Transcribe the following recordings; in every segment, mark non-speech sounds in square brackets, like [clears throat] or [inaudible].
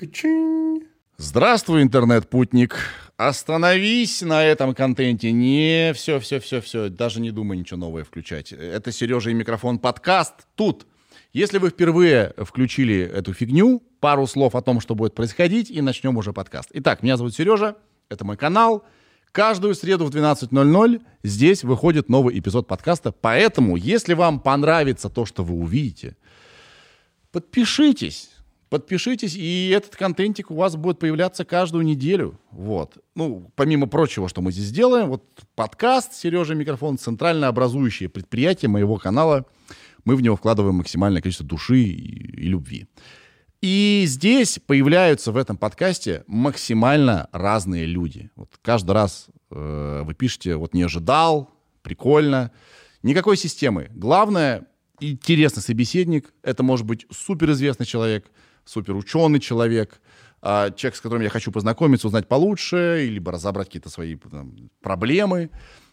Качинь. Здравствуй, интернет-путник. Остановись на этом контенте. Не, все, все, все, все. Даже не думай ничего новое включать. Это Сережа и микрофон подкаст тут. Если вы впервые включили эту фигню, пару слов о том, что будет происходить, и начнем уже подкаст. Итак, меня зовут Сережа, это мой канал. Каждую среду в 12.00 здесь выходит новый эпизод подкаста. Поэтому, если вам понравится то, что вы увидите, подпишитесь. Подпишитесь, и этот контентик у вас будет появляться каждую неделю. Вот. Ну, помимо прочего, что мы здесь делаем, вот подкаст «Сережа Микрофон» — центрально образующее предприятие моего канала. Мы в него вкладываем максимальное количество души и, и любви. И здесь появляются в этом подкасте максимально разные люди. Вот каждый раз э, вы пишете, вот не ожидал, прикольно. Никакой системы. Главное, интересный собеседник. Это может быть суперизвестный человек, суперученый человек, э, человек, с которым я хочу познакомиться, узнать получше, либо разобрать какие-то свои там, проблемы.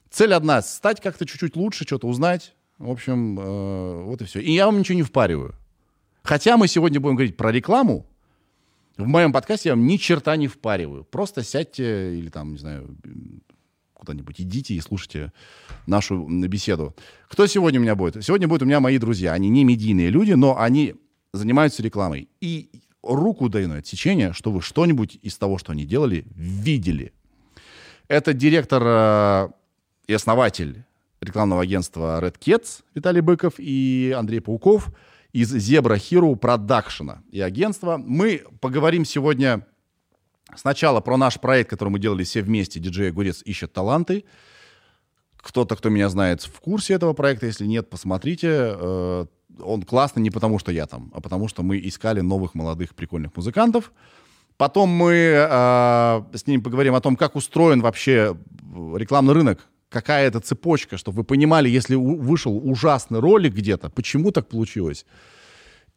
Цель одна — стать как-то чуть-чуть лучше, что-то узнать. В общем, э, вот и все. И я вам ничего не впариваю. Хотя мы сегодня будем говорить про рекламу, в моем подкасте я вам ни черта не впариваю. Просто сядьте или там, не знаю, куда-нибудь идите и слушайте нашу беседу. Кто сегодня у меня будет? Сегодня будут у меня мои друзья. Они не медийные люди, но они занимаются рекламой. И руку даю на отсечение, что вы что-нибудь из того, что они делали, видели. Это директор э, и основатель рекламного агентства Red Cats Виталий Быков и Андрей Пауков – из Zebra Hero продакшена и агентства. Мы поговорим сегодня сначала про наш проект, который мы делали все вместе. Диджей Огурец ищет таланты. Кто-то, кто меня знает, в курсе этого проекта. Если нет, посмотрите. Э, он классный не потому, что я там, а потому, что мы искали новых молодых прикольных музыкантов. Потом мы э, с ним поговорим о том, как устроен вообще рекламный рынок какая это цепочка, чтобы вы понимали, если вышел ужасный ролик где-то, почему так получилось.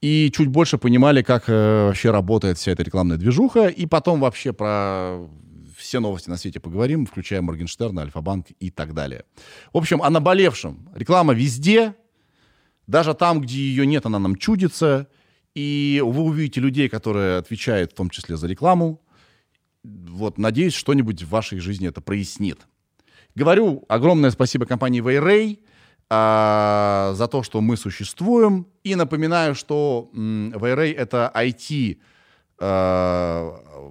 И чуть больше понимали, как э, вообще работает вся эта рекламная движуха. И потом вообще про все новости на свете поговорим, включая Моргенштерна, Альфа-банк и так далее. В общем, о наболевшем. Реклама везде, даже там, где ее нет, она нам чудится. И вы увидите людей, которые отвечают в том числе за рекламу. Вот, надеюсь, что-нибудь в вашей жизни это прояснит. Говорю огромное спасибо компании Вейрей а, за то, что мы существуем. И напоминаю, что Вейрей — это IT а,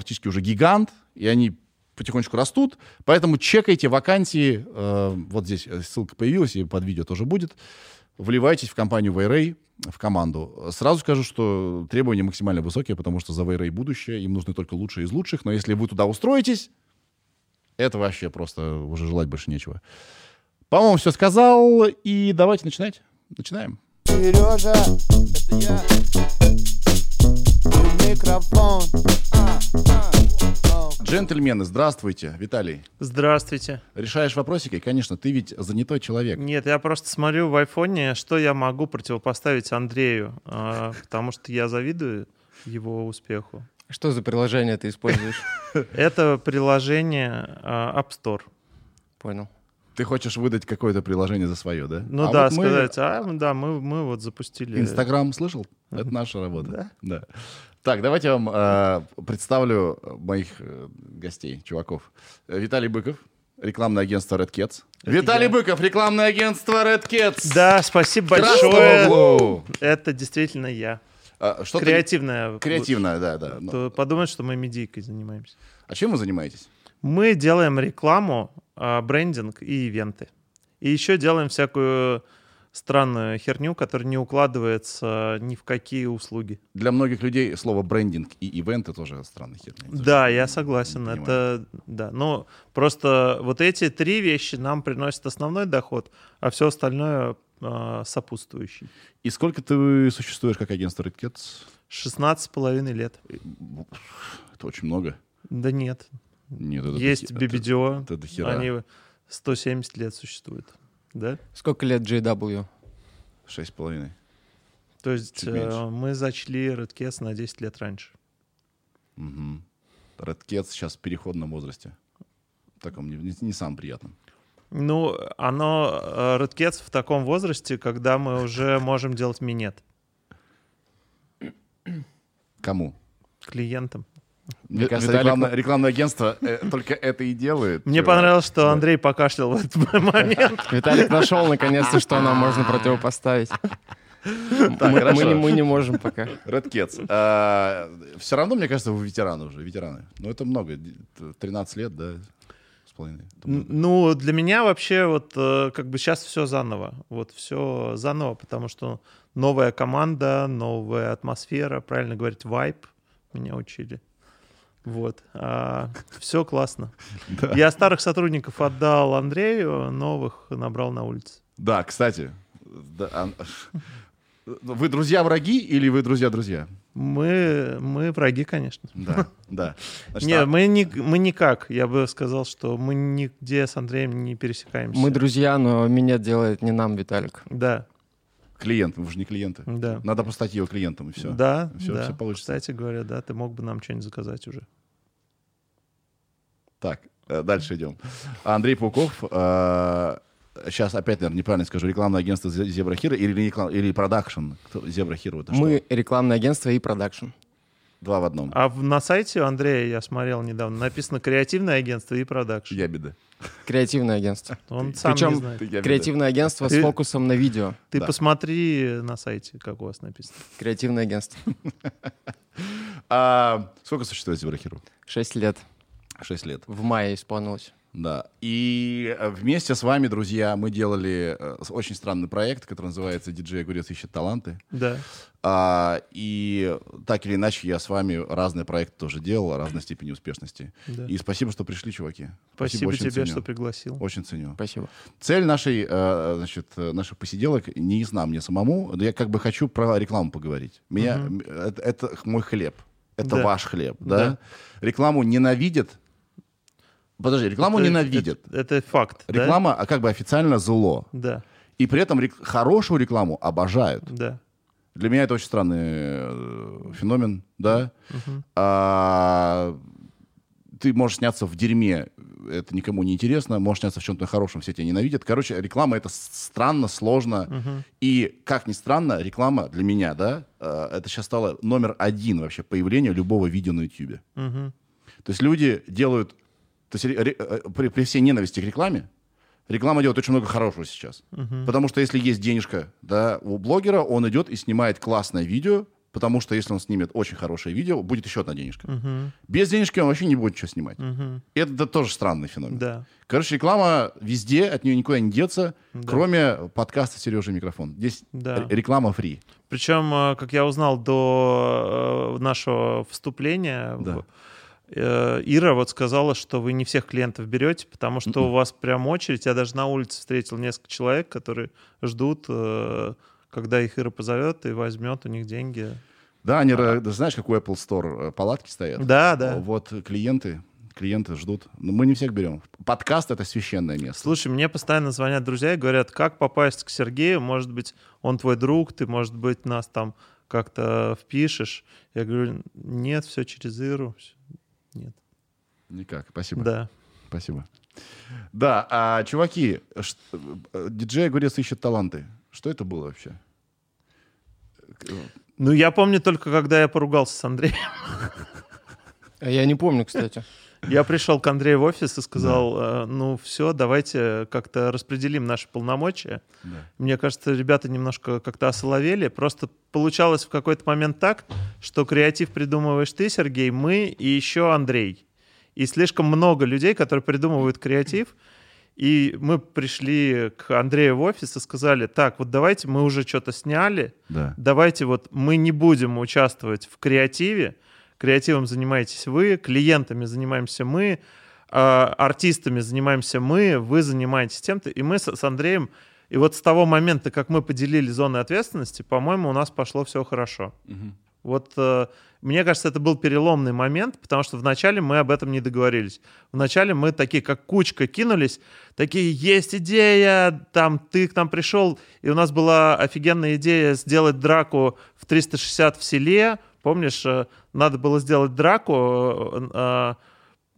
практически уже гигант, и они потихонечку растут. Поэтому чекайте вакансии. А, вот здесь ссылка появилась, и под видео тоже будет. Вливайтесь в компанию Вейрей, в команду. Сразу скажу, что требования максимально высокие, потому что за Вейрей будущее. Им нужны только лучшие из лучших. Но если вы туда устроитесь, это вообще просто уже желать больше нечего. По-моему, все сказал. И давайте начинать. Начинаем. Сережа, это я. Микрофон. Джентльмены, здравствуйте. Виталий. Здравствуйте. Решаешь вопросики? Конечно, ты ведь занятой человек. Нет, я просто смотрю в айфоне, что я могу противопоставить Андрею, а, потому что я завидую его успеху. Что за приложение ты используешь? [laughs] Это приложение а, App Store. Понял. Ты хочешь выдать какое-то приложение за свое, да? Ну а да, вот сказать, мы... а да, мы, мы вот запустили. Инстаграм слышал? Это наша работа. Да. да. Так, давайте я вам э, представлю моих э, гостей, чуваков. Виталий Быков, рекламное агентство Red Cats. Это Виталий я. Быков, рекламное агентство Red Cats. Да, спасибо большое. Это действительно я. А, что Креативная. Креативная, да, да. То подумают, что мы медийкой занимаемся. А чем вы занимаетесь? Мы делаем рекламу, а, брендинг и ивенты. И еще делаем всякую странную херню, которая не укладывается ни в какие услуги. Для многих людей слово брендинг и ивенты тоже странная херня. Да, я согласен. Это да. Но просто вот эти три вещи нам приносят основной доход, а все остальное э, сопутствующий. И сколько ты существуешь как агентство Red Cats? 16 с половиной лет. Это очень много. Да нет. Нет, это Есть BBDO, это, это хера. они 170 лет существуют. Да? Сколько лет JW? Шесть с половиной. То есть э, мы зачли Red Cats на 10 лет раньше. Угу. Red Cats сейчас в переходном возрасте. Таком не, не, не самом приятном. Ну, оно, э, Redcats в таком возрасте, когда мы уже [laughs] можем делать минет. Кому? клиентам. Мне Ви- кажется, Виталик- рекламное, рекламное агентство э, только это и делает. Мне чувак. понравилось, что. Андрей покашлял в этот [laughs] момент. Виталик нашел наконец-то, что нам можно противопоставить. Мы, хорошо. мы не, мы не можем пока. Red Cats. все равно, мне кажется, вы ветераны уже, ветераны. Но это много, д- 13 лет, да, с половиной. Ну, для меня вообще вот э, как бы сейчас все заново. Вот все заново, потому что новая команда, новая атмосфера, правильно говорить, вайп. Меня учили. Вот. [laughs] все классно. Да. Я старых сотрудников отдал Андрею, новых набрал на улице. Да, кстати, да, ан- вы друзья-враги или вы друзья-друзья? Мы, мы враги, конечно. Да, да. Значит, Нет, а- мы, не, мы никак. Я бы сказал, что мы нигде с Андреем не пересекаемся. Мы друзья, но меня делает не нам, Виталик. Да, Клиент, вы же не клиенты. да. Надо постать его клиентом, и все. Да, Всё- да. всё получится. Кстати говоря, да, ты мог бы нам что-нибудь заказать уже. Так, э, дальше идем. Андрей Пауков. Сейчас опять, наверное, неправильно скажу. Рекламное агентство Зебра Хира или, реклам- или продакшн? Кто- Зебра Хира это Мы что? рекламное агентство и продакшн. Два в одном. А в- на сайте у Андрея, я смотрел недавно, написано креативное агентство и продакшн. Ябеда. Креативное агентство. Он сам Причем не знает. Креативное агентство с фокусом на видео. Ты Да. посмотри на сайте, как у вас написано. Креативное агентство. [laughs] А, сколько существует Зебра Хира? Шесть лет. Шесть лет. В мае исполнилось. Да. И э, вместе с вами, друзья, мы делали э, очень странный проект, который называется «Диджей Огурец ищет таланты». Да. А, и так или иначе я с вами разные проекты тоже делал, разной степени успешности. да. И спасибо, что пришли, чуваки. Спасибо очень тебе, ценю. что пригласил. Очень ценю. Спасибо. Цель нашей, э, значит, наших посиделок не ясна мне самому. но Я как бы хочу про рекламу поговорить. Меня, м, это, это мой хлеб. Это Да. ваш хлеб, да? Да. Рекламу ненавидят. Подожди, рекламу Это- ненавидят. Это, это факт. да? Реклама, а как бы официально зло. Да, И при этом рек- хорошую рекламу обожают. да. Для меня это очень странный э, феномен, да. Мгм. А, ты можешь сняться в дерьме, это никому не интересно. Можешь сняться в чем-то хорошем, все тебя ненавидят. Короче, реклама это странно, сложно. Мгм. И, как ни странно, реклама для меня, да, э, это сейчас стало номер один вообще появления любого видео на YouTube. Мгм. То есть люди делают, то есть ре- э, при, при всей ненависти к рекламе, реклама делает очень много хорошего сейчас. Мгм. Потому что если есть денежка да, у блогера, он идет и снимает классное видео, потому что если он снимет очень хорошее видео, будет еще одна денежка. Мгм. Без денежки он вообще не будет ничего снимать. И это, да, тоже странный феномен. Да. Короче, реклама везде, от нее никуда не деться, Да. кроме подкаста «Сережа микрофон». Здесь Да. реклама фри. Причем, э, как я узнал до э, нашего вступления, Да. в- Ира вот сказала, что вы не всех клиентов берете, потому что у вас прям очередь. Я даже на улице встретил несколько человек, которые ждут, э, когда их Ира позовет и возьмет у них деньги. Да, они, да, знаешь, как у Apple Store э, палатки стоят? Да, да. Вот клиенты, клиенты ждут. Но мы не всех берем. Подкаст — это священное место. Слушай, мне постоянно звонят друзья и говорят, как попасть к Сергею, может быть, он твой друг, ты, может быть, нас там как-то впишешь. Я говорю, нет, все через Иру. Всё». Нет. Никак. Спасибо. Да. Спасибо. Да, а, чуваки, ш- э, диджей Огурец ищет таланты. Что это было вообще? Ну, я помню только, когда я поругался с Андреем. А я не помню, кстати. Я пришел к Андрею в офис и сказал, э, ну все, давайте как-то распределим наши полномочия. Да. Мне кажется, ребята немножко как-то осоловели. Просто получалось в какой-то момент так, что креатив придумываешь ты, Сергей, мы и еще Андрей. И слишком много людей, которые придумывают креатив. И мы пришли к Андрею в офис и сказали, так, вот давайте мы уже что-то сняли, Да. давайте вот мы не будем участвовать в креативе, креативом занимаетесь вы, клиентами занимаемся мы, а, артистами занимаемся мы, вы занимаетесь тем-то, и мы с, с Андреем, и вот с того момента, как мы поделили зоны ответственности, по-моему, у нас пошло все хорошо. Мгм. Вот э, мне кажется, это был переломный момент, потому что вначале мы об этом не договорились. Вначале мы такие, как кучка, кинулись, такие, есть идея, там, ты к нам пришел, и у нас была офигенная идея сделать драку в 360 в селе. Помнишь, э, надо было сделать драку, э,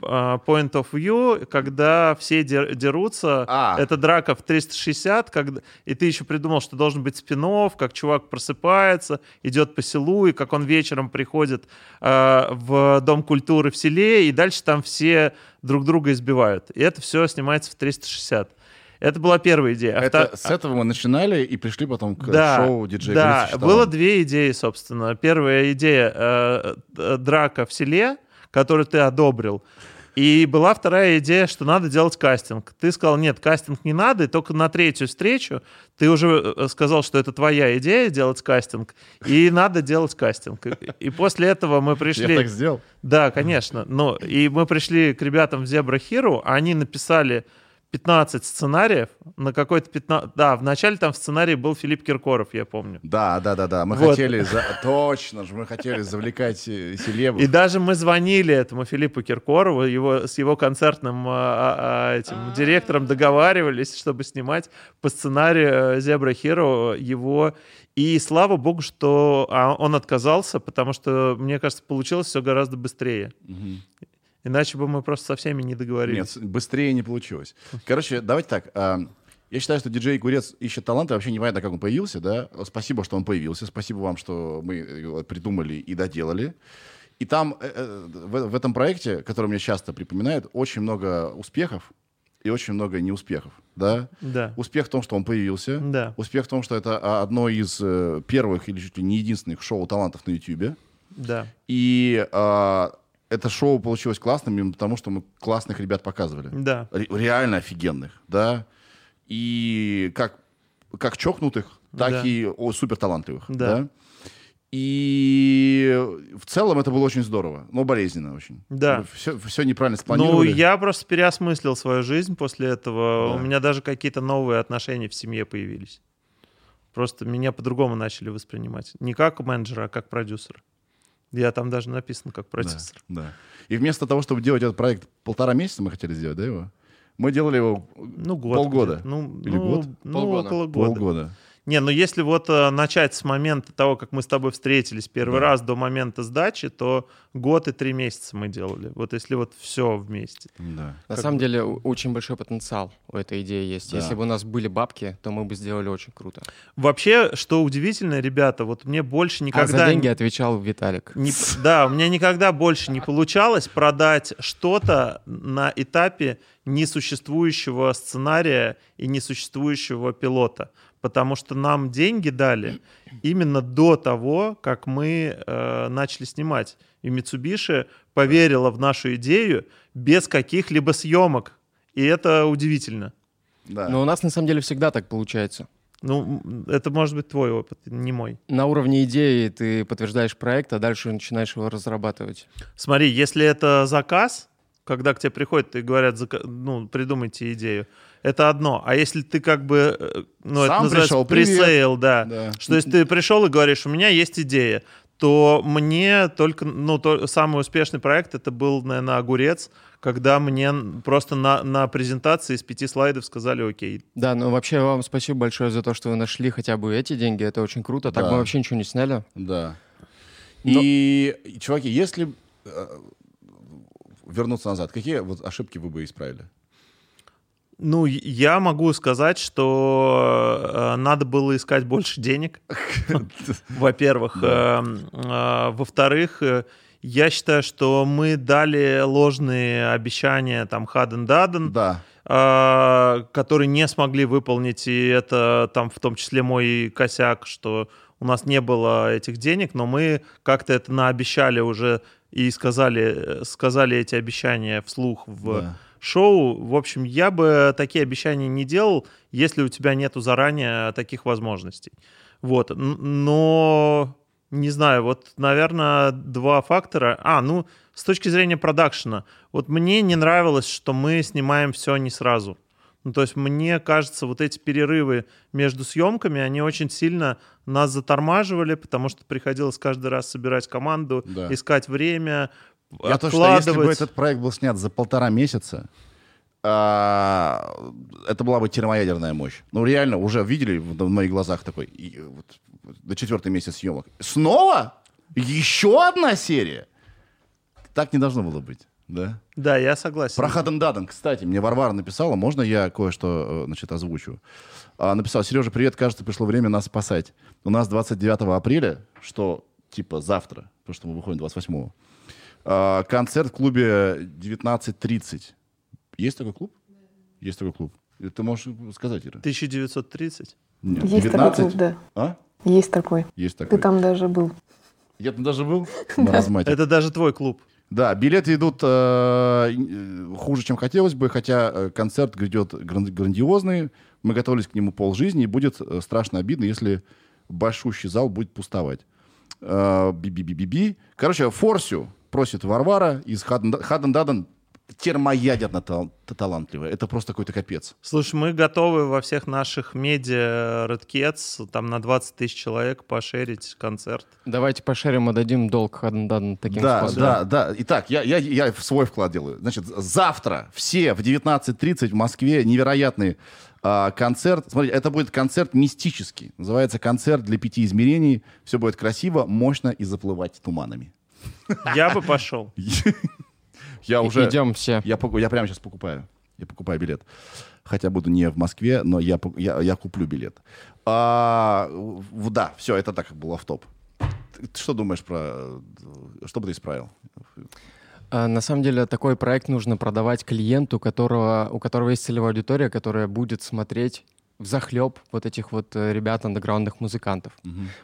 э, point of view, когда все дер- дерутся. А. Это драка в 360, когда... и ты еще придумал, что должен быть спин как чувак просыпается, идет по селу, и как он вечером приходит в Дом культуры в селе, и дальше там все друг друга избивают. И это все снимается в 360. Это была первая идея. А Это вта- с этого мы начинали и пришли потом к да, шоу диджея Да, Гурица было две идеи, собственно. Первая идея э, э, драка в селе, которую ты одобрил. И была вторая идея, что надо делать кастинг. Ты сказал, нет, кастинг не надо, и только на третью встречу ты уже э, сказал, что это твоя идея делать кастинг, и надо делать кастинг. И, и после этого мы [laughs] пришли... Я так сделал. Да, конечно. Ну, и мы пришли к ребятам в Zebra Hero, они написали 15 сценариев на какой-то 15... Да, вначале там в сценарии был Филипп Киркоров, я помню. Да, да, да, да. Мы Вот. хотели, за- точно же, мы хотели завлекать э, селебов. И даже мы звонили этому Филиппу Киркорову, его, с его концертным а, а, а, этим директором договаривались, чтобы снимать по сценарию э, Zebra Hero его. И слава богу, что а, он отказался, потому что, мне кажется, получилось все гораздо быстрее. Мгм. Иначе бы мы просто со всеми не договорились. Нет, быстрее не получилось. Короче, давайте так. а, Я считаю, что диджей Курец ищет таланты. Вообще непонятно, как он появился, да. Спасибо, что он появился. Спасибо вам, что мы придумали и доделали. И там, э, э, в, в этом проекте, который мне часто припоминают, очень много успехов и очень много неуспехов, да. Да. Успех в том, что он появился. Да. Успех в том, что это а, одно из э, первых или чуть ли не единственных шоу талантов на YouTube. Да. И а, это шоу получилось классным, именно потому что мы классных ребят показывали. Да. Ре- реально офигенных, да. И как, как чокнутых, так Да. и о, супер талантливых, Да. да. И в целом это было очень здорово, но болезненно очень. Да. Все, все неправильно Ну, спланировали. я просто переосмыслил свою жизнь после этого. Да. У меня даже какие-то новые отношения в семье появились. Просто меня по-другому начали воспринимать. Не как менеджера, а как продюсера. Я там даже написан как Да, продюсер. да. И вместо того, чтобы делать этот проект полтора месяца, мы хотели сделать, да, его? Мы делали его Ну, год. Полгода. Ну, Или ну, год? Ну, Полгода. около года. полгода. Не, ну если вот э, начать с момента того, как мы с тобой встретились первый Да. раз до момента сдачи, то год и три месяца мы делали. Вот если вот все вместе. Да. На самом деле очень большой потенциал у этой идеи есть. Да. Если бы у нас были бабки, то мы бы сделали очень круто. Вообще, что удивительно, ребята, вот мне больше А никогда... за деньги отвечал Виталик. Не- да, у меня никогда больше не получалось продать что-то на этапе несуществующего сценария и несуществующего пилота. Потому что нам деньги дали именно до того, как мы э, начали снимать. И Mitsubishi поверила в нашу идею без каких-либо съемок. И это удивительно. Да. Но у нас на самом деле всегда так получается. Ну, это может быть твой опыт, не мой. На уровне идеи ты подтверждаешь проект, а дальше начинаешь его разрабатывать. Смотри, если это заказ, когда к тебе приходят и говорят, ну, придумайте идею, это одно. А если ты как бы, э, ну, это Сам называется пришел, привет. пресейл, да. Да. Что если ты пришел и говоришь, у меня есть идея, то мне только, ну, то, самый успешный проект это был, наверное, огурец, когда мне просто на, на презентации из пяти слайдов сказали, окей. Да, ну вообще вам спасибо большое за то, что вы нашли хотя бы эти деньги. Это очень круто. Так Да. мы вообще ничего не сняли. Да. Но- И, и, чуваки, если э, вернуться назад, какие вот ошибки вы бы исправили? Ну, я могу сказать, что э, надо было искать больше денег. [laughs] Во-первых. Эм, э, Во-вторых, э, я считаю, что мы дали ложные обещания там Хаден Даден, Да. а, которые не смогли выполнить, и это там в том числе мой косяк, что у нас не было этих денег, но мы как-то это наобещали уже и сказали, э, сказали эти обещания вслух в Да. Шоу. В общем, я бы такие обещания не делал, если у тебя нету заранее таких возможностей. Вот. Но не знаю, вот, наверное, два фактора. А, ну, с точки зрения продакшена. Вот мне не нравилось, что мы снимаем все не сразу. Ну, то есть мне кажется, вот эти перерывы между съемками, они очень сильно нас затормаживали, потому что приходилось каждый раз собирать команду, Да. искать время, Я то, что если бы этот проект был снят за полтора месяца, а, это была бы термоядерная мощь. Ну, реально, уже видели в моих глазах такой, и вот до четвертый месяц съемок. Снова? Еще одна серия? Так не должно было быть. Да? Да, я согласен. Про Хаден Даден, кстати, мне Варвара написала, можно я кое-что, э, значит, озвучу? А, написал, Сережа, привет, кажется, пришло время нас спасать. У нас 29 апреля, что типа завтра, потому что мы выходим 28-го, а, концерт в клубе 19.30. Есть такой клуб? Есть такой клуб. Ты можешь сказать, Ира? 1930. Нет, Есть такой клуб, да. А? Есть такой. Есть Ты такой. там даже был. Я там даже был [laughs] на размате. Это даже твой клуб. Да, билеты идут э, э, хуже, чем хотелось бы, хотя э, концерт грядет гран- грандиозный. Мы готовились к нему полжизни, и будет страшно обидно, если большущий зал будет пустовать. Би-би-би-би-би. Короче, Форсю просит Варвара из Хаден-Даден термоядерно тал- талантливая. Это просто какой-то капец. Слушай, мы готовы во всех наших медиа Red там на 20 тысяч человек пошерить концерт. Давайте пошерим и дадим долг Хаден таким да, способом. да, да. Итак, я, я, я свой вклад делаю. Значит, завтра все в 19.30 в Москве невероятный а, концерт. Смотрите, это будет концерт мистический. Называется концерт для пяти измерений. Все будет красиво, мощно и заплывать туманами. [laughs] Я бы пошел. [laughs] Я уже... Идем все. Я, я прямо сейчас покупаю. Я покупаю билет. Хотя буду не в Москве, но я, я, я куплю билет. А, да, все, это так как был автоп. Ты, ты что думаешь про... Что бы ты исправил? А, На самом деле такой проект нужно продавать клиенту, которого, у которого есть целевая аудитория, которая будет смотреть в захлеб вот этих вот э, ребят, андеграундных музыкантов.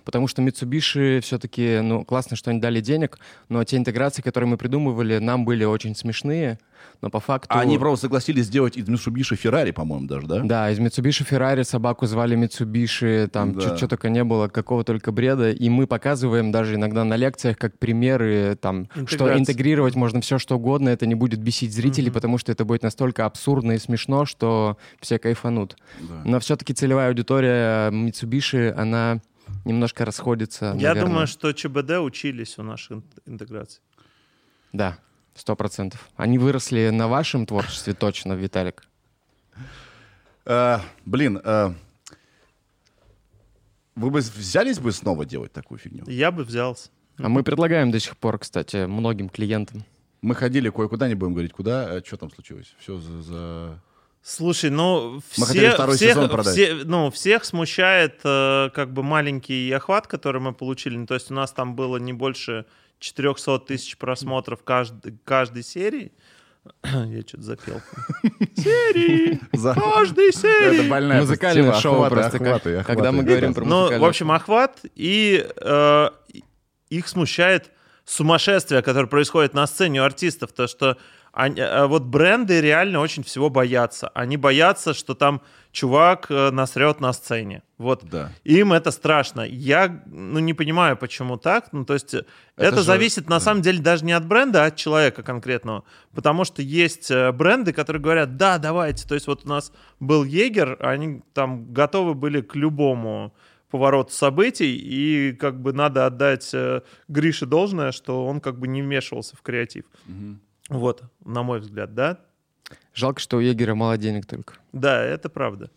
Потому что Mitsubishi все-таки, ну, классно, что они дали денег, но те интеграции, которые мы придумывали, нам были очень смешные, но по факту... А они просто согласились сделать из Mitsubishi Ferrari, по-моему, даже, да? Да, из Mitsubishi Ferrari собаку звали Mitsubishi, там Да. что только не было, какого только бреда. И мы показываем даже иногда на лекциях как примеры, там, что Интеграции. интегрировать можно все что угодно, это не будет бесить зрителей, потому что это будет настолько абсурдно и смешно, что все кайфанут. Да. Но все-таки целевая аудитория Mitsubishi, она немножко расходится. Я наверное. думаю, что ЧБД учились у наших ин- интеграций. Да, сто процентов. Они выросли на вашем творчестве точно, Виталик. Э, блин, э, вы бы взялись бы снова делать такую фигню? Я бы взялся. А мы предлагаем до сих пор, кстати, многим клиентам. Мы ходили кое-куда, не будем говорить куда. Что там случилось? Все за... за- Слушай, ну Мы хотели все, второй всех, сезон продать. все- ну, всех смущает э, как бы маленький охват, который мы получили. Ну, то есть у нас там было не больше 400 тысяч просмотров каждой, каждой серии. [clears throat] Я что-то запел. [laughs] Серии! за- Каждой серии! Это больная Музыкальное шоу охваты, просто. охваты, как- охваты. Когда мы говорим про Ну, в общем, охват, и э, их смущает сумасшествие, которое происходит на сцене у артистов, то что они- э, вот бренды реально очень всего боятся. Они боятся, что там чувак э, насрет на сцене. Вот. Да. Им это страшно. Я ну, не понимаю, почему так. Ну, то есть э, это, же- зависит на да. самом деле даже не от бренда, а от человека конкретного. Потому что есть бренды, которые говорят, да, давайте. То есть вот у нас был Егер, они там готовы были к любому повороту событий, и как бы надо отдать э, Грише должное, что он как бы не вмешивался в креатив. Вот, на мой взгляд, да? Жалко, что у Егера мало денег только. Да, это правда.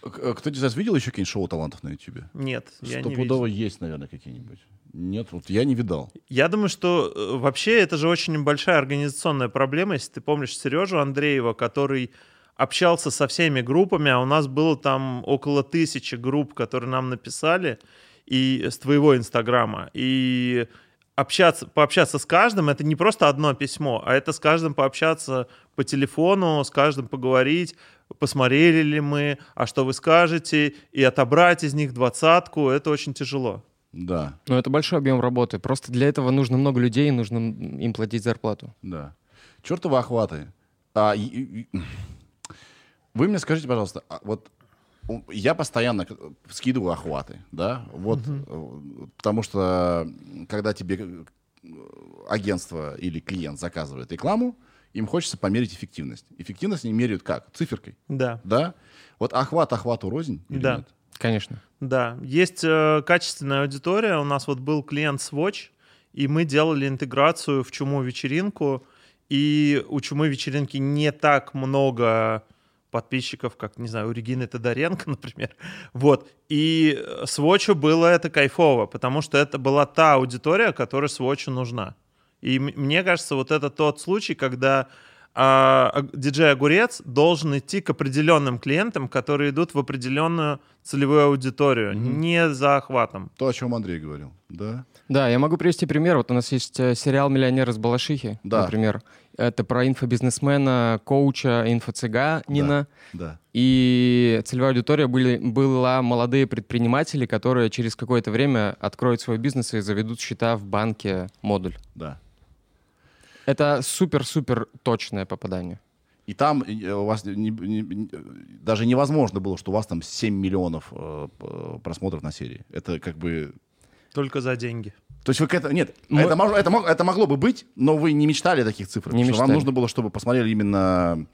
К- Кто-то из вас видел еще какие-нибудь шоу талантов на Ютубе? Нет, я не видел. Есть, наверное, какие-нибудь. Нет, вот я не видал. Я думаю, что э, вообще это же очень большая организационная проблема. Если ты помнишь Сережу Андреева, который общался со всеми группами, а у нас было там около тысячи групп, которые нам написали и с твоего инстаграма. И общаться, пообщаться с каждым, это не просто одно письмо, а это с каждым пообщаться по телефону, с каждым поговорить, посмотрели ли мы, а что вы скажете, и отобрать из них двадцатку, это очень тяжело. Да, Но это большой объем работы. Просто для этого нужно много людей, нужно им платить зарплату. да. Чертовы охваты. А, и- и- Вы мне скажите, пожалуйста, а вот я постоянно скидываю охваты, да, вот, э, потому что когда тебе э, агентство или клиент заказывает рекламу, им хочется померить эффективность. Эффективность они меряют как? Циферкой, Да. да? Вот охват охвату рознь или Да. нет? Конечно. Да, есть э, качественная аудитория. У нас вот был клиент Swatch, и мы делали интеграцию в Чуму вечеринку. И у Чумы вечеринки не так много подписчиков, как, не знаю, у Регины Тодоренко, [laughs] например. Вот. И Swatch было это кайфово, потому что это была та аудитория, которая Swatch нужна. И мне кажется, вот это тот случай, когда а, а, диджей-огурец должен идти к определенным клиентам, которые идут в определенную целевую аудиторию, не за охватом. То, о чем Андрей говорил, да? Да, я могу привести пример. Вот у нас есть э, сериал «Миллионер из Балашихи», Да. например. Это про инфобизнесмена, коуча, инфо-цыганина. Да. И целевая аудитория были, была молодые предприниматели, которые через какое-то время откроют свой бизнес и заведут счета в банке модуль. Да. Это супер-супер точное попадание. И там э, у вас не- не- даже невозможно было, что у вас там 7 миллионов э, просмотров на серии. Это как бы... Только за деньги. То есть вы к этому... Нет, Мы- это, мож- это, мог- это могло бы быть, но вы не мечтали о таких цифрах. Не что вам мечтали. нужно было, чтобы посмотрели именно...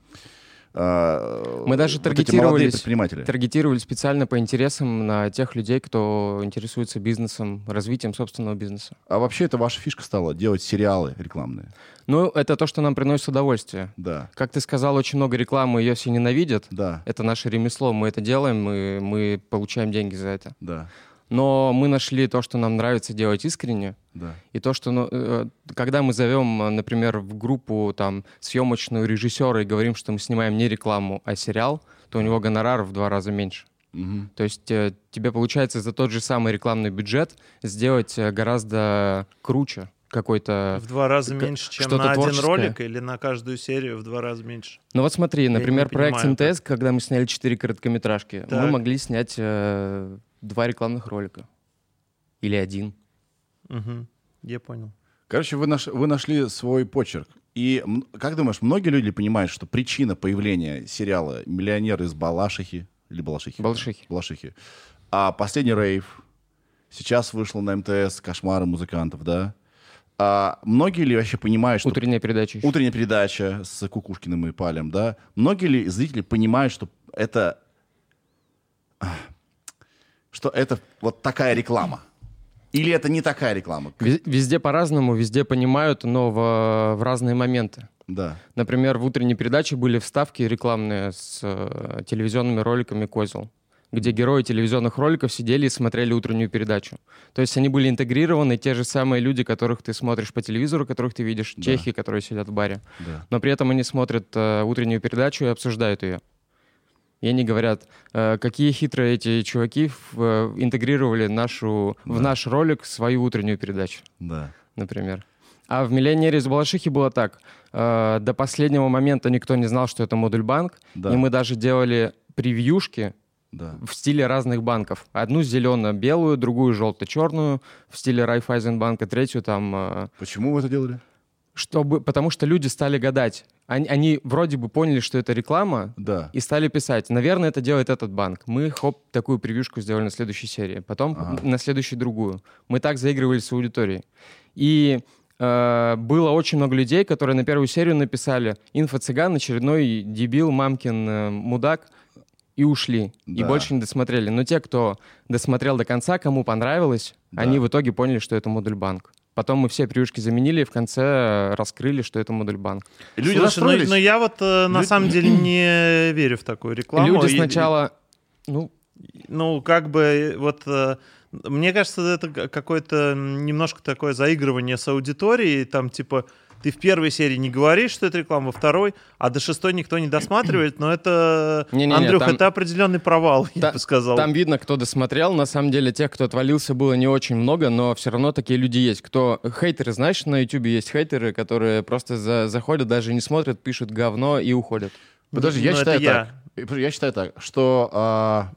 э, Мы даже вот таргетировались, таргетировали специально по интересам на тех людей, кто интересуется бизнесом, развитием собственного бизнеса. А вообще это ваша фишка стала, делать сериалы рекламные. Ну, это то, что нам приносит удовольствие. Да, Как ты сказал, очень много рекламы, ее все ненавидят. да, Это наше ремесло, мы это делаем, мы, мы получаем деньги за это. да, Но мы нашли то, что нам нравится делать искренне, да. и то, что, ну, э, когда мы зовем, э, например, в группу там съемочную режиссера и говорим, что мы снимаем не рекламу, а сериал, то у него гонорар в два раза меньше. Мгм. То есть э, тебе получается за тот же самый рекламный бюджет сделать гораздо круче какой-то... В два раза к- меньше, чем на один творческое. ролик или на каждую серию в два раза меньше. Ну вот смотри, например, проект понимаю МТС, когда мы сняли четыре короткометражки, мы Так. могли снять э, два рекламных ролика. Или один. Мгм. Я понял. Короче, вы, наш- вы нашли свой почерк. И как думаешь, многие люди понимают, что причина появления сериала «Миллионер из Балашихи» или Балашихи? Балашихи. Балашихи. А последний рейв. Сейчас вышел на МТС «Кошмары музыкантов», да? А многие ли вообще понимают, что Утренняя передача. еще. утренняя передача с Кукушкиным и Палем, да? Многие ли зрители понимают, что это... Что это вот такая реклама? Или это не такая реклама? Вез- Везде по-разному, везде понимают, но в, в разные моменты. Да. Например, в утренней передаче были вставки рекламные с э, телевизионными роликами «Козел», где герои телевизионных роликов сидели и смотрели утреннюю передачу. То есть они были интегрированы, те же самые люди, которых ты смотришь по телевизору, которых ты видишь, Да. чехи, которые сидят в баре. Да. Но при этом они смотрят э, утреннюю передачу и обсуждают ее. И они говорят, э, какие хитрые эти чуваки в- э, интегрировали нашу, в Да. наш ролик свою утреннюю передачу Да. например. А в «Миллионере из Балашихи» было так. Э, до последнего момента никто не знал, что это модуль банк. Да. И мы даже делали превьюшки Да. в стиле разных банков. Одну зелено-белую, другую желто-черную в стиле Райфайзенбанка, третью там... Почему вы это делали? Чтобы, потому что люди стали гадать. Они, они вроде бы поняли, что это реклама, Да. и стали писать, наверное, это делает этот банк. Мы, хоп, такую превьюшку сделали на следующей серии, потом Ага. на следующей другую. Мы так заигрывали с аудиторией. И э, было очень много людей, которые на первую серию написали «Инфо-цыган, очередной дебил, мамкин э, мудак», и ушли. И Да. больше не досмотрели. Но те, кто досмотрел до конца, кому понравилось, Да. они в итоге поняли, что это модуль банк. Потом мы все превьюшки заменили и в конце э, раскрыли, что это модуль банк. И люди Слушай, ну, расстроились. но я вот э, на Люди- самом деле не [coughs] верю в такую рекламу. Люди И- сначала... Ну, Ну, как бы, э, вот, э, мне кажется, это какое-то немножко такое заигрывание с аудиторией, там, типа, ты в первой серии не говоришь, что это реклама, во второй, а до шестой никто не досматривает, но это, Не-не-не, Андрюх, там- это определенный провал, я Та- бы сказал. Там видно, кто досмотрел. На самом деле, тех, кто отвалился, было не очень много, но все равно такие люди есть. Кто хейтеры, знаешь, на Ютубе есть хейтеры, которые просто за- заходят, даже не смотрят, пишут говно и уходят. Подожди, я Ну, считаю это я. так. Я считаю так, что а,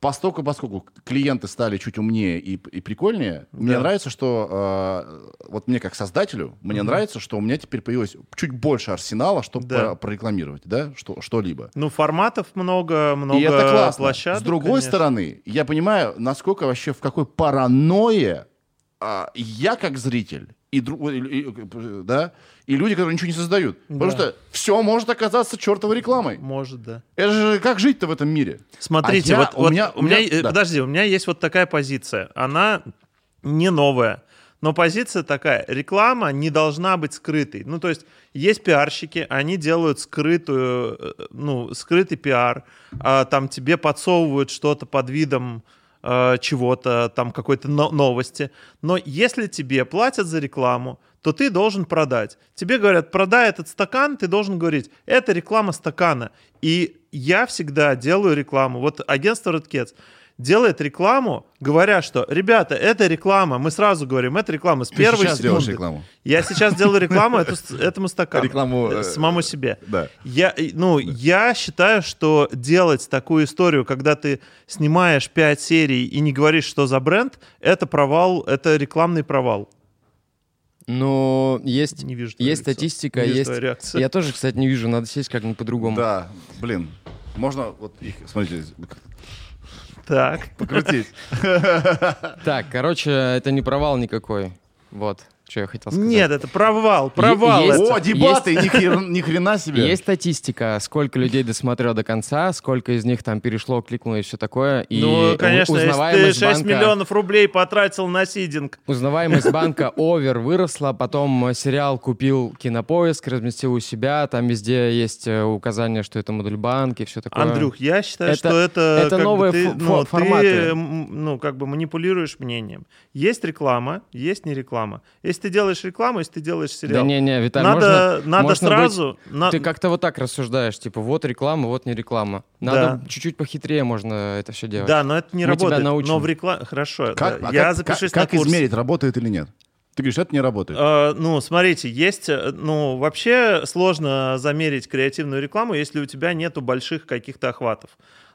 поскольку, поскольку клиенты стали чуть умнее и, и прикольнее, мне Да. нравится, что а, вот мне как создателю, мне нравится, что у меня теперь появилось чуть больше арсенала, чтобы Да. про- прорекламировать, да, что, что-либо. Ну, форматов много, много и это классно. площадок. С другой конечно. стороны, я понимаю, насколько вообще, в какой паранойе а, я как зритель и, и- и- да, и люди, которые ничего не создают. Потому Да. что все может оказаться чертовой рекламой. Может, да. Это же как жить-то в этом мире? Смотрите, А я- вот, у вот меня- у меня, у меня- э, да. подожди, у меня есть вот такая позиция. Она не новая, но позиция такая: реклама не должна быть скрытой. Ну, то есть есть пиарщики, они делают скрытую, э, ну, скрытый пиар, а, там тебе подсовывают что-то под видом э, чего-то, там какой-то но- новости. Но если тебе платят за рекламу, то ты должен продать. Тебе говорят, продай этот стакан, ты должен говорить, это реклама стакана. И я всегда делаю рекламу. Вот агентство Red делает рекламу, говоря, что, ребята, это реклама. Мы сразу говорим, это реклама с Ты первой сейчас делаешь секунды. рекламу. Я сейчас делаю [laughs] рекламу этому стакану. Рекламу, э, Самому себе. Да. Я, и, ну, я считаю, что делать такую историю, когда ты снимаешь 5 серий и не говоришь, что за бренд, это провал, это рекламный провал. Ну, есть, Не вижу есть статистика, Не вижу есть... Я тоже, кстати, не вижу, надо сесть как-нибудь по-другому. Да, блин. Можно вот их, смотрите, Так. покрутить. [laughs] Так, короче, это не провал никакой. Вот, что я хотел сказать. Нет, это провал, провал. есть- это. О, дебаты, ни хер- ни хрена себе. Есть статистика, сколько людей досмотрел до конца, сколько из них там перешло, кликнуло и все такое. И ну, конечно, если ты узнаваемость 6 банка, миллионов рублей потратил на сидинг. Узнаваемость [laughs] банка овер выросла, потом э, сериал купил Кинопоиск, разместил у себя, там везде есть э, указание, что это модуль банк и все такое. Андрюх, я считаю, Это- что это, это новые ты, ну, фо- ты, форматы. м, ну, как бы манипулируешь мнением. Есть реклама, есть не реклама. Если ты делаешь рекламу, если ты делаешь Да сериал, не-не, Виталий, надо, можно, надо можно сразу... на- Ты как-то вот так рассуждаешь, типа, вот реклама, вот не реклама. Надо Да. чуть-чуть похитрее можно это все делать. Да, но это не Мы тебя работает. научим. Но в рекламе... Хорошо, Как, да, а я как- запишусь как, на как курс. измерить, работает или нет? Ты говоришь, это не работает. Э, ну, смотрите, есть, э, ну, вообще сложно замерить креативную рекламу, если у тебя нету больших каких-то охватов.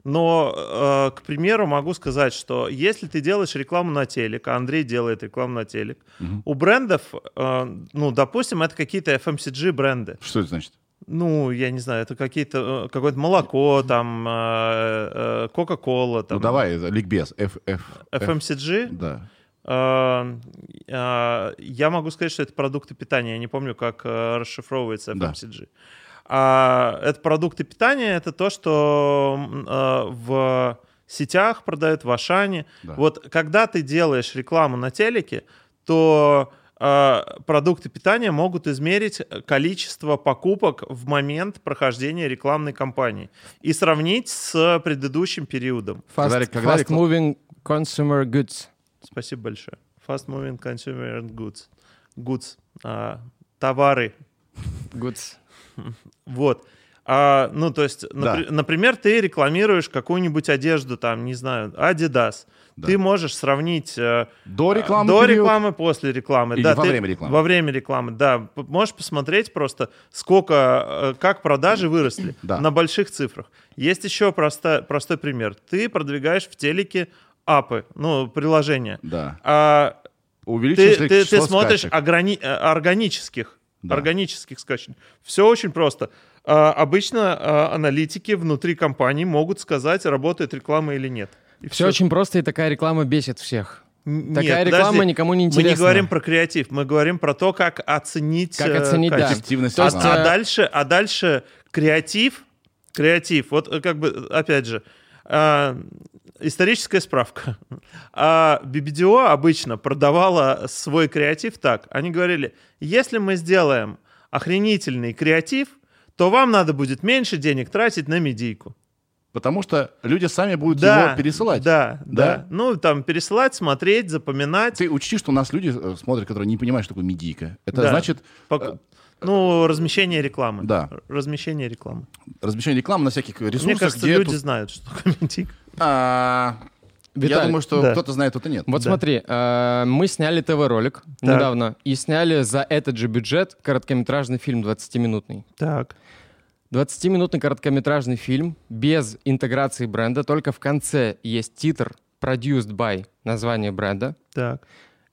Но, э, к примеру, могу сказать, что если ты делаешь рекламу на телек, а Андрей делает рекламу на телек, у брендов, э, ну, допустим, это какие-то FMCG бренды. Что это значит? Ну, я не знаю, это какие-то э, какое-то молоко, там, Кока-Кола, там, Ну давай, ликбез. F, F, F. FMCG. Да. Я могу сказать, что это продукты питания. Я не помню, как расшифровывается Да. А это продукты питания, это то, что э, в сетях продают, в Ашане. Да. Вот когда ты делаешь рекламу на телеке, то э, продукты питания могут измерить количество покупок в момент прохождения рекламной кампании и сравнить с предыдущим периодом. Fast, Когда когда fast moving consumer goods. Спасибо большое. Fast moving consumer goods. Goods. А, товары. Goods. Вот. А, ну, то есть, Да. напри- например, ты рекламируешь какую-нибудь одежду, там, не знаю, Adidas. Да. Ты можешь сравнить э, До рекламы до период. рекламы, после рекламы. Или да, во ты- время рекламы. Во время рекламы, да. Можешь посмотреть просто, сколько, э, как продажи выросли [clears throat] Да. на больших цифрах. Есть еще проста- простой пример. Ты продвигаешь в телеке апы, ну, приложения. Да. А ты, Увеличилось ли ты, ты число смотришь ограни- э, органических, Да. органических скачек. Все очень просто. А, обычно а, аналитики внутри компании могут сказать, работает реклама или нет. И Все очень просто, и такая реклама бесит всех. Н- Такая нет, реклама подожди. никому не Мы интересна. не говорим про креатив, мы говорим про то, как оценить, Как э, оценить, да. Эффективность То А, есть, рекламы. а э, дальше, а дальше креатив, креатив, вот э, как бы, опять же, а, историческая справка. А BBDO обычно продавала свой креатив так. Они говорили, если мы сделаем охренительный креатив, то вам надо будет меньше денег тратить на медийку. Потому что люди сами будут Да, его пересылать. Да, да, Да? Ну, там, пересылать, смотреть, запоминать. Ты учти, что у нас люди э, смотрят, которые не понимают, что такое медийка. Это Да. значит Пок- Ну, размещение рекламы. Да. Размещение рекламы. размещение рекламы на всяких ресурсах, Мне кажется, где люди тут- знают, что такое медийка. А, Я Виталий, думаю, что да. кто-то знает, кто-то нет. Вот Да. смотри, э, мы сняли ТВ-ролик недавно и сняли за этот же бюджет короткометражный фильм 20-минутный. Так. 20-минутный короткометражный фильм без интеграции бренда, только в конце есть титр «Produced by» название бренда. Так.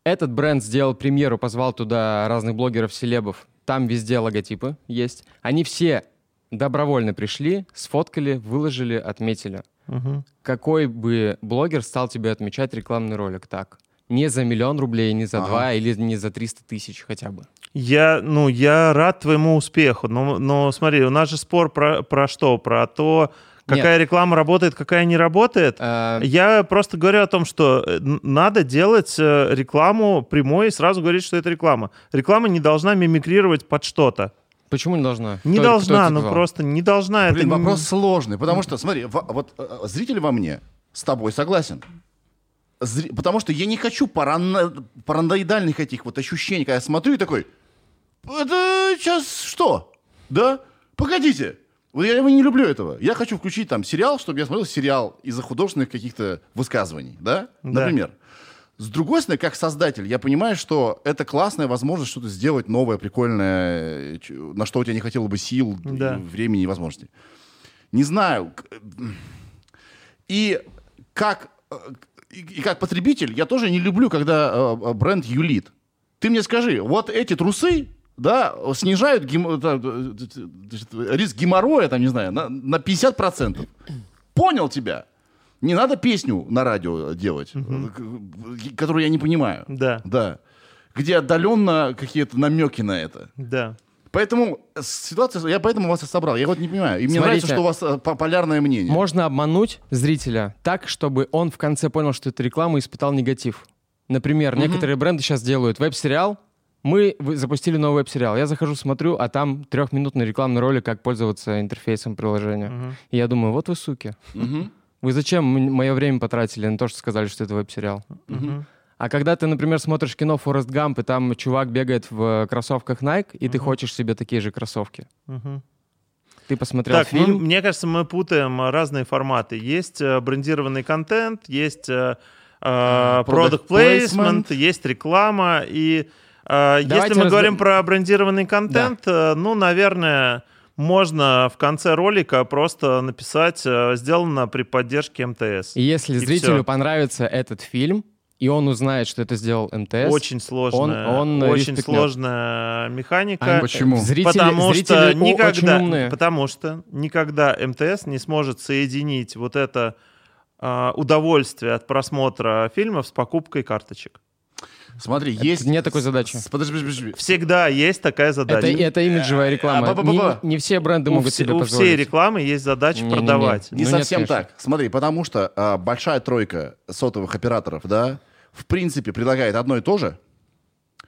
Этот бренд сделал премьеру, позвал туда разных блогеров, селебов. Там везде логотипы есть. Они все добровольно пришли, сфоткали, выложили, отметили. Мгм. Какой бы блогер стал тебе отмечать рекламный ролик так? Не за миллион рублей, не за Ага. два или не за 300 тысяч хотя бы. Я, ну, я рад твоему успеху, но, но смотри, у нас же спор про, про что? Про то, какая реклама работает, какая не работает. Э, Я просто говорю о том, что э, надо делать э, рекламу прямой и сразу говорить, что это реклама. Реклама не должна мимикрировать под что-то. Почему не должна? Не Кто- должна, ну просто не должна. Блин, это не- вопрос сложный, потому что, смотри, во- вот зритель во мне с тобой согласен. Зри- Потому что я не хочу парано- параноидальных этих вот ощущений, когда я смотрю и такой, Это сейчас что? Да? Погодите. Вот я не люблю этого. Я хочу включить там сериал, чтобы я смотрел сериал из-за художественных каких-то высказываний, да? Да. Например. С другой стороны, как создатель, я понимаю, что это классная возможность что-то сделать новое, прикольное, на что у тебя не хотело бы сил, Да. и времени и возможностей. Не знаю. к- И как, э, и как потребитель я тоже не люблю, когда э, э, бренд юлит. Ты мне скажи, вот эти трусы, да, снижают гем- да, э, значит, риск геморроя, там, не знаю, на, на 50%. Понял тебя. Не надо песню на радио делать, э, к- которую я не понимаю. Да, Да. Где отдаленно какие-то намеки на это. да. Поэтому ситуация, я поэтому вас и собрал. Я вот не понимаю. И мне Смотрите. нравится, что у вас э, по- полярное мнение. Можно обмануть зрителя так, чтобы он в конце понял, что это реклама и испытал негатив. Например, некоторые бренды сейчас делают веб-сериал. Мы запустили новый веб-сериал. Я захожу, смотрю, а там трехминутный рекламный ролик, как пользоваться интерфейсом приложения. Мгм. И я думаю, вот вы суки. Мгм. Вы зачем мое время потратили на то, что сказали, что это веб-сериал? Мгм. А когда ты, например, смотришь кино Форест Гамп, и там чувак бегает в кроссовках Nike, и ты хочешь себе такие же кроссовки. Мгм. Ты посмотрел Так, ну, фильм, мне кажется, мы путаем э, разные форматы. Есть э, брендированный контент, есть э, э, Product product placement. placement, есть реклама. И э, если Давайте мы разбер- говорим про брендированный контент, э, ну, наверное, можно в конце ролика просто написать э, «сделано при поддержке МТС». и если и зрителю всё. понравится этот фильм, и он узнает, что это сделал МТС, Очень сложная, он очень респектнет. сложная механика. а, Почему? Зрители, потому зрители что о- очень никогда, умные. потому что никогда МТС не сможет соединить вот это а, удовольствие от просмотра фильмов с покупкой карточек. Смотри, есть... нет такой задачи. Подожди, подожди, подожди. Всегда есть такая Это, задача. это имиджевая реклама. а. Не, не все бренды у, могут все- себе у позволить. всей рекламы есть задача Не-не-не. продавать. Не Ну, нет, совсем конечно. так. Смотри, потому что а, большая тройка сотовых операторов, да, в принципе, предлагает одно и то же.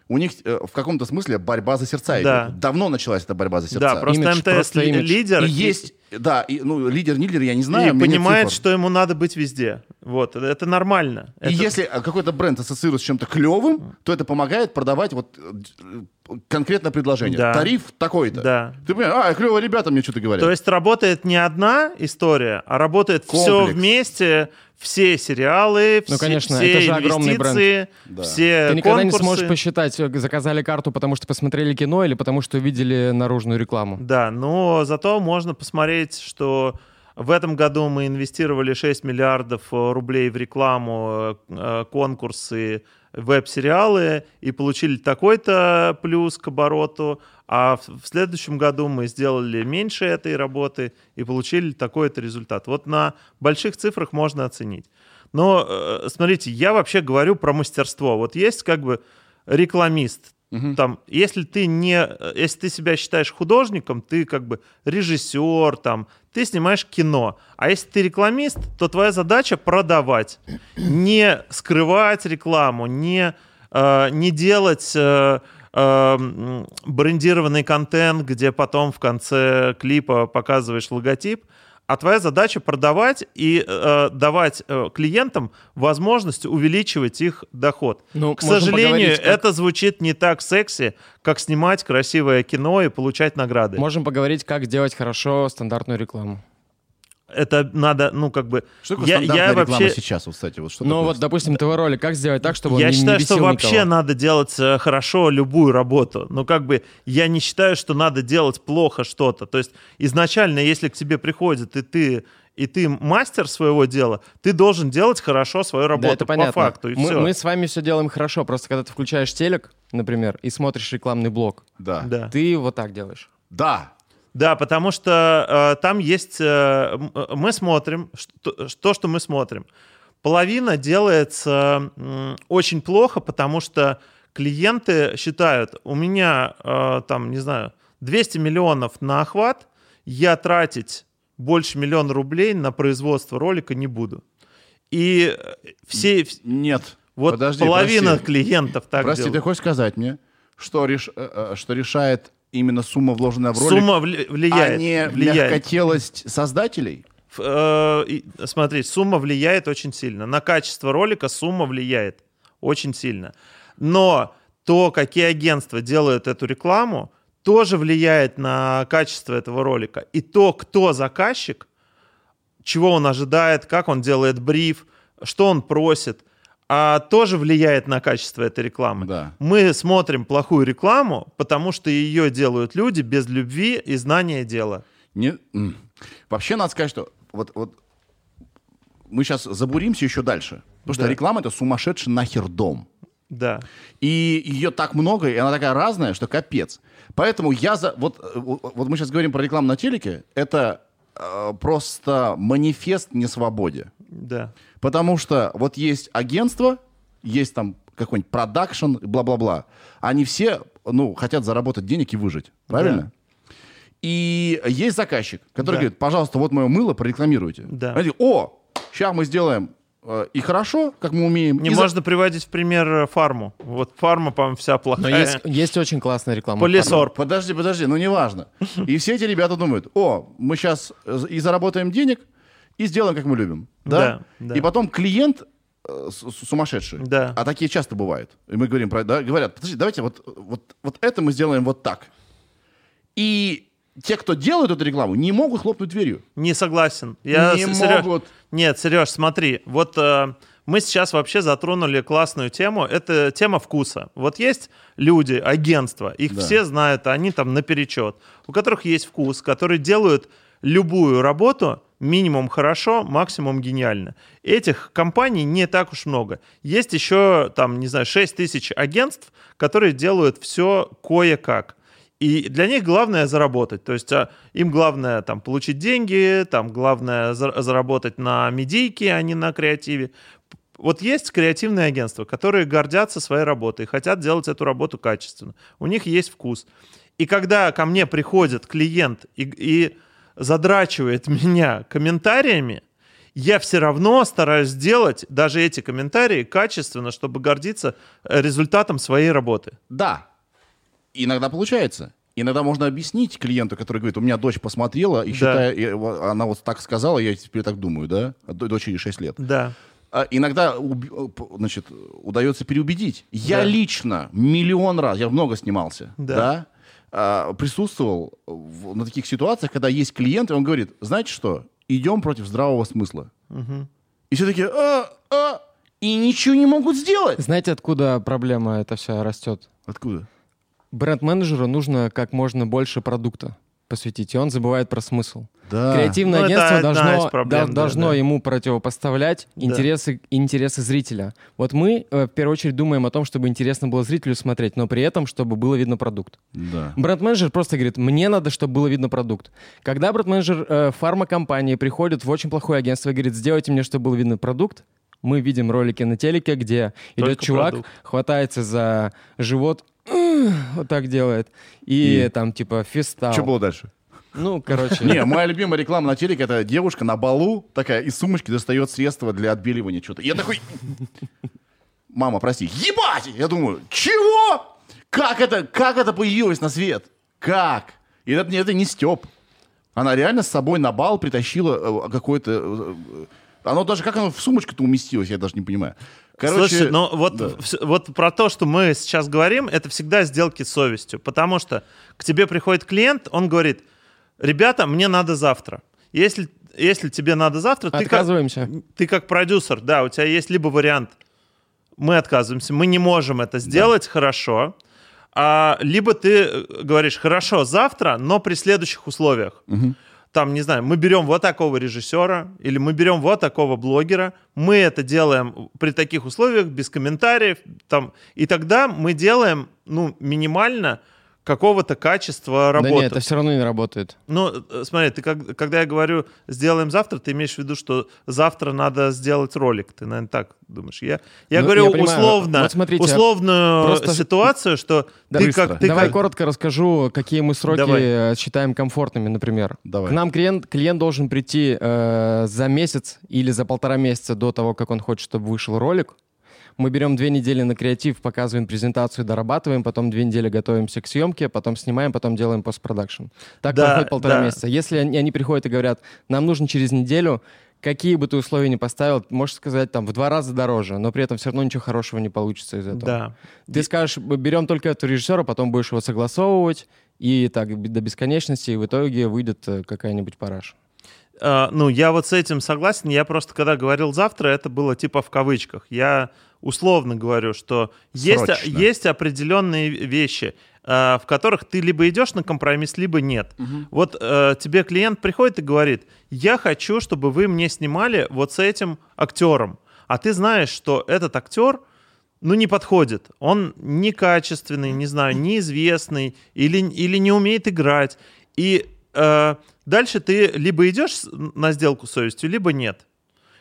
У них э, в каком-то смысле борьба за сердца Да. идет. Давно началась эта борьба за сердца. Да, просто Имидж, МТС просто ли- имидж. лидер И есть, да, и, ну, лидер, не лидер, я не знаю. и понимает, что ему надо быть везде. Вот, это нормально. И Это- если э, какой-то бренд ассоциируется с чем-то клевым, то это помогает продавать вот э, конкретное предложение. Да. Тариф такой-то. Да. Ты понимаешь, а, клевые ребята мне что-то говорят. То есть работает не одна история, а работает все Комплекс. вместе, все сериалы, Ну, все, конечно, все это же огромный инвестиции, Да. все Ты никогда не конкурсы. сможешь посчитать, э, заказали карту, потому что посмотрели кино или потому что увидели наружную рекламу. Да, но зато можно посмотреть, что в этом году мы инвестировали 6 миллиардов э, рублей в рекламу, э, э, конкурсы, веб-сериалы и получили такой-то плюс к обороту, а в, следующем году мы сделали меньше этой работы и получили такой-то результат. Вот на больших цифрах можно оценить. Но смотрите, я вообще говорю про мастерство. Вот есть как бы рекламист, там, если ты не, э, если ты себя считаешь художником, ты как бы режиссер, там, ты снимаешь кино. А если ты рекламист, то твоя задача продавать, [clears throat] не скрывать рекламу, не э, не делать э, э, брендированный контент, где потом в конце клипа показываешь логотип. А твоя задача продавать и э, давать э, клиентам возможность увеличивать их доход. Ну, К сожалению, как- это звучит не так секси, как снимать красивое кино и получать награды. Можем поговорить, как сделать хорошо стандартную рекламу. Это надо, ну, как бы... Что такое я, стандартная я реклама вообще, сейчас, вот, кстати? Вот что Ну такое? вот, допустим, ТВ-ролик, как сделать так, чтобы я он не, считаю, не что бесил вообще никого? надо делать э, хорошо любую работу. Ну, как бы, я не считаю, что надо делать плохо что-то. То есть, изначально, если к тебе приходит, и ты, и ты мастер своего дела, ты должен делать хорошо свою работу Да, это понятно. по факту, и мы, все. мы с вами все делаем хорошо, просто когда ты включаешь телек, например, и смотришь рекламный блок, Да. Да. ты вот так делаешь. Да. Да, потому что э, там есть... э, э, мы смотрим, что, то, что мы смотрим. Половина делается м, очень плохо, потому что клиенты считают, у меня э, там, не знаю, 200 миллионов на охват, я тратить больше миллиона рублей на производство ролика не буду. И э, все... вс- Нет. Вот Подожди, половина прости. клиентов так Прости, ты делают. хочешь сказать мне, что, реш- э, э, что решает именно сумма, вложенная в ролик, Сумма вли- влияет. а не влияет. мягкотелость создателей? Э, Смотри, сумма влияет очень сильно. На качество ролика сумма влияет очень сильно. Но то, какие агентства делают эту рекламу, тоже влияет на качество этого ролика. И то, кто заказчик, чего он ожидает, как он делает бриф, что он просит, а тоже влияет на качество этой рекламы. Да. Мы смотрим плохую рекламу, потому что ее делают люди без любви и знания дела. Не. Вообще надо сказать, что вот, вот мы сейчас забуримся еще дальше. Потому что Да. реклама это сумасшедший нахер дом. Да. И ее так много, и она такая разная, что капец. Поэтому я за... Вот, э, вот мы сейчас говорим про рекламу на телеке. Это э, просто манифест несвободе. Да. Потому что вот есть агентство, есть там какой-нибудь продакшн, бла-бла-бла. Они все, ну, хотят заработать денег и выжить. Правильно? И есть заказчик, который Да. говорит, пожалуйста, вот мое мыло, прорекламируйте. Да. Они говорят, о, сейчас мы сделаем э, и хорошо, как мы умеем. Не и за- можно приводить в пример э, фарму. Вот фарма, по-моему, вся Но плохая. есть, есть очень классная реклама. Полисорб. Подожди, подожди, ну неважно. И все эти ребята думают, о, мы сейчас и заработаем денег, и сделаем, как мы любим. Да? Да, да. И потом клиент э, сумасшедший. Да. А такие часто бывают. И мы говорим про, да, говорят, подожди, давайте вот, вот, вот это мы сделаем вот так. И те, кто делают эту рекламу, не могут хлопнуть дверью. Не согласен. Я, Не с- Серёж- могут. Нет, Сереж, смотри, вот э, мы сейчас вообще затронули классную тему. Это тема вкуса. Вот есть люди, агентства, их Да. все знают, они там наперечет, у которых есть вкус, которые делают любую работу минимум хорошо, максимум гениально. Этих компаний не так уж много. Есть еще, там, не знаю, 6 тысяч агентств, которые делают все кое-как. И для них главное заработать. То есть а, им главное там получить деньги, там главное за- заработать на медийке, а не на креативе. Вот есть креативные агентства, которые гордятся своей работой, хотят делать эту работу качественно. У них есть вкус. И когда ко мне приходит клиент и, и задрачивает [laughs] меня комментариями, я все равно стараюсь сделать даже эти комментарии качественно, чтобы гордиться э, результатом своей работы. Да. Иногда получается. Иногда можно объяснить клиенту, который говорит, у меня дочь посмотрела, и Да. считая, она вот так сказала, я теперь так думаю, да? А Дочери 6 лет. Да. А иногда э, значит, удается переубедить. Я Да. лично миллион раз, я много снимался, Да. да, присутствовал в- на таких ситуациях, когда есть клиент, и он говорит, знаете что, идем против здравого смысла. И все такие, а, а, и ничего не могут сделать. Знаете, откуда проблема эта вся растет? Откуда? Бренд-менеджеру нужно как можно больше продукта посвятить, и он забывает про смысл. Да. Креативное Ну, это агентство одна должно, проблем, да- да, должно да. ему противопоставлять Да. интересы, интересы зрителя. Вот мы э, в первую очередь думаем о том, чтобы интересно было зрителю смотреть, но при этом, чтобы было видно продукт. Да. Бренд-менеджер просто говорит, мне надо, чтобы было видно продукт. Когда бренд-менеджер э, фармакомпании приходит в очень плохое агентство и говорит, сделайте мне, чтобы был видно продукт, мы видим ролики на телеке, где идет Только чувак, продукт. хватается за живот, [clears throat] вот так делает, и, И? там типа фистал. Что было дальше? Ну, короче. Не, моя любимая реклама на телеке это девушка на балу такая из сумочки достает средства для отбеливания что-то. Я такой, [laughs] мама, прости, ебать! Я думаю, чего? Как это, как это появилось на свет? Как? И это, это не Степ. Она реально с собой на бал притащила э, какое-то... э, э, Оно даже, как оно в сумочку-то уместилось, я даже не понимаю. Короче, Слушай, ну вот, да. вс- вот про то, что мы сейчас говорим, это всегда сделки с совестью. Потому что к тебе приходит клиент, он говорит, ребята, мне надо завтра. Если, если тебе надо завтра, ты как, Отказываемся. ты как продюсер, да, у тебя есть либо вариант, мы отказываемся, мы не можем это сделать хорошо, а, либо ты э, говоришь, хорошо, завтра, но при следующих условиях. Там, не знаю, мы берем вот такого режиссера или мы берем вот такого блогера, мы это делаем при таких условиях, без комментариев, там, и тогда мы делаем, ну, минимально какого-то качества Да работы. нет, это все равно не работает. Ну, э, смотри, ты как, когда я говорю сделаем завтра, ты имеешь в виду, что завтра надо сделать ролик. Ты, наверное, так думаешь. Я, я Ну, говорю я понимаю. условно, Вот смотрите, условную просто- ситуацию, что Да, ты быстро. как... Ты Давай как- коротко расскажу, какие мы сроки Давай. э, считаем комфортными, например. Давай. К нам клиент, клиент должен прийти э, за месяц или за полтора месяца до того, как он хочет, чтобы вышел ролик. Мы берем две недели на креатив, показываем презентацию, дорабатываем, потом две недели готовимся к съемке, потом снимаем, потом делаем постпродакшн. Так Да, проходит полтора да. месяца. Если они, они приходят и говорят, нам нужно через неделю, какие бы ты условия ни поставил, можешь сказать там в два раза дороже, но при этом все равно ничего хорошего не получится из этого. Да. Ты скажешь, «Б- берем только этого режиссера, потом будешь его согласовывать, и так до бесконечности, и в итоге выйдет э, какая-нибудь параша. А, ну, я вот с этим согласен. Я просто, когда говорил завтра, это было типа в кавычках. Я условно говорю, что есть, есть определенные вещи, а, в которых ты либо идешь на компромисс, либо нет. Вот э, тебе клиент приходит и говорит, я хочу, чтобы вы мне снимали вот с этим актером. А ты знаешь, что этот актер, ну, не подходит. Он некачественный, не знаю, [laughs] неизвестный или, или не умеет играть. И э, дальше ты либо идешь на сделку с совестью, либо нет.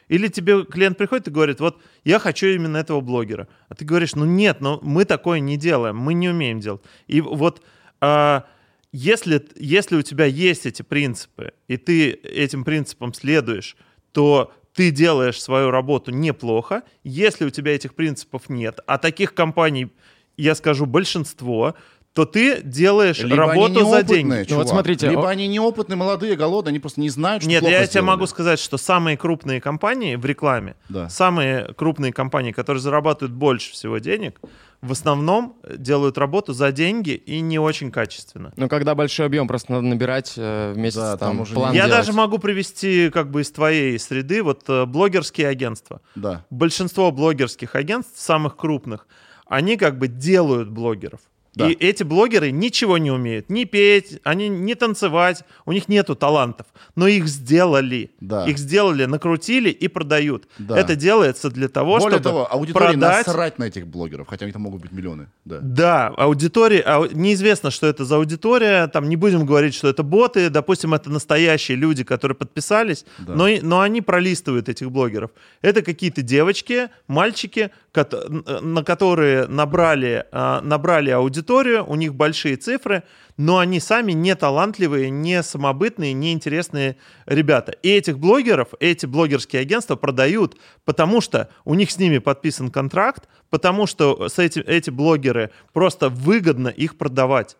Или тебе клиент приходит и говорит, вот я хочу именно этого блогера. А ты говоришь, ну нет, но мы такое не делаем, мы не умеем делать. И вот а, если, если у тебя есть эти принципы, и ты этим принципам следуешь, то ты делаешь свою работу неплохо. Если у тебя этих принципов нет, а таких компаний, я скажу, большинство, то ты делаешь Либо они работу за деньги. неопытные, Ну вот чувак. смотрите, Либо о- они неопытные, молодые, голодные, они просто не знают, что Нет, плохо я тебе сделали. могу сказать, что самые крупные компании в рекламе, Да. самые крупные компании, которые зарабатывают больше всего денег, в основном делают работу за деньги и не очень качественно. Ну, когда большой объем, просто надо набирать э, в месяц Да, там там, уже план Я делать. даже могу привести как бы из твоей среды вот э, блогерские агентства. Да. Большинство блогерских агентств, самых крупных, они как бы делают блогеров. Да. И эти блогеры ничего не умеют, ни петь, они не танцевать, у них нету талантов, но их сделали, Да. их сделали, накрутили и продают. Да. Это делается для того, Более чтобы того, аудитории продать. насрать на этих блогеров, хотя их там могут быть миллионы. Да. Да, аудитория, ау- неизвестно, что это за аудитория, там не будем говорить, что это боты, допустим, это настоящие люди, которые подписались, Да. но, но они пролистывают этих блогеров. Это какие-то девочки, мальчики, на которые набрали, а, набрали аудиторию, у них большие цифры, но они сами не талантливые, не самобытные, не интересные ребята. И этих блогеров, эти блогерские агентства продают, потому что у них с ними подписан контракт, потому что с эти, эти блогеры просто выгодно их продавать.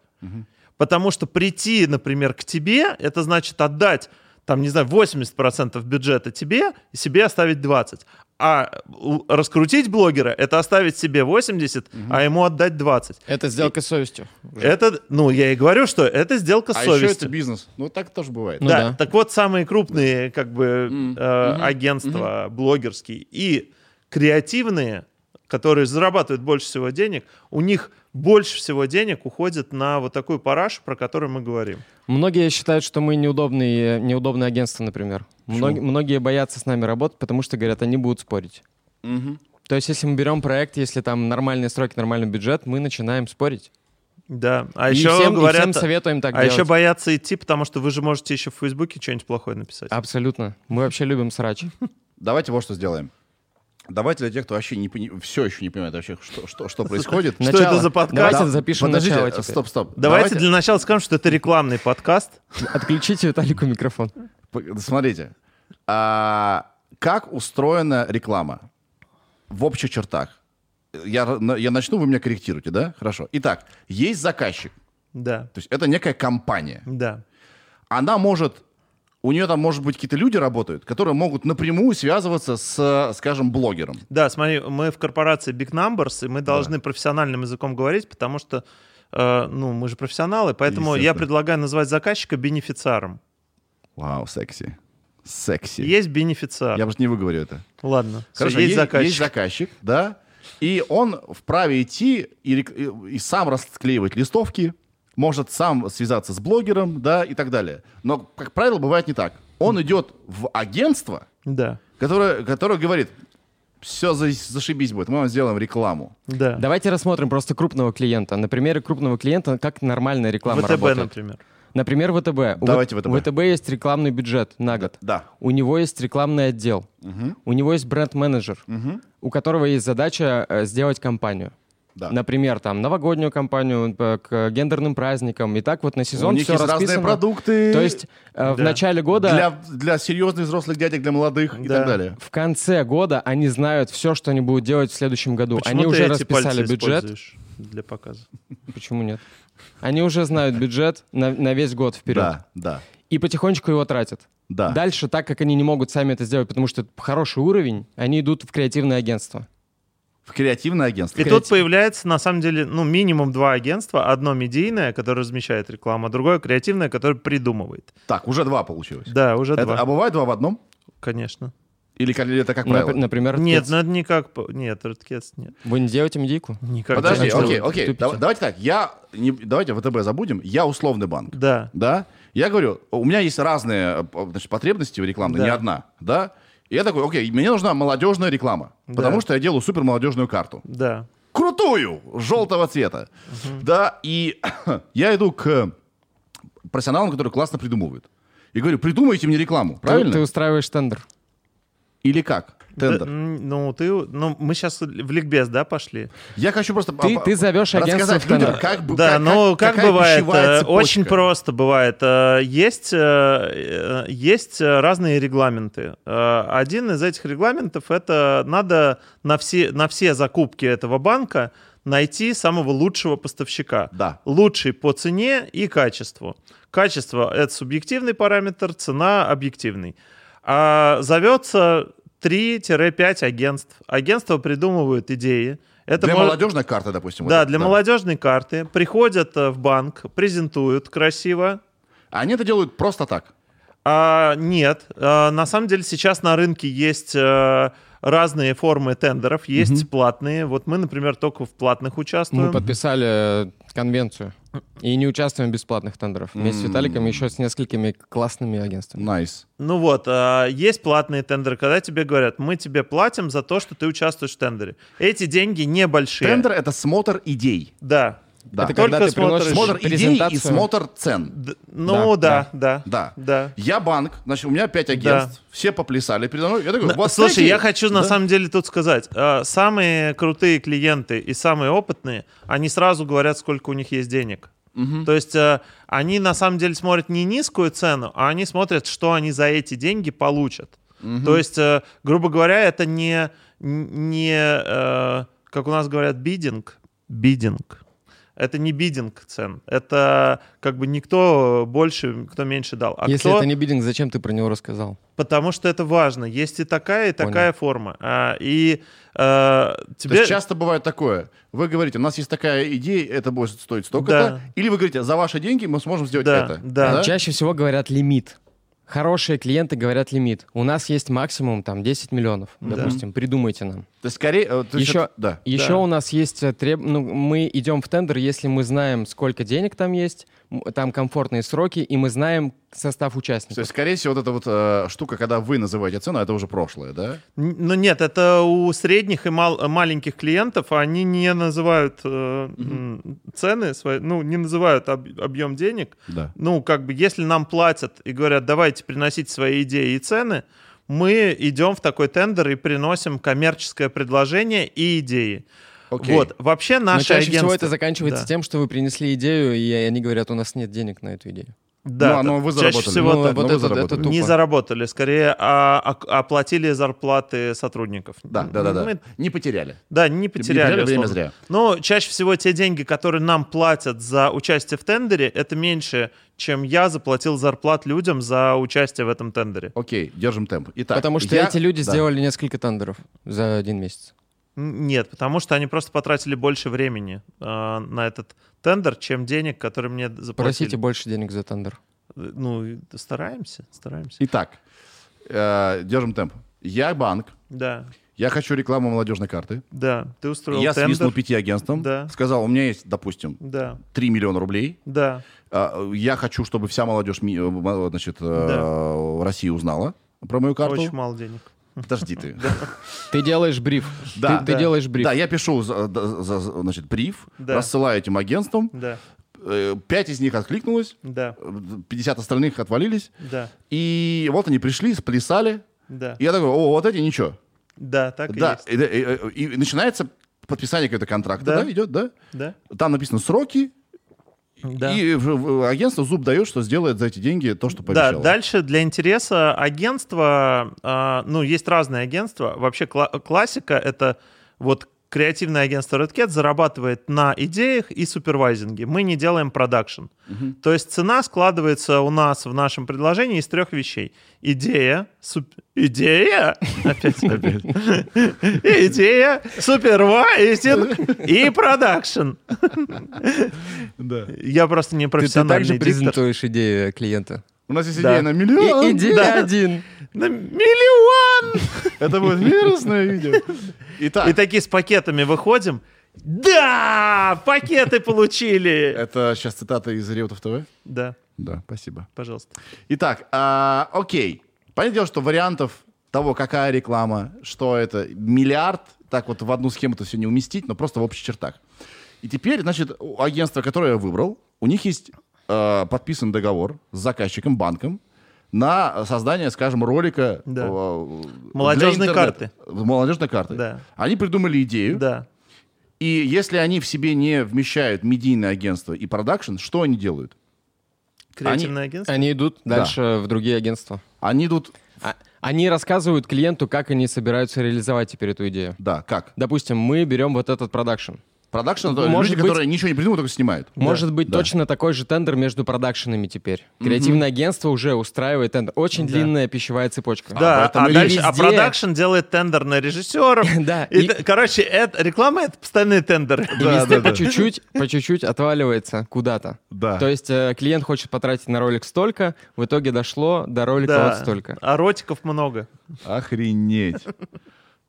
Потому что прийти, например, к тебе, это значит отдать, там, не знаю, 80% бюджета тебе и себе оставить 20%. А раскрутить блогера — это оставить себе 80, а ему отдать 20. Это сделка с совестью. уже. Это, ну, я и говорю, что это сделка с А еще это совестью. бизнес. Ну, так тоже бывает. Ну да, да. так вот самые крупные как бы э, Мгм. агентства блогерские и креативные, которые зарабатывают больше всего денег, у них больше всего денег уходит на вот такую парашу, про которую мы говорим. Многие считают, что мы неудобные, неудобное агентство, например. Мног- многие боятся с нами работать, потому что говорят, они будут спорить. Мгм. То есть, если мы берем проект, если там нормальные сроки, нормальный бюджет, мы начинаем спорить. Да, а и, еще всем, и говорят, всем советуем так а делать. еще боятся идти, потому что вы же можете еще в Фейсбуке что-нибудь плохое написать. Абсолютно. Мы вообще любим срач. Давайте вот что сделаем. Давайте для тех, кто вообще не, пони- все еще не понимает вообще, что, что, что происходит. [laughs] Что это за подкаст? Давайте Да, запишем подождите, начало теперь. Стоп, стоп. Давайте, для начала скажем, что это рекламный подкаст. Отключите Виталику микрофон. Смотрите, а, как устроена реклама в общих чертах? Я, я начну, вы меня корректируете, да? Хорошо. Итак, есть заказчик, Да, то есть это некая компания. да. Она может, у нее там, может быть, какие-то люди работают, которые могут напрямую связываться с, скажем, блогером. Да, смотри, мы в корпорации Big Numbers, и мы должны профессиональным языком говорить, потому что, э, ну, мы же профессионалы, поэтому я предлагаю назвать заказчика бенефициаром. Вау, секси. Секси. Есть бенефициар. Я просто не выговорю это. Ладно, Хорошо, есть, есть, заказчик. есть заказчик, да, и он вправе идти и, и- и сам расклеивать листовки, может сам связаться с блогером, да, и так далее. Но, как правило, бывает не так. Он идет в агентство, Да, которое, которое говорит, все зашибись будет, мы вам сделаем рекламу. да. Давайте рассмотрим просто крупного клиента. На примере крупного клиента, как нормальная реклама ВТБ, работает. например. Например, ВТБ. У Давайте ВТБ. У ВТБ есть рекламный бюджет на год. Да. У него есть рекламный отдел. У него есть бренд-менеджер, у которого есть задача э, сделать кампанию. Да. Например, там новогоднюю кампанию э, к гендерным праздникам. И так вот на сезон У них все есть расписано. разные продукты. То есть э, в Да. начале года, для, для серьезных взрослых дядек, для молодых и Да. так далее. в конце года они знают все, что они будут делать в следующем году. Почему они ты уже эти расписали пальцы бюджет. для показа. Почему нет? Они уже знают бюджет на, на весь год вперед. Да, да. и потихонечку его тратят. Да. Дальше, так как они не могут сами это сделать, потому что это хороший уровень, они идут в креативное агентство. В креативное агентство. И тут появляется, на самом деле, ну, минимум два агентства. Одно медийное, которое размещает рекламу, а другое креативное, которое придумывает. Так, уже два получилось. Да, уже Это- два. а бывает два в одном? Конечно. Или, это как правило? Например, Нет, Kids. ну это никак... Нет, Redcats нет. вы не делаете медийку? Никак. Подожди, Значит, окей, окей. тупите. Да- давайте так. Я не, давайте ВТБ забудем. Я условный банк. Да. Да? Я говорю, у меня есть разные э, значит, потребности в рекламе, Да. не одна. Да? И я такой, окей, мне нужна молодежная реклама. Да. Потому что я делаю супер молодежную карту. Да. крутую, желтого цвета. Да, и [clears throat] я иду к профессионалам, которые классно придумывают. И говорю, придумайте мне рекламу, Ты- правильно? Ты, устраиваешь тендер. Или как? Тендер. Да, ну, ты... Ну, мы сейчас в ликбез, да, пошли? Я хочу просто... Ты- ты зовешь агентство рассказать в тендер. людям, как бы... Да, как- ну как бывает, э, очень просто бывает. Э, Есть, э, есть разные регламенты. Один из этих регламентов это надо на все, на все закупки этого банка найти самого лучшего поставщика. Да. Лучший по цене и качеству. Качество — это субъективный параметр, цена — объективный. А зовется 3-5 агентств. Агентства придумывают идеи. Это Для может- молодежной карты, допустим. да, вот для это, молодежной карты приходят э, в банк, презентуют красиво. Они это делают просто так. А, нет, а, на самом деле сейчас на рынке есть э, разные формы тендеров, есть платные. Вот мы, например, только в платных участвуем. Мы подписали э, конвенцию и не участвуем в бесплатных тендерах. Вместе с Виталиком еще с несколькими классными агентствами. Nice. Ну вот, а, есть платные тендеры, когда тебе говорят, мы тебе платим за то, что ты участвуешь в тендере. Эти деньги небольшие. Тендер — это смотр идей. Да. Да. Это Только когда ты смотришь- приносишь Смотр идей и презентацию. смотр цен. Д- ну да, да, Да. да. Я банк, значит, у меня пять агентств, все поплясали передо мной. Я такой, На- вот Слушай, эти- я хочу на Да. самом деле тут сказать. э, Самые крутые клиенты и самые опытные, они сразу говорят, сколько у них есть денег. То есть э, они на самом деле смотрят не низкую цену, а они смотрят, что они за эти деньги получат. То есть, э, грубо говоря, это не, не э, как у нас говорят, бидинг. Бидинг. Это не бидинг цен. Это как бы никто больше, кто меньше дал. А Если кто... это не бидинг, зачем ты про него рассказал? Потому что это важно. Есть и такая, и Понял. такая форма. А, и То тебе... есть часто бывает такое. Вы говорите, у нас есть такая идея, это будет стоить столько-то. Да. Или вы говорите, за ваши деньги мы сможем сделать Да, это. да. Чаще всего говорят лимит. Хорошие клиенты говорят лимит. У нас есть максимум там 10 миллионов, Да. допустим. Придумайте нам. То есть скорее... то Еще, это- да. еще Да. у нас есть э, треб... ну, мы идем в тендер, если мы знаем, сколько денег там есть, там комфортные сроки, и мы знаем состав То участников. есть, скорее всего, вот эта вот э, штука, когда вы называете цену, это уже прошлое, да? Ну нет, это у средних и мал- маленьких клиентов они не называют э, м, цены свои, ну не называют об- объем денег. Да. Ну как бы если нам платят и говорят, давайте приносить свои идеи и цены, мы идем в такой тендер и приносим коммерческое предложение и идеи. Окей. Вот вообще Но наше чаще агентство. всего это заканчивается Да. тем, что вы принесли идею, и они говорят, у нас нет денег на эту идею. Да, Ну, а, ну, вы чаще всего Ну, так. вот но вы это- заработали. это не заработали, скорее а, а- оплатили зарплаты сотрудников. Да, да, да, да. Мы- Не потеряли. Да, не потеряли. потеряли время зря. Но чаще всего те деньги, которые нам платят за участие в тендере, это меньше, чем я заплатил зарплат людям за участие в этом тендере. Окей, держим темп. Итак, Потому что я- эти люди да. сделали несколько тендеров за один месяц. Нет, потому что они просто потратили больше времени э, на этот тендер, чем денег, которые мне заплатили. Просите больше денег за тендер. Ну, и стараемся, стараемся. Итак, э, держим темп. Я банк, Да, я хочу рекламу молодежной карты. да. Ты устроил я тендер. свистнул пяти агентствам, Да. сказал, у меня есть, допустим, Да, 3 миллиона рублей. да, А, Я хочу, чтобы вся молодежь э, значит, э, Да. России узнала про мою карту. очень мало денег. Подожди ты. Ты делаешь бриф. Да. Ты, делаешь бриф. Да, я пишу за- за- за- значит, бриф, Да. рассылаю этим агентствам. Да, Э, Пять из них откликнулось, да, э, 50 остальных отвалились. да, И вот они пришли, сплясали. да. И я такой, о, вот эти ничего. Да, так и Да, есть. и, и- и- и начинается подписание какого-то контракта, Да. да, идет, да? Да, Там написано сроки, да. и агентство зуб дает, что сделает за эти деньги то, что Да, пообещало. дальше для интереса агентства, а, ну, есть разные агентства. Вообще кла- классика — это вот креативное агентство Redcat зарабатывает на идеях и супервайзинге. Мы не делаем продакшн. То есть цена складывается у нас в нашем предложении из трех вещей. Идея, суп- идея, [laughs] опять, опять. [laughs] идея, супервайзинг и продакшн. Да. Я просто не Ты, ты профессиональный также презентуешь идею клиента. У нас есть Да. идея на миллион. И- идея да. один. На миллион! Это будет вирусное видео. Итак, И такие с пакетами выходим. Да, пакеты получили. это сейчас цитата из Реутов ТВ? Да, Да, спасибо. пожалуйста. Итак, а, окей. Понятное дело, что вариантов того, какая реклама, что это, миллиард, так вот в одну схему-то все не уместить, но просто в общих чертах. И теперь, значит, у агентства, которое я выбрал, у них есть э, подписан договор с заказчиком, банком, на создание, скажем, ролика Да. э, Молодежной интернета. Молодежной карты. Да. Они придумали идею, Да. и если они в себе не вмещают медийное агентство и продакшн, что они делают? Креативное агентство. Они идут Да. дальше в другие агентства. Они идут, А- Они рассказывают клиенту, как они собираются реализовать теперь эту идею. да, как? Допустим, мы берем вот этот продакшн. Продакшн Ну, это может люди, быть- которые ничего не придумывают, только снимают. Может быть да. точно такой же тендер между продакшенами теперь. Креативное агентство уже устраивает тендер. Очень Да. длинная пищевая цепочка. Да, об этом а, и дальше, речь. а Везде- продакшн делает тендер на режиссеров. [laughs] Да, И и- короче, это, реклама — это постоянные тендеры. И везде по чуть-чуть, [laughs] по чуть-чуть отваливается куда-то. Да. То есть э, клиент хочет потратить на ролик столько, в итоге дошло до ролика Да. вот столько. А ротиков много. Охренеть.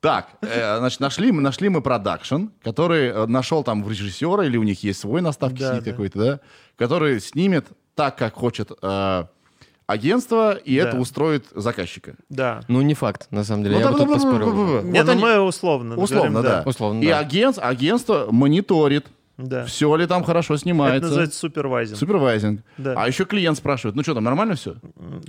Так, э, значит, нашли мы, нашли мы продакшн, который э, нашел там в режиссера, или у них есть свой наставки Да, сидит да. какой-то, да, который снимет так, как хочет э, агентство, и Да. это устроит заказчика. Да. Ну, не факт, на самом деле. Ну, Я бы тут поспорил. да, да, да. Не, Вот ну они- мы условно. Условно, говорим, да. Условно, И да. агент, агентство мониторит, Да. все ли там хорошо Это снимается. называется супервайзинг. Супервайзинг. Да. А еще клиент спрашивает, ну что там, нормально все?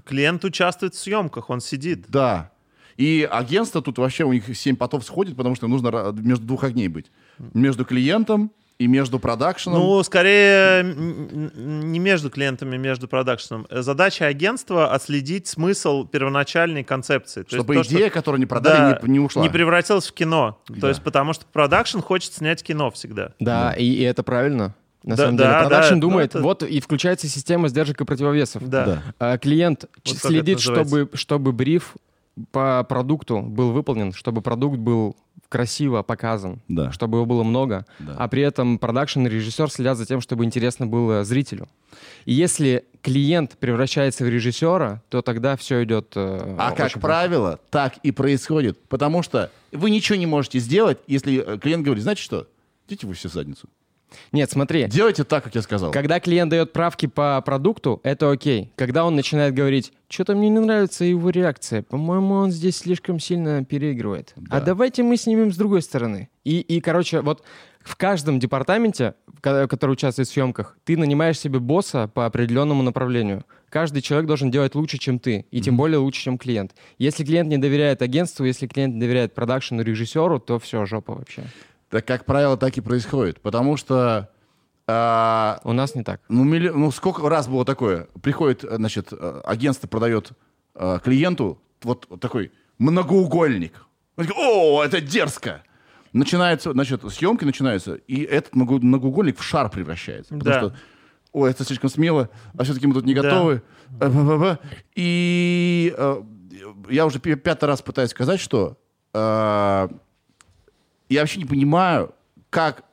Клиент участвует в съемках, он сидит. Да. И агентство тут вообще у них семь потов сходит, потому что нужно между двух огней быть. Между клиентом и между продакшеном. Ну, скорее, не между клиентами, между продакшеном. Задача агентства — отследить смысл первоначальной концепции. То чтобы есть то, идея, что- которую не продали, да, не, не ушла. не превратилась в кино. Да. То есть потому что продакшн хочет снять кино всегда. Да, И, и это правильно. На Да, самом да, деле, да, продакшн ну думает, это- вот и включается система сдержек и противовесов. Да. Да. А клиент Вот следит, чтобы, чтобы бриф по продукту был выполнен, чтобы продукт был красиво показан, Да. чтобы его было много, Да. а при этом продакшн и режиссер следят за тем, чтобы интересно было зрителю. И если клиент превращается в режиссера, то тогда все идет. э, А как плохо. правило, так и происходит. Потому что вы ничего не можете сделать, если э, клиент говорит, знаете что, идите вы все задницу. Нет, смотри. Делайте так, как я сказал. Когда клиент дает правки по продукту, это окей. Когда он начинает говорить, что-то мне не нравится его реакция, по-моему, он здесь слишком сильно переигрывает. А давайте мы снимем с другой стороны. И, и, короче, вот в каждом департаменте, ко- который участвует в съемках, ты нанимаешь себе босса по определенному направлению. Каждый человек должен делать лучше, чем ты, и тем более лучше, чем клиент. Если клиент не доверяет агентству, если клиент не доверяет продакшену, режиссеру, то все, жопа вообще. Так, как правило, так и происходит. Потому что... а, У нас не так. Ну, милли- ну, сколько раз было такое? Приходит, э, значит, э, агентство продает э, клиенту вот такой многоугольник. Он такой, О, это дерзко! Начинается, значит, съемки начинаются, и этот много- многоугольник в шар превращается. Потому Да. что, о, это слишком смело, а все-таки мы тут не Да. готовы. Ба-ба-ба. И э, я уже пятый раз пытаюсь сказать, что э, я вообще не понимаю, как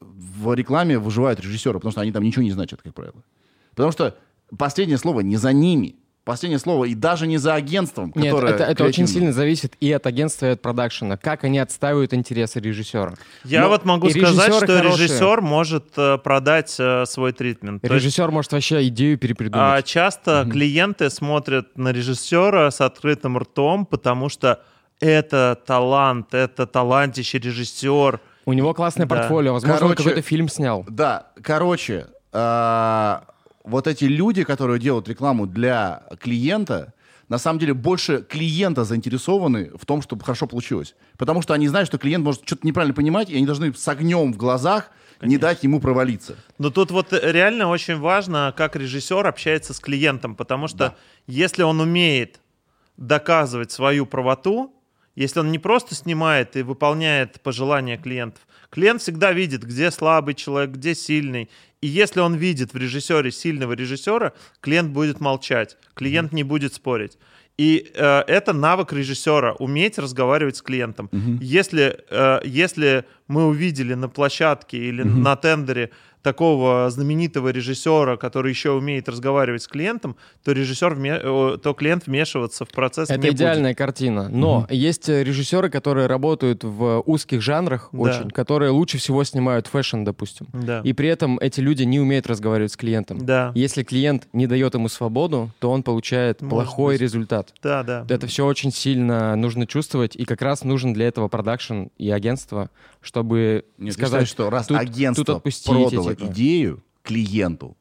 в рекламе выживают режиссеры, потому что они там ничего не значат, как правило. Потому что последнее слово не за ними. Последнее слово и даже не за агентством, Нет, которое это, это очень сильно зависит и от агентства, и от продакшена. Как они отстаивают интересы режиссера. Я Ну, вот могу сказать, что хорошие. режиссер может э, продать э, свой тритмент. То есть, Режиссер может вообще идею а, перепридумать. часто клиенты смотрят на режиссера с открытым ртом, потому что это талант, это талантище режиссер. У него классное Да. портфолио, возможно, он Короче, какой-то фильм снял. Да, короче, а, вот эти люди, которые делают рекламу для клиента, на самом деле больше клиента заинтересованы в том, чтобы хорошо получилось. Потому что они знают, что клиент может что-то неправильно понимать, и они должны с огнем в глазах не дать ему провалиться. Но тут вот реально очень важно, как режиссер общается с клиентом, потому что если он умеет доказывать свою правоту, если он не просто снимает и выполняет пожелания клиентов, клиент всегда видит, где слабый человек, где сильный. И если он видит в режиссере сильного режиссера, клиент будет молчать, клиент не будет спорить. И э, это навык режиссера уметь разговаривать с клиентом. Если, э, если мы увидели на площадке или на тендере такого знаменитого режиссера, который еще умеет разговаривать с клиентом, то режиссер, вме- э, то клиент вмешиваться в процесс Это не идеальная картина. Но есть э, режиссеры, которые работают в узких жанрах Да. очень, которые лучше всего снимают fashion, допустим. будет. Да. И при этом эти люди не умеют разговаривать с клиентом. Да. Если клиент не дает ему свободу, то он получает Может плохой быть. результат. Да, да. Это все очень сильно нужно чувствовать, и как раз нужен для этого продакшн и агентство, чтобы Нет, сказать, считаешь, что раз тут- агентство тут отпустите, продало типа. идею клиенту,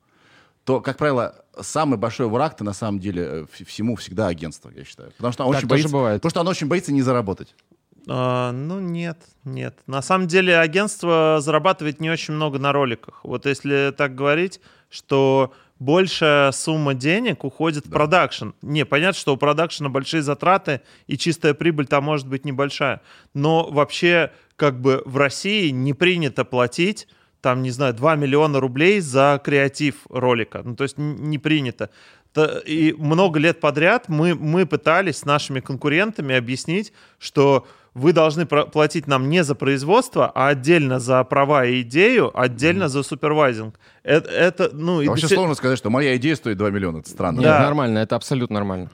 то, как правило, самый большой враг-то на самом деле э, всему всегда агентство, я считаю. Потому что, оно Так очень боится, бывает. потому что оно очень боится не заработать. А, ну нет, нет. На самом деле агентство зарабатывает не очень много на роликах. Вот если так говорить, что большая сумма денег уходит в продакшн. Не, понятно, что у продакшена большие затраты, и чистая прибыль там может быть небольшая. Но вообще, как бы в России не принято платить там, не знаю, 2 миллиона рублей за креатив ролика. Ну, то есть не принято. И много лет подряд мы, мы пытались с нашими конкурентами объяснить, что вы должны платить нам не за производство, а отдельно за права и идею, отдельно за супервайзинг. Это, это, ну, и А Вообще сих- сложно сказать, что моя идея стоит 2 миллиона. Это странно. Нет, Да. нормально, это абсолютно нормально.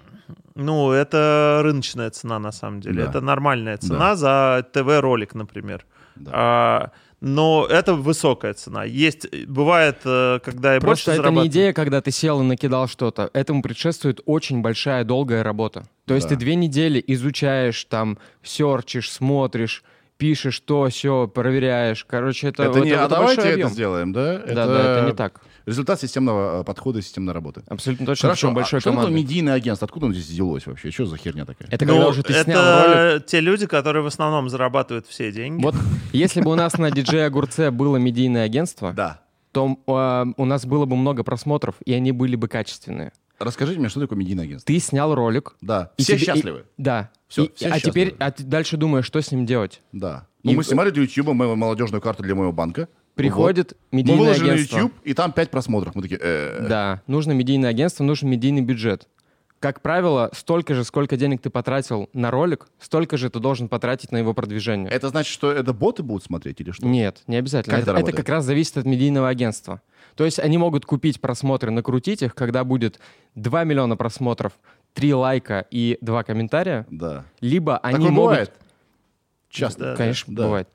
ну, это рыночная цена на самом деле. Да. Это нормальная цена за ТВ-ролик, например. А, но это высокая цена. Есть, бывает, э, когда и Просто больше это не идея, когда ты сел и накидал что-то. Этому предшествует очень большая, долгая работа. То есть Да. ты две недели изучаешь, там, серчишь, смотришь, пишешь то, все, проверяешь. Короче, это, Это, не, это а давайте большой это объем. сделаем, да? Да, да, это не так. Результат системного э, подхода и системной работы. Абсолютно точно. Хорошо, причем большой а что такое медийное агентство? Откуда оно здесь взялось вообще? Что за херня такая? Это Ну, когда уже ты снял ролик. те люди, которые в основном зарабатывают все деньги. Вот [laughs] если бы у нас на диджей Огурце было медийное агентство, Да. то а, у нас было бы много просмотров, и они были бы качественные. Расскажите мне, что такое медийное агентство? Ты снял ролик. Да. и Все тебе- и- счастливы. да. Всё, И- все а теперь счастливы. а ты дальше думаешь, что с ним делать. Да. Ну, И- мы снимали для YouTube мою молодежную карту для моего банка. Приходит Вот. Мы медийное выложили агентство. на YouTube, и там 5 просмотров. Мы такие, э, Да, нужно медийное агентство, нужен медийный бюджет. Как правило, столько же, сколько денег ты потратил на ролик, столько же ты должен потратить на его продвижение. Это значит, что это боты будут смотреть или что? Нет, не обязательно. Как это это, это как раз зависит от медийного агентства. То есть они могут купить просмотры, накрутить их, когда будет 2 миллиона просмотров, 3 лайка и 2 комментария, Да. либо они Такое могут... бывает? Часто. Конечно, Да. бывает.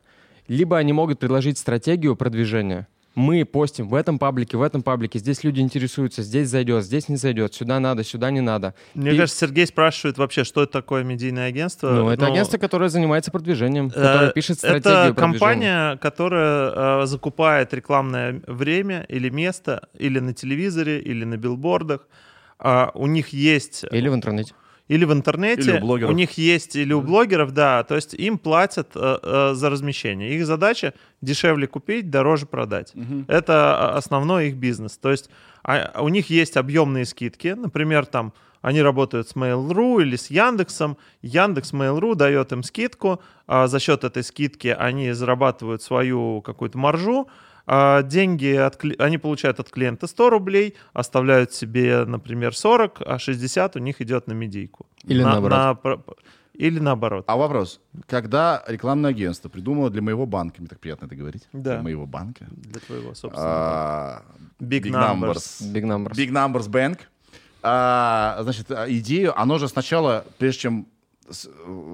Либо они могут предложить стратегию продвижения. Мы постим в этом паблике, в этом паблике, здесь люди интересуются, здесь зайдет, здесь не зайдет, сюда надо, сюда не надо. Мне И- кажется, Сергей спрашивает вообще, что это такое медийное агентство. Ну, это Ну, агентство, которое занимается продвижением, э, которое пишет стратегию Это продвижения. компания, которая э, закупает рекламное время или место, или на телевизоре, или на билбордах. А, у них есть Или в интернете. Или в интернете, Или у блогеров. них есть, или у блогеров, да, то есть им платят э, э, за размещение. Их задача дешевле купить, дороже продать. Это а, основной их бизнес. То есть а, у них есть объемные скидки, например, там они работают с Mail.ru или с Яндексом. Яндекс Mail.ru дает им скидку. а за счет этой скидки они зарабатывают свою какую-то маржу. А деньги от, они получают от клиента 100 рублей, оставляют себе, например, 40, а 60 у них идет на медийку. Или На- наоборот. на или наоборот. А вопрос. Когда рекламное агентство придумало для моего банка, мне так приятно это говорить, Да. для моего банка, Для твоего собственного. а, Big numbers. Big numbers. Big Numbers Bank. А, значит, а, идею, оно же сначала, прежде чем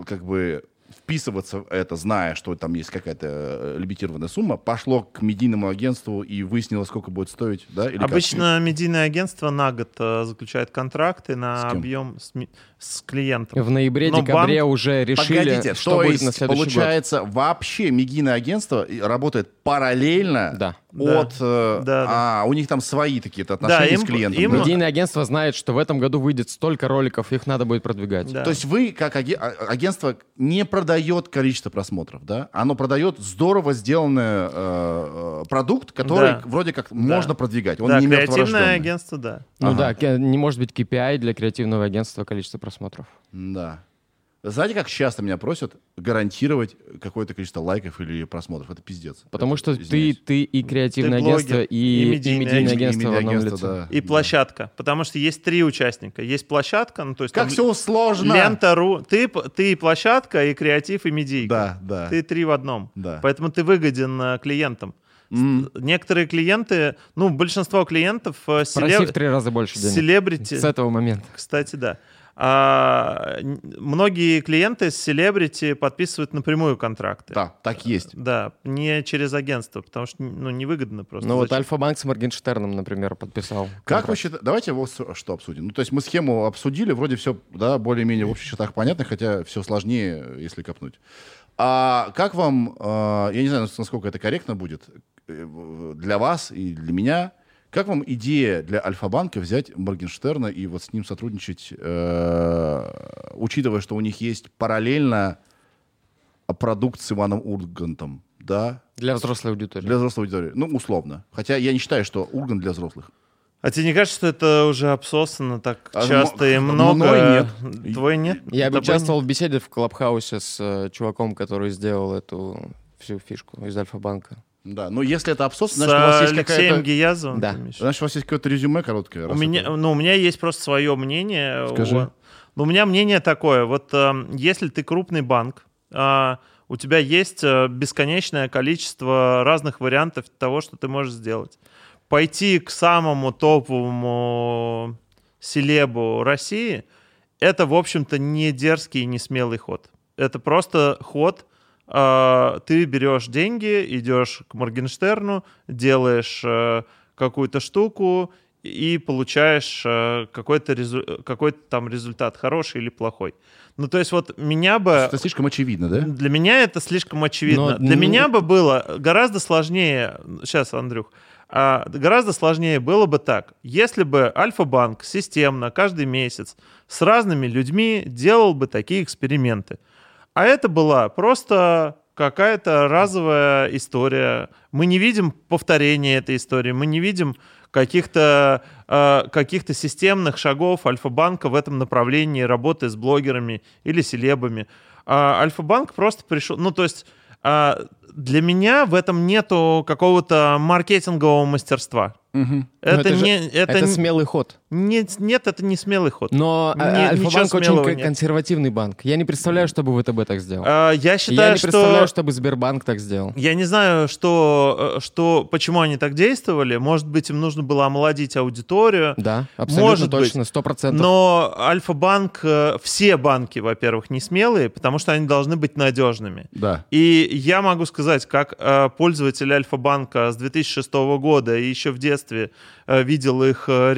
как бы вписываться в это, зная, что там есть какая-то э, лимитированная сумма, пошло к медийному агентству и выяснило, сколько будет стоить, да? Или как? Обычно медийное агентство на год э, заключает контракты на объем с, с клиентом. В ноябре, Но декабре банк- уже решили, Погодите, что то будет есть, на следующий получается, вообще медийное агентство работает параллельно Да. от... э, Да, а, у них там свои такие-то отношения им- с клиентом. им- да? год. Медийное агентство знает, что в этом году выйдет столько роликов, их надо будет продвигать. Да. То есть вы, как аге- а- агентство, не продает количество просмотров, да? Оно продает здорово сделанный э, э, продукт, который Да. вроде как Да. можно продвигать. Он да, не креативное агентство, да. Ну Ага. да, не может быть KPI для креативного агентства количество просмотров. Да. Знаете, как часто меня просят гарантировать какое-то количество лайков или просмотров? Это пиздец. Потому Это, что ты, извиняюсь. ты и креативное Ты блогер, агентство, и, и и медийное медийное агентство, агентство одном медиа-агентство, лице. да. И площадка. Потому что есть три участника. Есть площадка, ну то есть Как там все сложно. Лента.ру. Ты, ты и площадка, и креатив, и медийка. Да, да. Ты три в одном. Да. Поэтому ты выгоден э, клиентам. М. Некоторые клиенты, ну, большинство клиентов э, В России в селеб- три раза больше денег. селебрити, С этого момента. кстати, да. А, многие клиенты с селебрити подписывают напрямую контракты. Да, так есть. Да, не через агентство, потому что ну, невыгодно просто. Ну вот? Альфа-банк с Моргенштерном, например, подписал. Как вы контракт. считаете, давайте вот что обсудим. Ну, то есть мы схему обсудили, вроде все, да, более-менее в общих чертах понятно, хотя все сложнее, если копнуть. А как вам, а, я не знаю, насколько это корректно будет э, для вас и для меня, как вам идея для Альфа-банка взять Моргенштерна и вот с ним сотрудничать, э, учитывая, что у них есть параллельно продукт с Иваном Ургантом, да, Для взрослой аудитории. для взрослой аудитории, ну, условно. Хотя я не считаю, что Ургант для взрослых. А тебе не кажется, что это уже обсосано так А, часто и много? мной нет. Твой нет? Я бы Тобой участвовал в беседе в Клабхаусе с э, чуваком, который сделал эту всю фишку из Альфа-банка. Да, но если это абсос, значит, у вас есть Алексеем какая-то... Гиязовым? Да. Значит, у вас есть какое-то резюме короткое. У меня, это- ну, у меня есть просто свое мнение. Скажи. О- Ну, у меня мнение такое. Вот эм, если ты крупный банк, а, у тебя есть э, бесконечное количество разных вариантов того, что ты можешь сделать. Пойти к самому топовому селебу России, это, в общем-то, не дерзкий и не смелый ход. Это просто ход, ты берешь деньги, идешь к Моргенштерну, делаешь э, какую-то штуку и получаешь э, какой-то, резу- какой-то там результат, хороший или плохой. Ну, то есть вот меня бы... Это слишком очевидно, да? Для меня это слишком очевидно. Но, Для ну- меня бы было гораздо сложнее, сейчас, Андрюх, а, гораздо сложнее было бы так, если бы Альфа-банк системно каждый месяц с разными людьми делал бы такие эксперименты. А это была просто какая-то разовая история. Мы не видим повторения этой истории, мы не видим каких-то э, каких-то системных шагов Альфа-банка в этом направлении работы с блогерами или селебами. А Альфа-банк просто пришел, ну то есть а, для меня в этом нету какого-то маркетингового мастерства. Мгм. Но Это, же- не, это, это смелый ход. Нет, нет, это не смелый ход. Но а, Не- ничего Альфа-банк очень нет. консервативный банк. Я не представляю, чтобы ВТБ так сделал. А, я Я считаю, не представляю, что чтобы Сбербанк так сделал. Я не знаю, что, э, что, почему они так действовали. Может быть, им нужно было омолодить аудиторию. Да, абсолютно Может быть. точно, сто процентов. Но Альфа-банк, э, все банки, во-первых, не смелые, потому что они должны быть надежными. Да. И я могу сказать, как э, пользователь Альфа-банка с 2006 года и еще в детстве видел их э,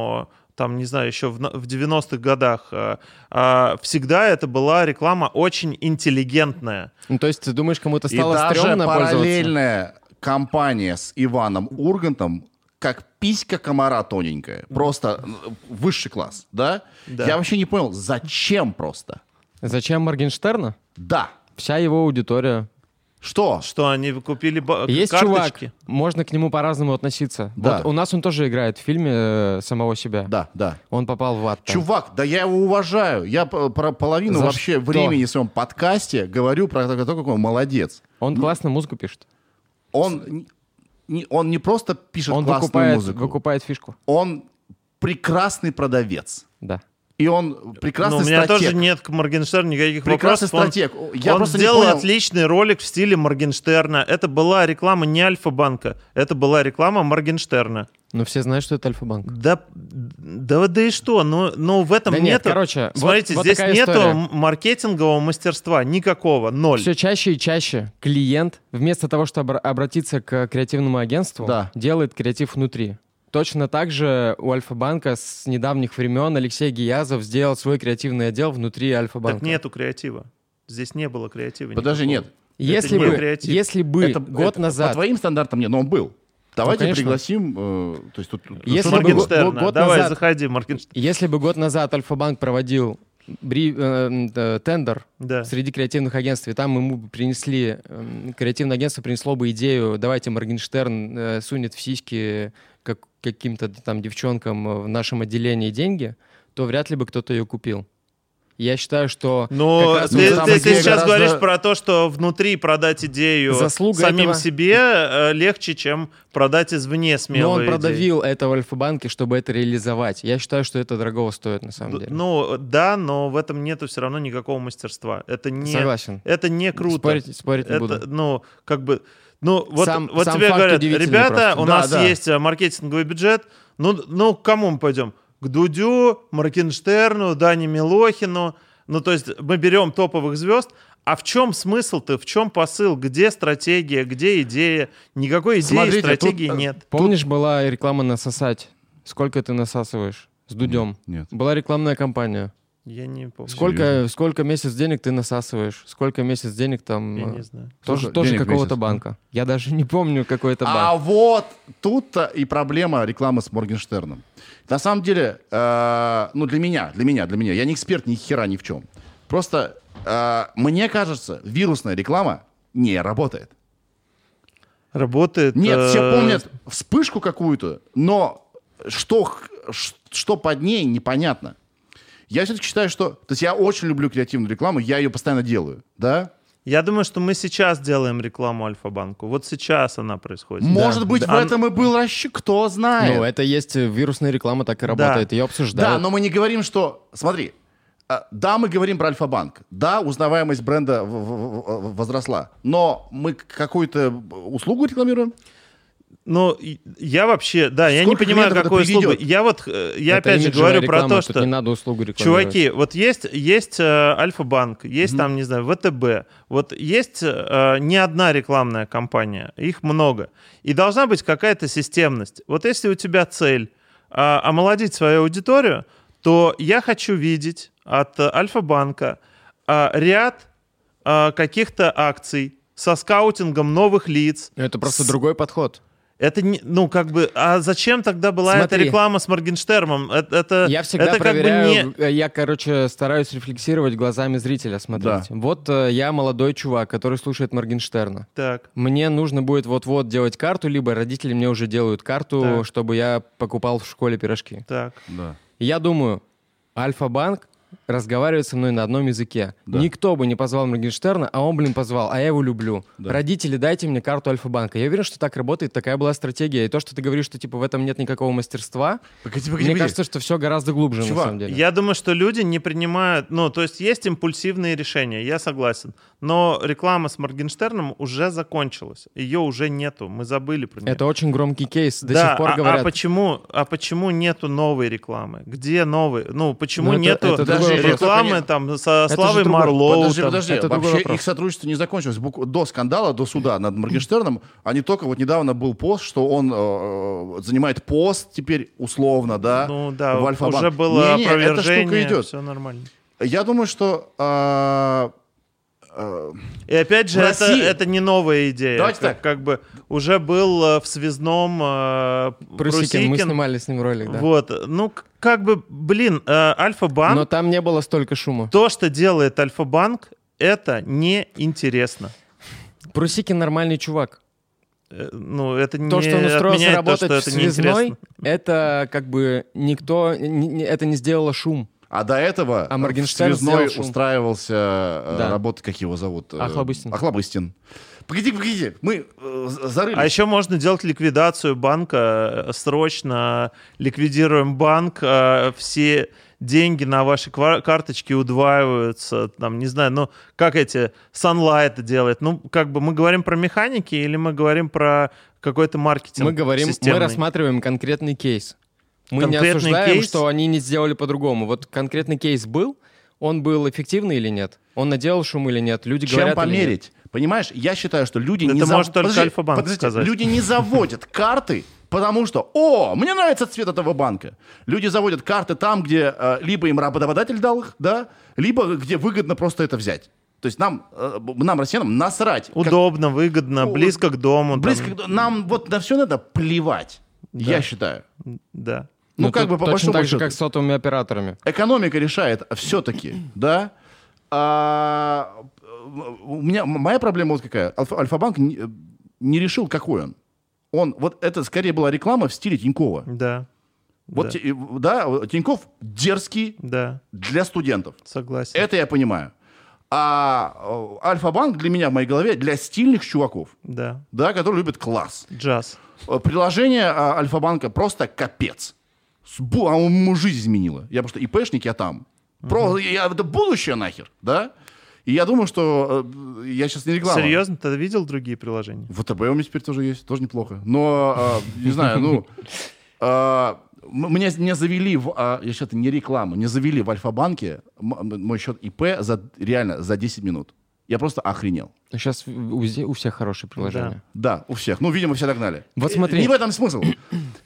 рекламу, там, не знаю, еще в, на- в 90-х годах, э, э, всегда это была реклама очень интеллигентная. Ну, то есть ты думаешь, кому-то И стало даже стрёмно пользоваться? параллельная компания с Иваном Ургантом как писька комара тоненькая. Просто э, высший класс, да? Да. Я вообще не понял, зачем просто? Зачем Моргенштерна? Да. Вся его аудитория. Что? Что они купили ба- Есть карточки. чувак, можно к нему по-разному относиться. Да. Вот у нас он тоже играет в фильме э, самого себя. Да, да. Он попал в ад. там. Чувак, да я его уважаю. Я про половину За вообще что? времени в своем подкасте говорю про то, какой он молодец. Он классно музыку пишет. Он, он не просто пишет Он классную выкупает, музыку, выкупает фишку. он прекрасный продавец. Да. И он прекрасный Ну, у меня стратег. тоже нет к Моргенштерну никаких Прекрасный вопросов. Он- стратег. Я он просто не сделал понял. отличный ролик в стиле Моргенштерна. Это была реклама не Альфа-банка, это была реклама Моргенштерна. Но все знают, что это Альфа-банк. Да, да, да и что? Ну, ну в этом Да нет, короче, смотрите, вот здесь нету история. маркетингового мастерства никакого, ноль. Все чаще и чаще клиент, вместо того, чтобы обратиться к креативному агентству, Да. делает креатив внутри. Точно так же у Альфа-банка с недавних времен Алексей Гиязов сделал свой креативный отдел внутри Альфа-банка. Так нету креатива. Здесь не было креатива. Подожди, никакого. нет. Если Это бы, креатив. если бы Это- год это назад... По твоим стандартам нет, но он был. Давайте конечно. пригласим. э, то есть тут, тут- Если бы го- Моргенштерна. год Давай, назад- заходи, Моргенштерн. Если бы год назад Альфа-банк проводил бри- э, э, тендер Да. среди креативных агентств, и там ему бы принесли, эм, креативное агентство принесло бы идею, давайте Моргенштерн э, сунет в сиськи как, каким-то там девчонкам в нашем отделении деньги, то вряд ли бы кто-то ее купил. Я считаю, что Но ты, ты- ты сейчас гораздо- говоришь про то, что внутри продать идею Заслуга самим этого- себе э, легче, чем продать извне Но смелую он идею. продавил это в Альфа-банке, чтобы это реализовать. Я считаю, что это дорогого стоит на самом Д- деле. Ну, да, но в этом нету все равно никакого мастерства. Это не, Согласен. это не круто. Спорить, спорить не это, буду. ну, как бы, ну, вот, Сам- вот сам тебе говорят, ребята, просто. у Да, нас да. есть э, маркетинговый бюджет, ну, ну, к кому мы пойдем? К Дудю, Моргенштерну, Дане Милохину. Ну, то есть мы берем топовых звезд, а в чем смысл-то, в чем посыл, где стратегия, где идея? Никакой идеи, Смотрите, стратегии тут, э, нет. Помнишь, была реклама «Насосать»? Сколько ты насасываешь с Дудем? Нет. Была рекламная кампания. Я не помню. Сколько, сколько месяц денег ты насасываешь? Сколько месяц денег там? Я э, не знаю. Тоже, тоже какого-то банка. Я даже не помню, какой это А банк. вот тут-то и проблема рекламы с Моргенштерном. На самом деле, э, ну для меня, для меня, для меня, я не эксперт ни хера ни в чем. Просто э, мне кажется, вирусная реклама не работает. Работает. Нет, все э, помнят вспышку какую-то, но что, что под ней, непонятно. Я все-таки считаю, что... То есть я очень люблю креативную рекламу, я ее постоянно делаю, да? Я думаю, что мы сейчас делаем рекламу Альфа-банку. Вот сейчас она происходит. Может быть, Да. в этом и был расчет, кто знает. Ну, это есть э, вирусная реклама, так и работает. Ее обсуждают. Да, но мы не говорим, что... Смотри, а, да, мы говорим про Альфа-банк. Да, узнаваемость бренда возросла. Но мы какую-то услугу рекламируем? Ну, я вообще, да, я не Сколько понимаю, какую услугу. Я вот, э, я Это опять же говорю про реклама, то, тут что... не надо услугу рекламировать. Чуваки, вот есть, есть э, Альфа-банк, есть там, не знаю, ВТБ, вот есть э, не одна рекламная кампания, их много. И должна быть какая-то системность. Вот если у тебя цель э, омолодить свою аудиторию, то я хочу видеть от э, Альфа-банка э, ряд э, каких-то акций со скаутингом новых лиц. Это просто с- другой подход. Это не, ну как бы, а зачем тогда была эта Смотри. реклама с Моргенштерном? Это, это, Я всегда это как бы проверяю, не... э, я, короче, стараюсь рефлексировать глазами зрителя, смотреть. Вот э, я молодой чувак, который слушает Моргенштерна. Так. Мне нужно будет вот-вот делать карту, либо родители мне уже делают карту, Так. чтобы я покупал в школе пирожки. Так. Да. Я думаю, Альфа-банк разговаривает со мной на одном языке. Да. Никто бы не позвал Моргенштерна, а он, блин, позвал, а я его люблю. Да. Родители, дайте мне карту Альфа-банка. Я уверен, что так работает, такая была стратегия. И то, что ты говоришь, что типа в этом нет никакого мастерства, Погоди, погоди, мне погоди. кажется, что все гораздо глубже Чувак, на самом деле. Я думаю, что люди не принимают, ну, то есть есть импульсивные решения, я согласен. Но реклама с Моргенштерном уже закончилась. Ее уже нету, мы забыли про нее. Это очень громкий кейс. До да, сих пор а, а говорят. почему, а почему нету новой рекламы? Где новый? Ну, почему Ну, это- нету это вопрос. Рекламы там со Славой другой- Марлоу? Подожди, там? подожди. это Вообще их сотрудничество не закончилось. Бук- До скандала, до суда над Моргенштерном, они только вот недавно был пост, что он э, занимает пост теперь условно, да, Ну да, в Альфа-банк. уже было Не-не, эта опровержение, штука идет. все нормально. Я думаю, что... э, И опять же, В это, это не новая идея. Давайте как, так. как бы уже был э, в связном э, Прусикин, мы Прусикин. снимали с ним ролик, да. Вот, ну как бы, блин, э, Альфа-банк, Но там не было столько шума. то, что делает Альфа-банк, это неинтересно. Прусикин нормальный чувак. Э, Ну, это не То, что он устроился работать то, в что это связной, неинтересно. это как бы никто, не- не- это не сделало шум. А до этого А Моргенштерн связной сделал шум. устраивался э, Да. работать, как его зовут? Э, Охлобыстин. Охлобыстин. Погоди, погоди, мы э, зарылись. А еще можно делать ликвидацию банка, э, срочно ликвидируем банк, э, все деньги на вашей ква- карточке удваиваются, там, не знаю, ну, как эти, Sunlight это делает, ну, как бы мы говорим про механики или мы говорим про какой-то маркетинг Мы говорим, мы системный? рассматриваем конкретный кейс. Мы не Конкретный осуждаем, кейс? что они не сделали по-другому. Вот конкретный кейс был, он был эффективный или нет? Он наделал шум или нет? Люди Чем говорят или нет? померить? Понимаешь, я считаю, что люди Это не зав- может только Подожди, Альфа-банк подождите, сказать. Люди не заводят [laughs] карты, потому что, о, мне нравится цвет этого банка. Люди заводят карты там, где э, либо им работодатель дал их, да, либо где выгодно просто это взять. То есть нам, э, нам россиянам, насрать. как- Удобно, выгодно, Ну, близко к дому. там, близко к- нам вот на все надо плевать, я считаю. Да. Ну, Ну, как бы по большому так же, счету. как с сотовыми операторами. экономика решает все-таки, да. А, у меня моя проблема вот какая. Альфа- Альфа-банк не, не решил, какой он. Он вот это скорее была реклама в стиле Тинькова. Да. Вот, Да. да, Тиньков дерзкий Да, для студентов. согласен. Это я понимаю. А э, Альфа-банк для меня в моей голове для стильных чуваков, Да, да, которые любят класс. джаз. Э, Приложение а, Альфа-банка просто капец. А ему жизнь изменило. Я просто ИПшник, я там. Про, я, это будущее нахер, да? И я думаю, что э, я сейчас не реклама. Серьезно, ты видел другие приложения? ВТБ у меня теперь тоже есть, тоже неплохо. Но, а, не знаю, ну... а, м- Мне не завели в... а, Я сейчас не реклама. Не завели в Альфа-банке мой счет ИП за, реально за 10 минут. Я просто охренел. Сейчас у, зе- у всех хорошие приложения. Да, у всех. Ну, видимо, все догнали. Вот смотри. Не в этом смысл.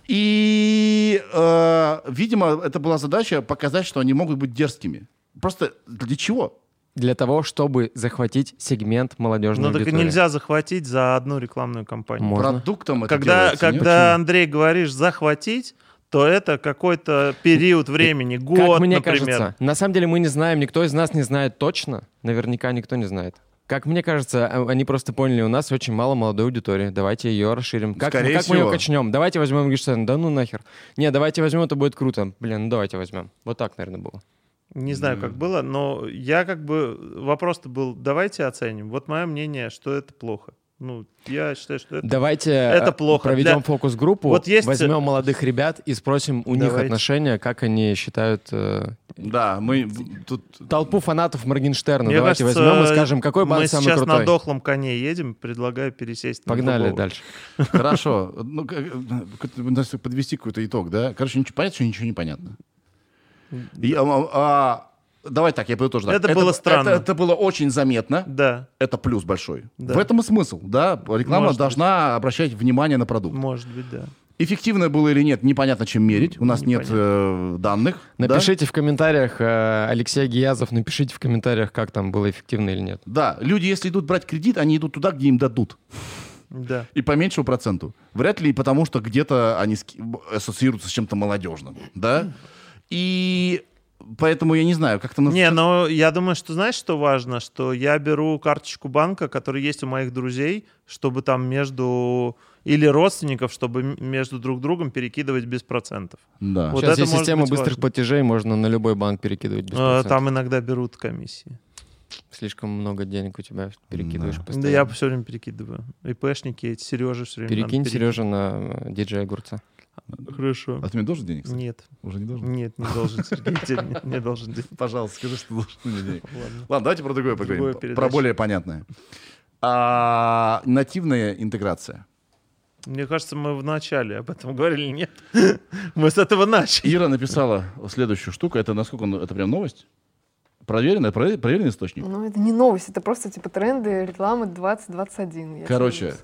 И, э, видимо, это была задача показать, что они могут быть дерзкими. Просто для чего? Для того, чтобы захватить сегмент молодежной Ну так нельзя захватить за одну рекламную кампанию. Можно. Продуктом это Когда, делается, когда. Андрей говоришь захватить, то это какой-то период времени, год, как мне например. кажется, на самом деле мы не знаем, никто из нас не знает точно, наверняка никто не знает. Как мне кажется, а- они просто поняли, у нас очень мало молодой аудитории, давайте ее расширим. Как, Скорее как мы ее всего. качнем? Давайте возьмем Гришсен, да ну нахер. Не, давайте возьмем, это будет круто. Блин, ну давайте возьмем. Вот так, наверное, было. Не знаю, как было, но я как бы... Вопрос-то был, давайте оценим. Вот мое мнение, что это плохо. Ну, я считаю, что это... Давайте Это э, плохо. проведем Для- фокус-группу, Вот есть- возьмем молодых ребят и спросим у них Давайте. отношения, как они считают э, Да, мы тут... толпу фанатов Моргенштерна. Мне Давайте кажется, возьмем и скажем, какой банк Мы самый сейчас крутой. на дохлом коне едем, предлагаю пересесть. на Погнали другого. дальше. [laughs] Хорошо. Ну, надо подвести какой-то итог, да? Короче, ничего понятно, что ничего не понятно. И, а, а, давай так, я тоже так. Это было странно. Это, это было очень заметно. Да, Это плюс большой. Да. В этом и смысл, да? Реклама Может должна обращать внимание на продукт. может быть, да. Эффективно было или нет, непонятно, чем мерить. У нас нет Непонятно. э, данных. да? Напишите в комментариях, э, Алексей Гиязов, напишите в комментариях, как там было эффективно или нет. Да, люди, если идут брать кредит, они идут туда, где им дадут. Да. И по меньшему проценту. Вряд ли потому, что где-то они ассоциируются с чем-то молодежным. Да? И поэтому я не знаю, как-то... на- Не, но я думаю, что знаешь, что важно? Что я беру карточку банка, которая есть у моих друзей, чтобы там между... Или родственников, чтобы между друг другом перекидывать без процентов. Да. Вот Сейчас это есть система быстрых важно. платежей, можно на любой банк перекидывать без Э, процентов. Там иногда берут комиссии. Слишком много денег у тебя перекидываешь Да. постоянно. Да я все время перекидываю. ИПшники, эти Сережа все время Перекинь. Сережа на э, диджея Огурца. Хорошо. А ты мне должен денег? кстати? Нет, Уже не должен? нет, не должен, Сергей, тебе не- должен. делать. [laughs] Пожалуйста, скажи, что должен мне денег. [laughs] Ладно. Давайте про другое поговорим. Про более понятное. А, нативная интеграция. Мне кажется, мы в начале об этом говорили, нет? [laughs] Мы с этого начали. Ира написала следующую штуку. Это насколько ну, это прям новость? Проверенная, провер- проверенный источник? Ну, это не новость, это просто типа тренды рекламы 2021. я Короче.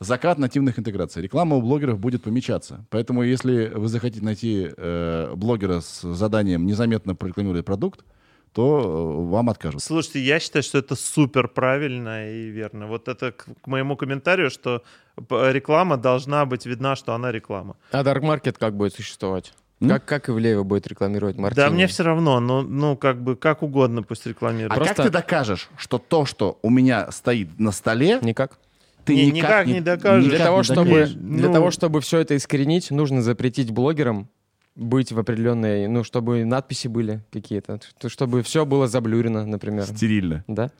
Закат нативных интеграций. Реклама у блогеров будет помечаться. Поэтому, если вы захотите найти э, блогера с заданием незаметно прорекламировать продукт, то э, вам откажут. Слушайте, я считаю, что это супер правильно и верно. Вот это к, моему комментарию, что реклама должна быть видна, что она реклама. А Dark Market как будет существовать? М? Как, как Ивлеева будет рекламировать Мартини? Да, мне все равно, ну, ну, как бы, как угодно пусть рекламирует. А Просто- как ты докажешь, что то, что у меня стоит на столе, Никак. ты Не, никак, никак не докажешь. Для никак того, не чтобы, докажешь? для Ну- того, чтобы все это искоренить, нужно запретить блогерам быть в определенной, ну, чтобы надписи были какие-то, чтобы все было заблюрено, например. Стерильно. Да?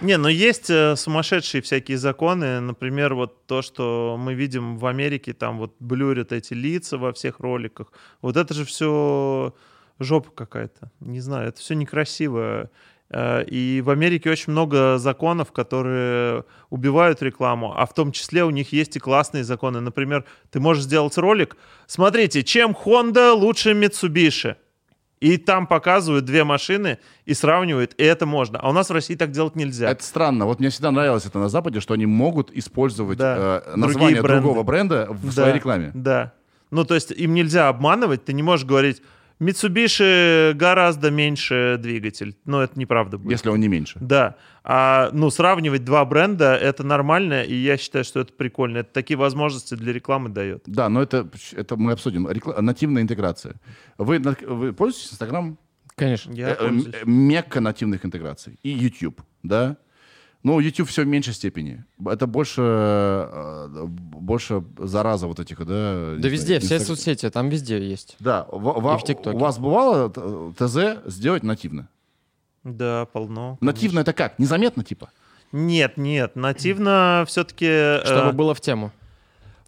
Не, но есть э, сумасшедшие всякие законы. Например, вот то, что мы видим в Америке, там вот блюрят эти лица во всех роликах. Вот это же все жопа какая-то. Не знаю, это все некрасиво. Э, И в Америке очень много законов, которые убивают рекламу, а в том числе у них есть и классные законы. Например, ты можешь сделать ролик. Смотрите, чем Honda лучше Mitsubishi? И там показывают две машины и сравнивают, и это можно. А у нас в России так делать нельзя. Это странно. Вот мне всегда нравилось это на Западе, что они могут использовать Да. э, название бренды. другого бренда в Да, своей рекламе. Да. Ну, то есть им нельзя обманывать, ты не можешь говорить, Mitsubishi гораздо меньше двигатель. Ну, это неправда будет. Если он не меньше. Да. А, ну, сравнивать два бренда, это нормально, и я считаю, что это прикольно. Это такие возможности для рекламы дает. Да, но это, это мы обсудим. Рекла- нативная интеграция. Вы, вы пользуетесь Инстаграм? Конечно. Я Э, э, Мекка нативных интеграций. И YouTube, да? Ну, YouTube все в меньшей степени. Это больше, э, больше зараза вот этих, да? Да везде, все Инстаг- соцсети, там везде есть. Да, в- в- И в у вас бывало э, ТЗ сделать нативно? Да, полно. Нативно это как? Незаметно, типа? Нет, нет, нативно все-таки... Чтобы было в тему.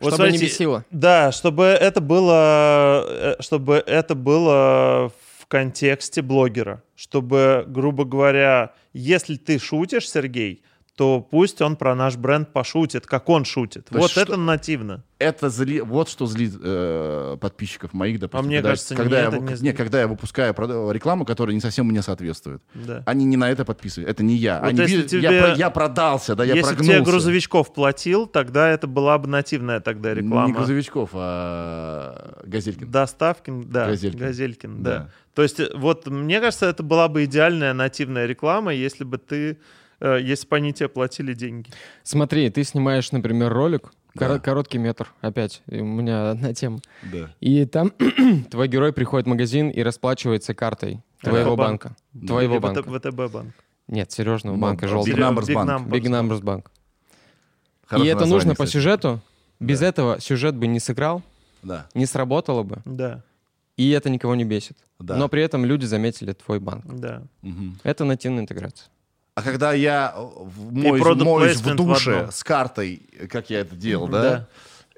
вот чтобы не смотрите, бесило. Да, чтобы это было, э, чтобы это было в контексте блогера, чтобы, грубо говоря, если ты шутишь, Сергей, то пусть он про наш бренд пошутит, как он шутит. То вот это что- нативно. Это зли... вот что злит э, подписчиков моих, допустим. А мне когда, кажется, когда я, это не не, когда я выпускаю рекламу, которая не совсем мне соответствует. Да. Они не на это подписывают. Это не я. Вот Они если видят, тебе- я, я продался, да, я Если прогнулся. тебе грузовичков платил, тогда это была бы нативная тогда реклама. Не грузовичков, а Газелькин. Доставкин, да. Газелькин. Газелькин, да. Да. То есть, э, вот мне кажется, это была бы идеальная нативная реклама, если бы ты, если бы они тебе платили деньги. Смотри, ты снимаешь, например, ролик, Да. коро- короткий метр, опять, и у меня одна тема. Да. И там [clears throat] твой герой приходит в магазин и расплачивается картой твоего Альфа-банк. банка. Твоего Или банка. ВТБ банк. Нет, Сережного Ну, банка, Big желтого. Серё- Numbers Bank. Big Numbers Bank. И Хорошее это название, нужно по кстати. сюжету. Без Да. этого сюжет бы не сыграл, Да. не сработало бы, Да, и это никого не бесит. Да. Но при этом люди заметили твой банк. да. Мгм. Это нативная интеграция. А когда я э, в- моюсь, моюсь в в душе одном. с картой, как я это делал, да, Да.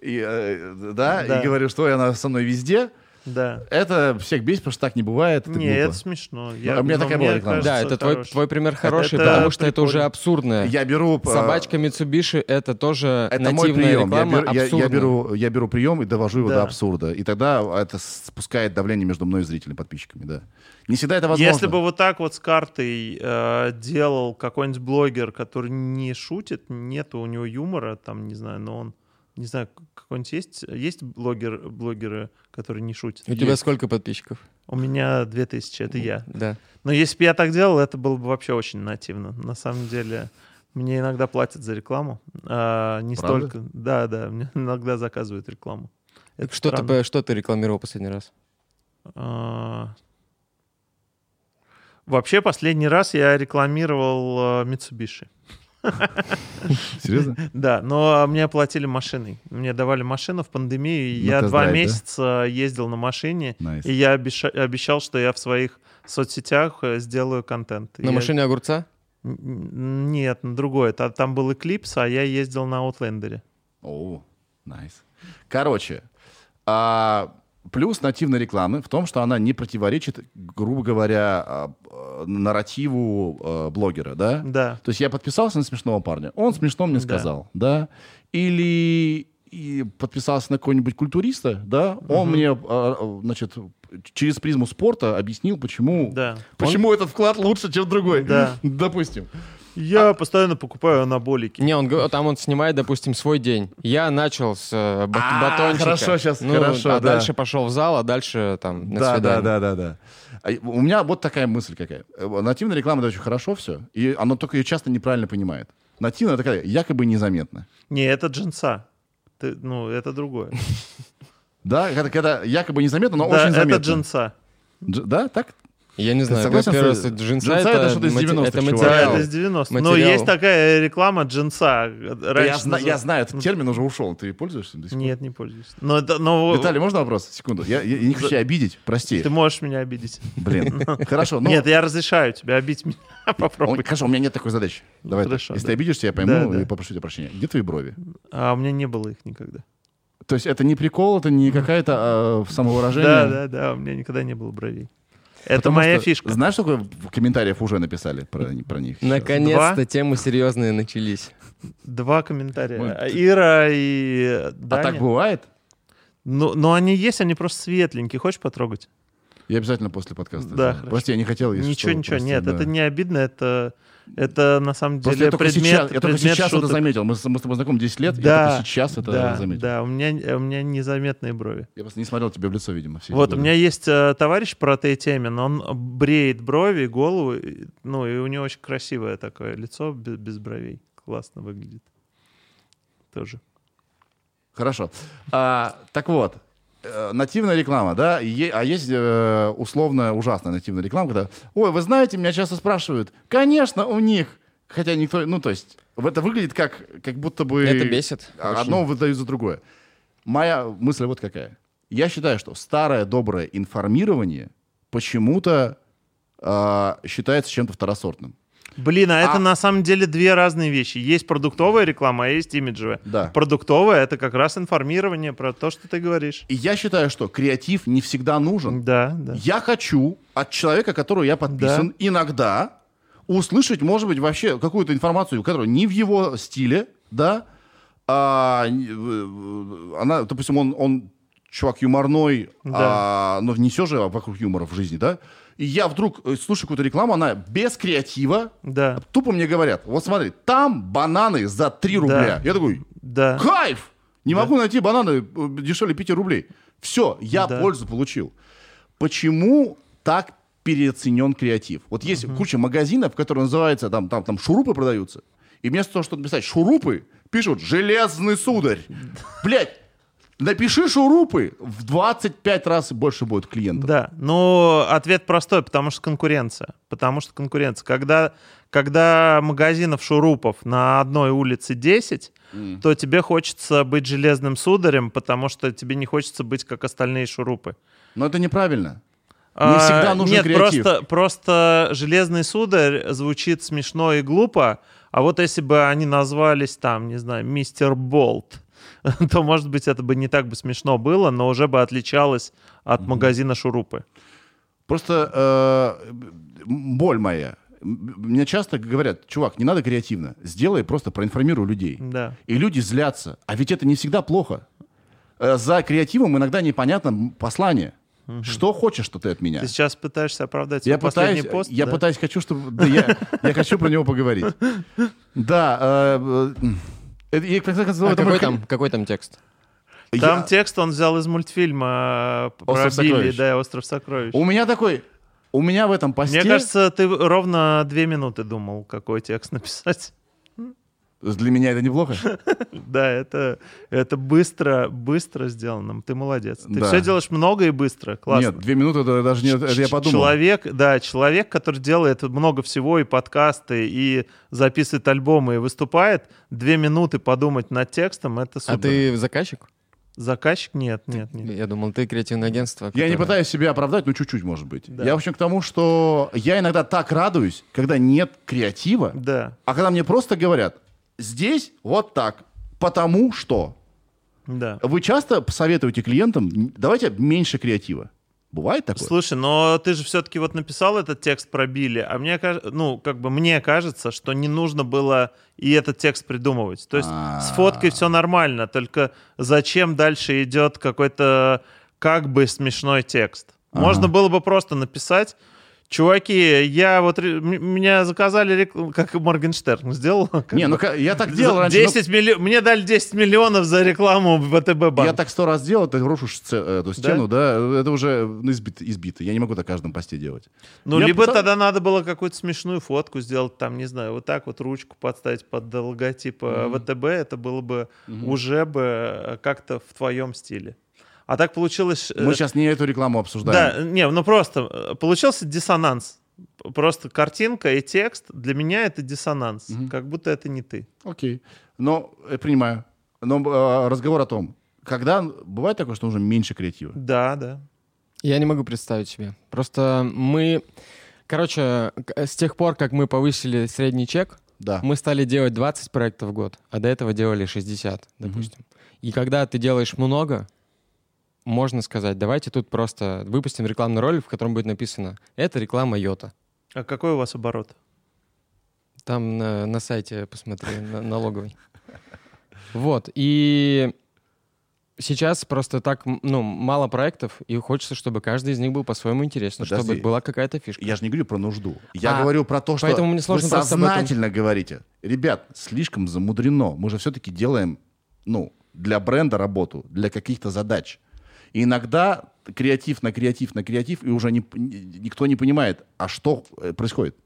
И, э, да, Да. и говорю, что она со мной везде, Да. это всех бесит, потому что так не бывает. это Не, глупо. это смешно. а у меня такая была реклама. кажется, да, это твой, твой пример хороший, это потому что это уже прикольно. абсурдное. Я беру... э, Собачка Mitsubishi это тоже Это мой нативная прием. Я реклама, беру, я- я, беру, я беру прием и довожу его Да. до абсурда. И тогда это спускает давление между мной и зрителями, подписчиками, да. Не всегда это возможно. Если бы вот так вот с картой э, делал какой-нибудь блогер, который не шутит, нет у него юмора, там, не знаю, но он, не знаю, какой-нибудь есть, есть блогер, блогеры, которые не шутят? У тебя Есть. сколько подписчиков? У меня 2000, это я. Да. Но если бы я так делал, это было бы вообще очень нативно. На самом деле, мне иногда платят за рекламу. а, не Правда? столько. Да, да, мне [laughs] иногда заказывают рекламу. Это Что ты, странно. по- что ты рекламировал последний раз? А, Вообще, последний раз я рекламировал э, Mitsubishi. [laughs] Серьезно? Да, но мне оплатили машиной. Мне давали машину в пандемию, и На я два месяца ездил на машине, и я обеща- обещал, что я в своих соцсетях э, сделаю контент. На машине огурца? Нет, на другое. Та- Там был Eclipse, а я ездил на Outlander. О, найс. Короче, а, плюс нативной рекламы в том, что она не противоречит, грубо говоря, а, а, нарративу а, блогера, да? Да. То есть я подписался на смешного парня, он смешно мне Да. сказал, да? Или и подписался на какого-нибудь культуриста, да? Он Мгм. мне, значит, через призму спорта объяснил, почему, Да. почему этот вклад лучше, чем другой. Да. [laughs] Допустим. Я постоянно покупаю анаболики. Не, он там он снимает, допустим, свой день. Я начал с э, бат- А, батончика. хорошо, щас, Ну, хорошо, А да. дальше пошел в зал, а дальше там на да, свидание. да, да, да, да. А У меня вот такая мысль какая. Э, Нативная реклама это очень хорошо все, и оно только ее часто неправильно понимает. Нативная такая якобы незаметно. Не, это джинса. Ты, ну, это другое. Да, когда, когда якобы незаметно, но да, очень заметно. это джинса. Дж- да, так? Я не знаю, согласен, первый что раз джинса, джинса это, это что-то из мати- 90-х, это чувак. Да, материал. это из 90 Но Материал. есть такая реклама джинса. Раньше я, зна- назыв- я знаю, этот термин уже ушел. Ты пользуешься? до сих пор? Нет, не пользуюсь. Но, это, но Виталий, можно вопрос? Секунду. Я, я- я не хочу тебя обидеть, прости. ты можешь меня обидеть. Блин. [laughs] Хорошо, ну... Нет, я разрешаю тебе обидеть меня. [laughs] Попробуй. Хорошо, у меня нет такой задачи. Давай так. Хорошо, Если да. ты обидишься, я пойму Да, и да. попрошу тебя прощения. Где твои брови? А у меня не было их никогда. То есть это не прикол, это не какая-то а, [laughs] самовыражение? Да, да, да, у меня никогда не было бровей. Это Потому моя что, фишка. Знаешь, сколько в комментариях уже написали про, про них? Наконец-то Два? темы серьезные начались. Два комментария. Ой, А, Ира и А Даня. так бывает? Ну, но они есть, они просто светленькие. Хочешь потрогать? Я обязательно после подкаста. Да, сделаю. хорошо. Прости, я не хотел. если ничего, что, ничего. просто, Нет, да. это не обидно, это, это на самом Просто деле я только предмет, сейчас, я только сейчас это шуток. заметил. Мы, с- мы с тобой знакомы 10 лет, я Да, только сейчас это да, заметил. да, у меня, у меня незаметные брови. Я просто не смотрел тебе в лицо, видимо. все Вот, у годы. меня есть э, товарищ по этой теме, но он бреет брови, голову, и- ну, и у него очень красивое такое лицо без, без бровей. Классно выглядит. Тоже. Хорошо. А, так вот, нативная реклама, да, е- а есть э, условно ужасная нативная реклама, когда, ой, вы знаете, меня часто спрашивают, конечно, у них Хотя никто, ну, то есть, это выглядит как, как будто бы... Это бесит. Одно выдают за другое. Моя мысль вот какая. Я считаю, что старое доброе информирование почему-то э, считается чем-то второсортным. Блин, а, это А- на самом деле две разные вещи. Есть продуктовая реклама, а есть имиджевая. Да. Продуктовая — это как раз информирование про то, что ты говоришь. И я считаю, что креатив не всегда нужен. Да, да. Я хочу от человека, которого я подписан, иногда услышать, может быть, вообще какую-то информацию, которая не в его стиле, да, а, э, она, допустим, он, он чувак юморной, а, но не все же вокруг юмора в жизни, да, и я вдруг э, слушаю какую-то рекламу, она без креатива, Да, тупо мне говорят, вот смотри, там бананы за 3 рубля. Я такой, да. Кайф! Не могу найти бананы э, дешевле 5 рублей. Все, я Да. пользу получил. Почему так переоценен креатив? Вот есть куча магазинов, которые называются, там, там, там шурупы продаются. И вместо того, чтобы написать шурупы, пишут «железный сударь». [laughs] Блять, напиши шурупы, в 25 раз больше будет клиентов. Да, но ответ простой, потому что конкуренция. Потому что конкуренция. Когда, когда магазинов шурупов на одной улице 10, то тебе хочется быть железным сударем, потому что тебе не хочется быть как остальные шурупы. Но это неправильно. Не А, всегда нужен Нет, креатив. просто, просто железный сударь звучит смешно и глупо, а вот если бы они назвались там, не знаю, мистер Болт, [laughs] то, может быть, это бы не так бы смешно было, но уже бы отличалось от магазина шурупы. Просто э, боль моя. Мне часто говорят, чувак, не надо креативно, сделай, просто проинформируй людей. Да. И люди злятся. А ведь это не всегда плохо. Э, За креативом иногда непонятно послание. Что хочешь, что ты от меня? Ты сейчас пытаешься оправдать Я пытаюсь, пост? я да? пытаюсь, хочу, чтобы, да, я, я хочу про него поговорить. [laughs] Да, э, э, и, в конце концов, А мой какой кре- там, какой там текст? Там Я- текст он взял из мультфильма э, про «Остров Билли, сокровищ». да, «Остров сокровищ». У меня такой, у меня в этом посте, Мне кажется, ты ровно две минуты думал, какой текст [laughs] написать. Для меня это неплохо. [laughs] Да, это, это быстро, быстро сделано. Ты молодец. Ты Да. все делаешь много и быстро. Классно. Нет, две минуты, это даже не, это я подумал. Человек, да, человек, который делает много всего, и подкасты, и записывает альбомы, и выступает, две минуты подумать над текстом, это супер. А ты заказчик? Заказчик? Нет, нет, нет. Я думал, ты креативное агентство. Я не которое- пытаюсь себя оправдать, но чуть-чуть, может быть. Да. Я, в общем, к тому, что я иногда так радуюсь, когда нет креатива, Да, а когда мне просто говорят, здесь вот так, потому что. да. Вы часто советуете клиентам, давайте меньше креатива. Бывает такое? Слушай, но ты же все-таки вот написал этот текст про Билли, а мне кажется, ну, как бы мне кажется, что не нужно было и этот текст придумывать. То есть с фоткой все нормально, только зачем дальше идет какой-то как бы смешной текст? Можно было бы просто написать, чуваки, я вот, меня заказали, рекл- как Моргенштерн сделал. как [laughs] Не, ну я так делал раньше. но 10 милли- Мне дали 10 миллионов за рекламу в ВТБ банк. Я так сто раз делал, ты рушишь сце- эту стену, да? Это уже ну, избито, избито. Я не могу так каждом посте делать. Ну, Я либо пытал- тогда надо было какую-то смешную фотку сделать, там, не знаю, вот так вот ручку подставить под логотип э, ВТБ, это было бы уже бы э, как-то в твоем стиле. А так получилось... э, Мы сейчас не эту рекламу обсуждаем. Да, не, ну просто э, получился диссонанс. Просто картинка и текст, для меня это диссонанс. Как будто это не ты. Окей. Но, э, принимаю. Но э, разговор о том, когда бывает такое, что нужно меньше креатива? Да, да. Я не могу представить себе. Просто мы... Короче, к- с тех пор, как мы повысили средний чек, Да. мы стали делать 20 проектов в год, а до этого делали 60, допустим. И когда ты делаешь много, можно сказать, давайте тут просто выпустим рекламный ролик, в котором будет написано «Это реклама Йота». А какой у вас оборот? Там на, на сайте посмотри, на, налоговый. Вот, и сейчас просто так, ну, мало проектов, и хочется, чтобы каждый из них был по-своему интересен, Подожди. чтобы была какая-то фишка. Я же не говорю про нужду. Я А, говорю про то, что поэтому мне сложно вы просто об этом- сознательно говорите. Ребят, слишком замудрено. Мы же все-таки делаем, ну, для бренда работу, для каких-то задач. И иногда креатив на креатив на креатив, и уже не- никто не понимает, а что э, происходит.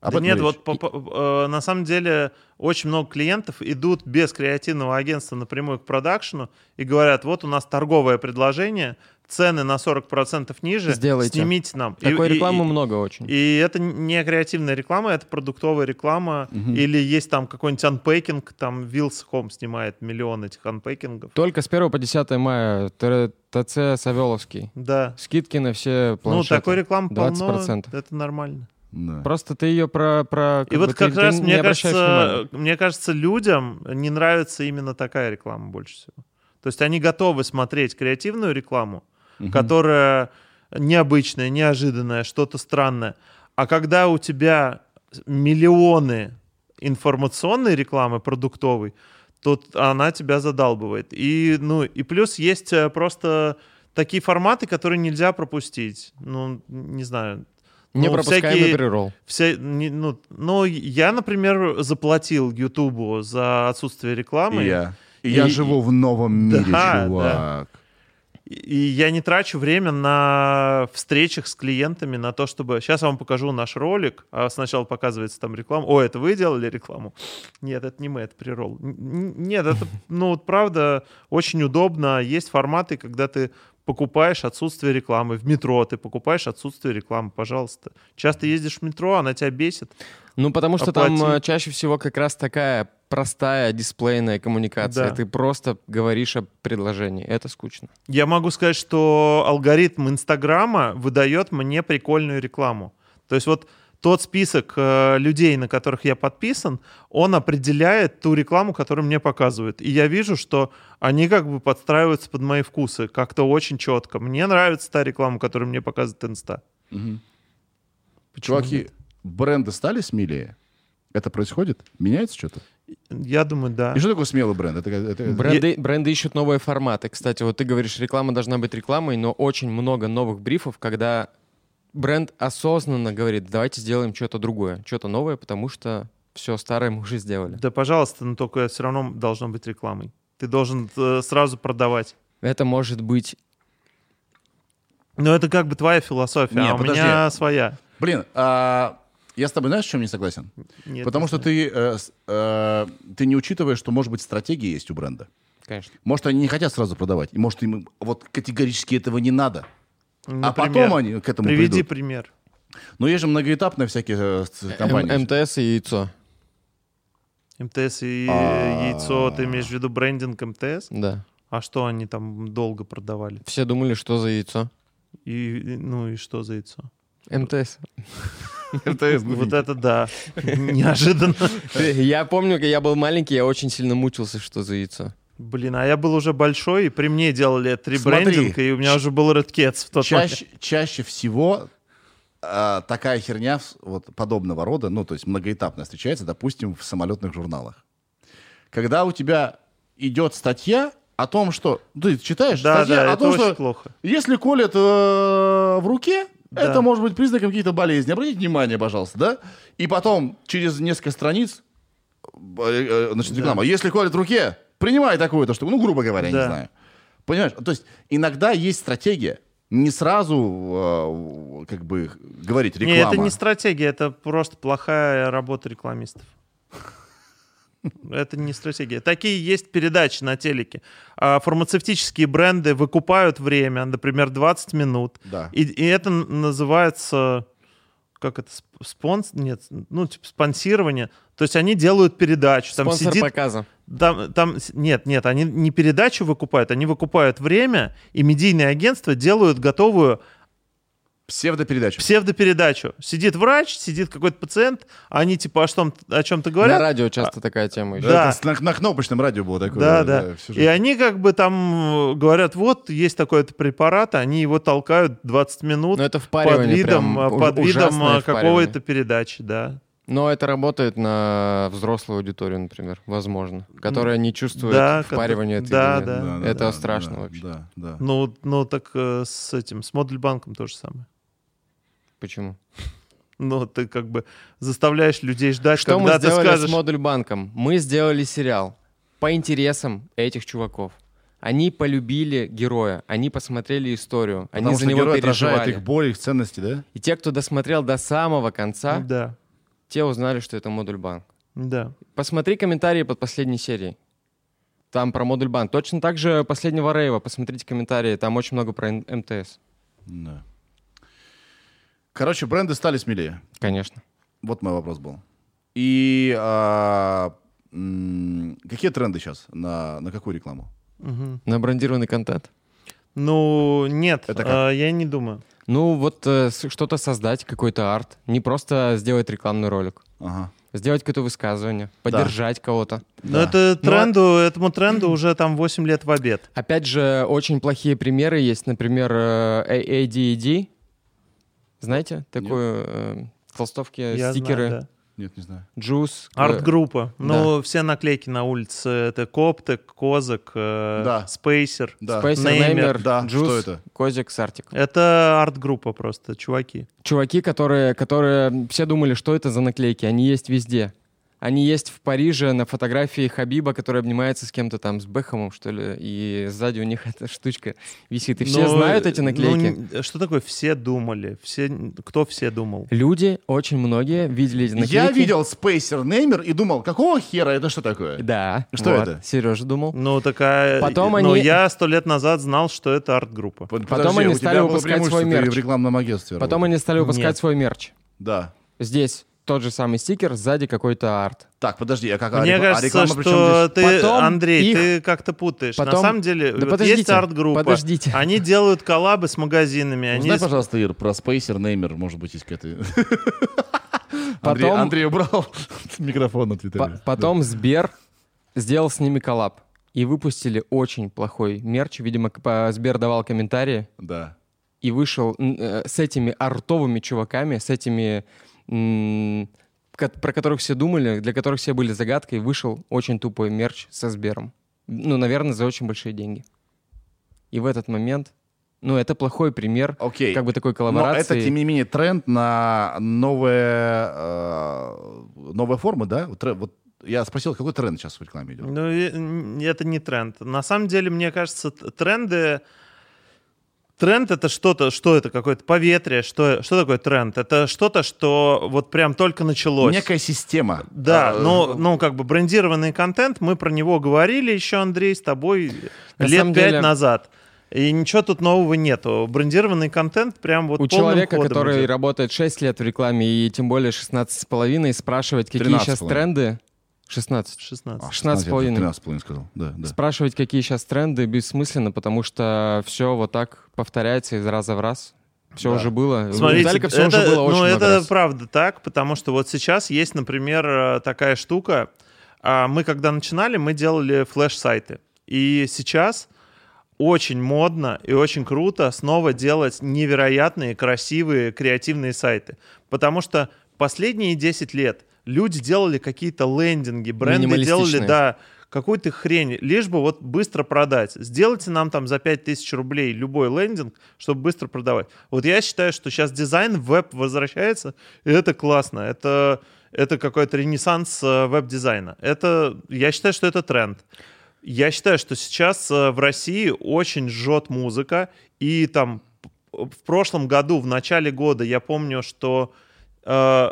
Об Да нет, речь. вот по- по- э, на самом деле очень много клиентов идут без креативного агентства напрямую к продакшену и говорят, вот у нас торговое предложение, цены на 40% ниже, Сделайте. снимите нам. И- Такой и- рекламы и- много очень. И это не креативная реклама, это продуктовая реклама. Или есть там какой-нибудь анпейкинг, там Вилсхом снимает миллион этих анпейкингов. Только с 1 по 10 мая ТЦ Савеловский. Да. Скидки на все Ну, планшеты. такой рекламы полно, 20%. это нормально. Да. Просто ты ее про... про И вот бы как ты- раз, ты не мне кажется, мне кажется, людям не нравится именно такая реклама больше всего. То есть они готовы смотреть креативную рекламу, которая необычная, неожиданная, что-то странное. А когда у тебя миллионы информационной рекламы продуктовой, то она тебя задалбывает. И, ну, и плюс есть э, просто такие форматы, которые нельзя пропустить. Ну, не знаю. Не ну, всякие- преролл. Вся, не- ну, ну, я, например, заплатил Ютубу за отсутствие рекламы. И я. И я И- живу в новом мире, Да, чувак. И я не трачу время на встречах с клиентами, на то, чтобы... Сейчас я вам покажу наш ролик, а сначала показывается там реклама. О, это вы делали рекламу? Нет, это не мы, это прирол. Нет, это, ну, вот правда, очень удобно. Есть форматы, когда ты покупаешь отсутствие рекламы. В метро ты покупаешь отсутствие рекламы, пожалуйста. Часто ездишь в метро, она тебя бесит. Ну, потому что там Оплати. э, чаще всего как раз такая простая дисплейная коммуникация. Да. Ты просто говоришь о предложении. Это скучно. Я могу сказать, что алгоритм Инстаграма выдает мне прикольную рекламу. То есть вот тот список э, людей, на которых я подписан, он определяет ту рекламу, которую мне показывают. И я вижу, что они как бы подстраиваются под мои вкусы как-то очень четко. Мне нравится та реклама, которую мне показывает Инста. Почему Чуваки, нет? бренды стали смелее? Это происходит? Меняется что-то? Я думаю, да. И что такое смелый бренд? Это, это- Бренды, бренды ищут новые форматы. Кстати, вот ты говоришь, реклама должна быть рекламой, но очень много новых брифов, когда бренд осознанно говорит, давайте сделаем что-то другое, что-то новое, потому что все старое мы уже сделали. Да, пожалуйста, но только все равно должно быть рекламой. Ты должен э, сразу продавать. Это может быть... Но это как бы твоя философия, Не, а у подожди. меня своя. Блин, а, я с тобой знаешь, в чем не согласен? Нет, Потому не что ты, э, э, ты не учитываешь, что, может быть, стратегия есть у бренда. Конечно. Может, они не хотят сразу продавать. И может, им вот категорически этого не надо. А Например, потом они к этому Приведи придут. пример. Но есть же многоэтапные всякие э, с- компании. М- МТС и яйцо. МТС и А. яйцо, ты имеешь в виду брендинг МТС? Да. А что они там долго продавали? Все думали, что за яйцо. И- ну и что за яйцо? МТС. МТС, Вот это да. [laughs] Неожиданно. [laughs] Я помню, когда я был маленький, я очень сильно мучился, что за яйцо. Блин, а я был уже большой, и при мне делали этот Смотри, ребрендинг, и у меня уже был Red Cats в тот чаще, чаще всего а, такая херня вот, подобного рода, ну, то есть многоэтапно встречается, допустим, в самолетных журналах. Когда у тебя идет статья о том, что... Ты читаешь Да, статья да, о том, что плохо. если колет э, в руке, Да. это может быть признаком каких-то болезней. Обратите внимание, пожалуйста, да? И потом, через несколько страниц, э, э, значит, реклама. Если колет в руке, принимай такую-то штуку. Ну, грубо говоря, я Да. не знаю. Понимаешь? То есть иногда есть стратегия. Не сразу, э, как бы, говорить реклама. Не, это не стратегия, это просто плохая работа рекламистов. Это не стратегия. Такие есть передачи на телеке. А Фармацевтические бренды выкупают время, например, 20 минут. Да. И, и это называется как это сп- спонс нет ну типа спонсирование то есть они делают передачу там Спонсор сидит показа. Там, там нет нет они не передачу выкупают они выкупают время и медийные агентства делают готовую Псевдопередача. псевдопередачу сидит врач сидит какой-то пациент а они типа о, что о чем-то На говорят радио часто такая тема еще. Да. Это на, на кнопочном радио было такое. да, да. всю И они как бы там э, говорят, вот есть такой-то препарат, они его толкают 20 минут Но это под видом, прям э, под видом э, какого-то передачи, да. Но это работает на взрослую аудиторию, например, возможно, которая не чувствует Да, впаривания да, этой да. длины. Да, Это да, страшно да, вообще. Да, да. Ну, ну так э, с этим, с Модульбанком то же самое. Почему? [laughs] Ну, ты как бы заставляешь людей ждать, Что мы когда ты сделали скажешь... с модуль банком? Мы сделали сериал по интересам этих чуваков. Они полюбили героя, они посмотрели историю, Потому они что за него герой переживали. их боль, их ценности, да? И те, кто досмотрел до самого конца, Да, те узнали, что это модуль банк. да. Посмотри комментарии под последней серией. Там про модуль бан. Точно так же последнего рейва. Посмотрите комментарии. Там очень много про МТС. Да. Короче, бренды стали смелее. Конечно. Вот мой вопрос был. И а, м, какие тренды сейчас на, на какую рекламу? Мгм. На брендированный контент. Ну, нет, Это как? а, я не думаю. Ну, вот э, что-то создать, какой-то арт. Не просто сделать рекламный ролик. Ага. Сделать какое-то высказывание. Поддержать кого-то. Но Да. это Ну, тренду, этому тренду уже там 8 лет в обед. Опять же, очень плохие примеры есть. Например, э, A- ADD. Знаете? Такую э, толстовки, Я стикеры. знаю, да. Нет, не знаю. Джуз. э, Арт-группа. Ну, все наклейки на улице. Это Коптек, Козак, э, Да. Спейсер. Да. Спейсер, Неймер. Неймер, Да, Джуз, что это? Козик, Сартик. Это арт-группа просто, чуваки. Чуваки, которые, которые все думали, что это за наклейки. Они есть везде. Они есть в Париже на фотографии Хабиба, который обнимается с кем-то там, с Бэхэмом, что ли, и сзади у них [laughs] эта штучка висит. И все Но, знают эти ну, наклейки. н- что такое все думали? Все, кто все думал? Люди, очень многие, видели эти наклейки. Я видел Spacer Namer и думал, какого хера это что такое? Да. Что вот, это? Сережа думал. Ну, такая... Потом Но они- я сто лет назад знал, что это арт-группа. Под- Потом подожди, они у стали выпускать свой мерч. в рекламном агентстве Потом работал. они стали выпускать Нет. свой мерч. Да. Здесь тот же самый стикер, сзади какой-то арт. Так, подожди, а как а Мне а кажется, реклама при чем что здесь? ты, Потом Андрей, их- ты как-то путаешь. На Потом- самом деле, Да вот подождите, есть арт-группа. подождите. Они делают коллабы с магазинами. Они Узнай, с- пожалуйста, Ир, про Spacer Namer, может быть, есть какая-то... [laughs] Андрей, Потом- Андрей убрал [laughs] микрофон на По- Твиттере. потом Сбер сделал с ними коллаб. И выпустили очень плохой мерч. Видимо, Сбер давал комментарии. Да. И вышел э, с этими артовыми чуваками, с этими, про которых все думали, для которых все были загадкой, вышел очень тупой мерч со Сбером. Ну, наверное, за очень большие деньги. И в этот момент, ну, это плохой пример Окей. как бы такой Но коллаборации. это, тем не менее, тренд на новые, э, новые формы, да? Вот Вот я спросил, какой тренд сейчас в рекламе идет? Ну, это не тренд. На самом деле, мне кажется, тренды... Тренд — это что-то, что это, какое-то поветрие, что, что такое тренд? Это что-то, что вот прям только началось. Некая система. Да, А, ну, ну, как бы брендированный контент, мы про него говорили еще, Андрей, с тобой На лет пять деле- назад. И ничего тут нового нету. Брендированный контент прям вот У человека, ходом который идет. работает 6 лет в рекламе и тем более 16 с половиной, спрашивать, какие 13 сейчас тренды... 16. 16. А, 16 с половиной. 13 с половиной сказал. Да, да. Спрашивать, какие сейчас тренды, бессмысленно, потому что все вот так повторяется из раза в раз. Все Да. уже было. Смотрите, Виталика все это, уже было очень ну, много это раз. правда так, потому что вот сейчас есть, например, э, такая штука. А, Мы когда начинали, мы делали флеш-сайты. И сейчас очень модно и очень круто снова делать невероятные, красивые, креативные сайты. Потому что последние 10 лет люди делали какие-то лендинги, бренды делали, да, какую-то хрень, лишь бы вот быстро продать. Сделайте нам там за 5000 рублей любой лендинг, чтобы быстро продавать. Вот я считаю, что сейчас дизайн в веб возвращается, и это классно. Это, это какой-то ренессанс э, веб-дизайна. Это, я считаю, что это тренд. Я считаю, что сейчас э, в России очень жжет музыка, и там п- в прошлом году, в начале года, я помню, что э,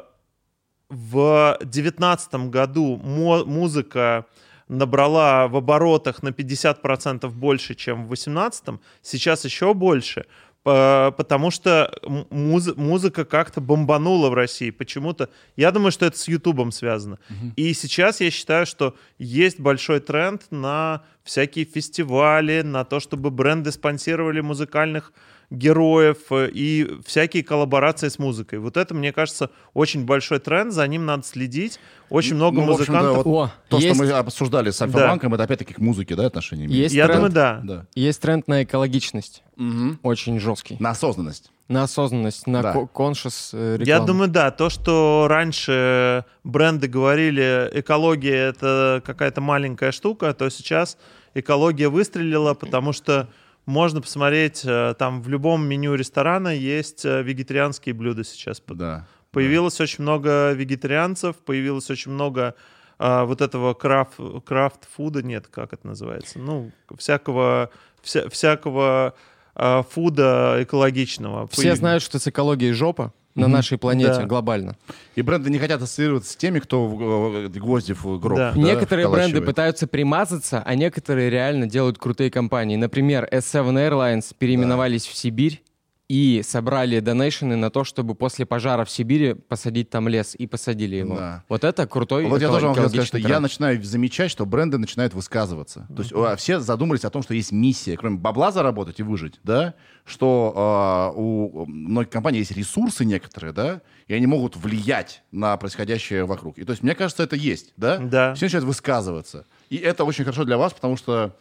в девятнадцатом году мо- музыка набрала в оборотах на 50% больше, чем в 18 сейчас еще больше, по- потому что муз- музыка как-то бомбанула в России почему-то. Я думаю, что это с Ютубом связано. И сейчас я считаю, что есть большой тренд на всякие фестивали, на то, чтобы бренды спонсировали музыкальных героев э, и всякие коллаборации с музыкой. Вот это, мне кажется, очень большой тренд, за ним надо следить. Очень много Ну, в общем-то, музыкантов. вот О, То, есть, что мы обсуждали с Альфа-банком, это опять-таки к музыке, да, отношение имеет? есть, Я тренд, думаю, да. Да. есть тренд на экологичность, Мгм. очень жесткий. На осознанность. На осознанность, на Да. conscious э, Я думаю, да, то, что раньше бренды говорили, экология это какая-то маленькая штука, то сейчас экология выстрелила, потому что можно посмотреть, э, там в любом меню ресторана есть э, вегетарианские блюда сейчас. Да. Появилось очень много вегетарианцев, появилось очень много а, вот этого крафт, крафт-фуда, нет, как это называется, ну, всякого, вся- всякого а, фуда экологичного. Все Появ- знают, что с экологией жопа, на нашей планете Да. глобально. И бренды не хотят ассоциироваться с теми, кто в- э, гвозди в гроб. Да. да, некоторые бренды пытаются примазаться, а некоторые реально делают крутые компании. Например, S7 Airlines переименовались в Сибирь и собрали донейшены на то, чтобы после пожара в Сибири посадить там лес, и посадили его. Да. Вот это крутой Вот я тоже вам хотел сказать, что я начинаю замечать, что бренды начинают высказываться. То есть а, все задумались о том, что есть миссия, кроме бабла заработать и выжить, да, что а, у многих компаний есть ресурсы некоторые, да, и они могут влиять на происходящее вокруг. И то есть мне кажется, это есть, да? Да. Все начинают высказываться. И это очень хорошо для вас, потому что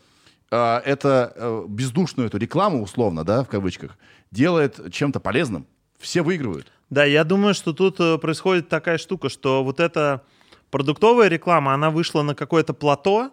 это а, бездушную эту рекламу, условно, да, в кавычках, делает чем-то полезным. Все выигрывают. Да, я думаю, что тут э, происходит такая штука, что вот эта продуктовая реклама, она вышла на какое-то плато,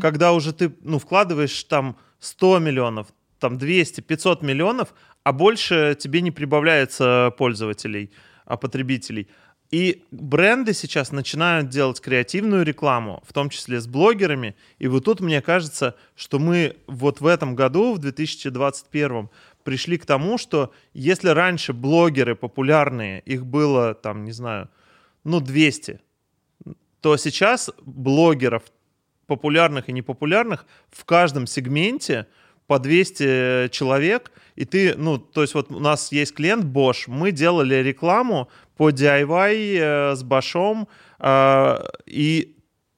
когда уже ты, ну, вкладываешь там 100 миллионов, там 200, 500 миллионов, а больше тебе не прибавляется пользователей, а потребителей. И бренды сейчас начинают делать креативную рекламу, в том числе с блогерами. И вот тут мне кажется, что мы вот в этом году, в 2021, пришли к тому, что если раньше блогеры популярные, их было там, не знаю, ну 200, то сейчас блогеров популярных и непопулярных в каждом сегменте по 200 человек, и ты, ну, то есть вот у нас есть клиент Bosch, мы делали рекламу по DIY э, с Башом, э, и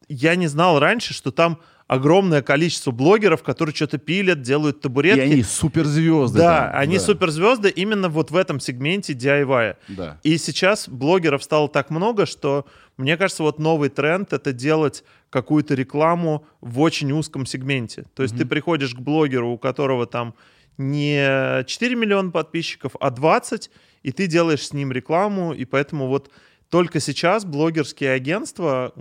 я не знал раньше, что там огромное количество блогеров, которые что-то пилят, делают табуретки. И они суперзвезды. да, там, они да. суперзвезды именно вот в этом сегменте DIY. Да. И сейчас блогеров стало так много, что мне кажется, вот новый тренд это делать какую-то рекламу в очень узком сегменте. То есть ты приходишь к блогеру, у которого там не 4 миллиона подписчиков, а 20, и ты делаешь с ним рекламу, и поэтому вот только сейчас блогерские агентства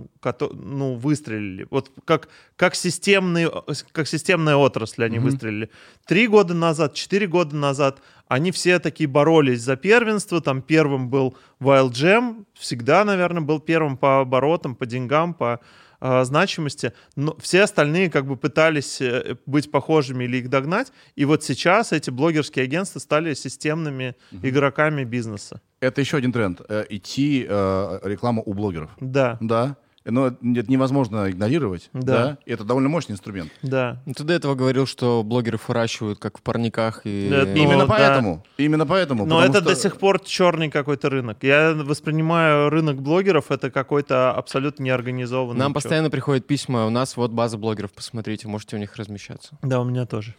ну, выстрелили. Вот как, как, системные, как системная отрасль они выстрелили. Три года назад, четыре года назад они все такие боролись за первенство. Там первым был Wild Jam, всегда, наверное, был первым по оборотам, по деньгам, по э, значимости. Но все остальные как бы пытались э, быть похожими или их догнать. И вот сейчас эти блогерские агентства стали системными игроками бизнеса. Это еще один тренд. э, идти э, рекламу у блогеров. Да, Да. Но это невозможно игнорировать. Да. Да. И это довольно мощный инструмент. да. Ну, Ты до этого говорил, что блогеры выращивают как в парниках и... Да, Ну, Именно да. поэтому. Именно поэтому. Но это что- до сих пор черный какой-то рынок. Я воспринимаю рынок блогеров это какой-то абсолютно неорганизованный. Нам чё. постоянно приходят письма, у нас вот база блогеров, посмотрите, можете у них размещаться. Да, у меня тоже.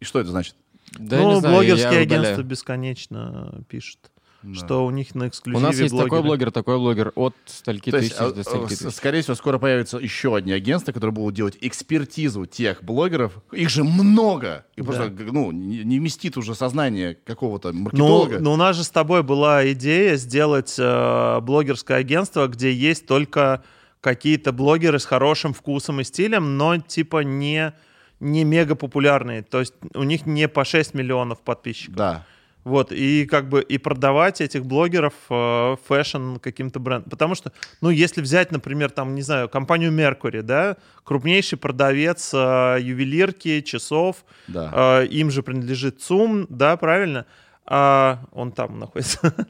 И что это значит? Да, ну, не знаю, блогерские я агентства бесконечно пишут, Да. что у них на У эксклюзиве нас есть блогеры. такой блогер, такой блогер, от стольки То есть, тысяч а, до а, стольки тысяч. скорее всего, скоро появятся еще одни агентства, которые будут делать экспертизу тех блогеров. Их же много. И Да. просто ну, не, вместит уже сознание какого-то Ну, маркетолога. ну, у нас же с тобой была идея сделать э, блогерское агентство, где есть только какие-то блогеры с хорошим вкусом и стилем, но типа не, не мега популярные. То есть у них не по 6 миллионов подписчиков. Да. Вот, и как бы и продавать этих блогеров э, fashion каким-то брендом. Потому что, ну, если взять, например, там, не знаю, компанию Mercury, да, крупнейший продавец э, ювелирки, часов, Да. э, им же принадлежит ЦУМ, да, правильно? А, он там находится. [laughs]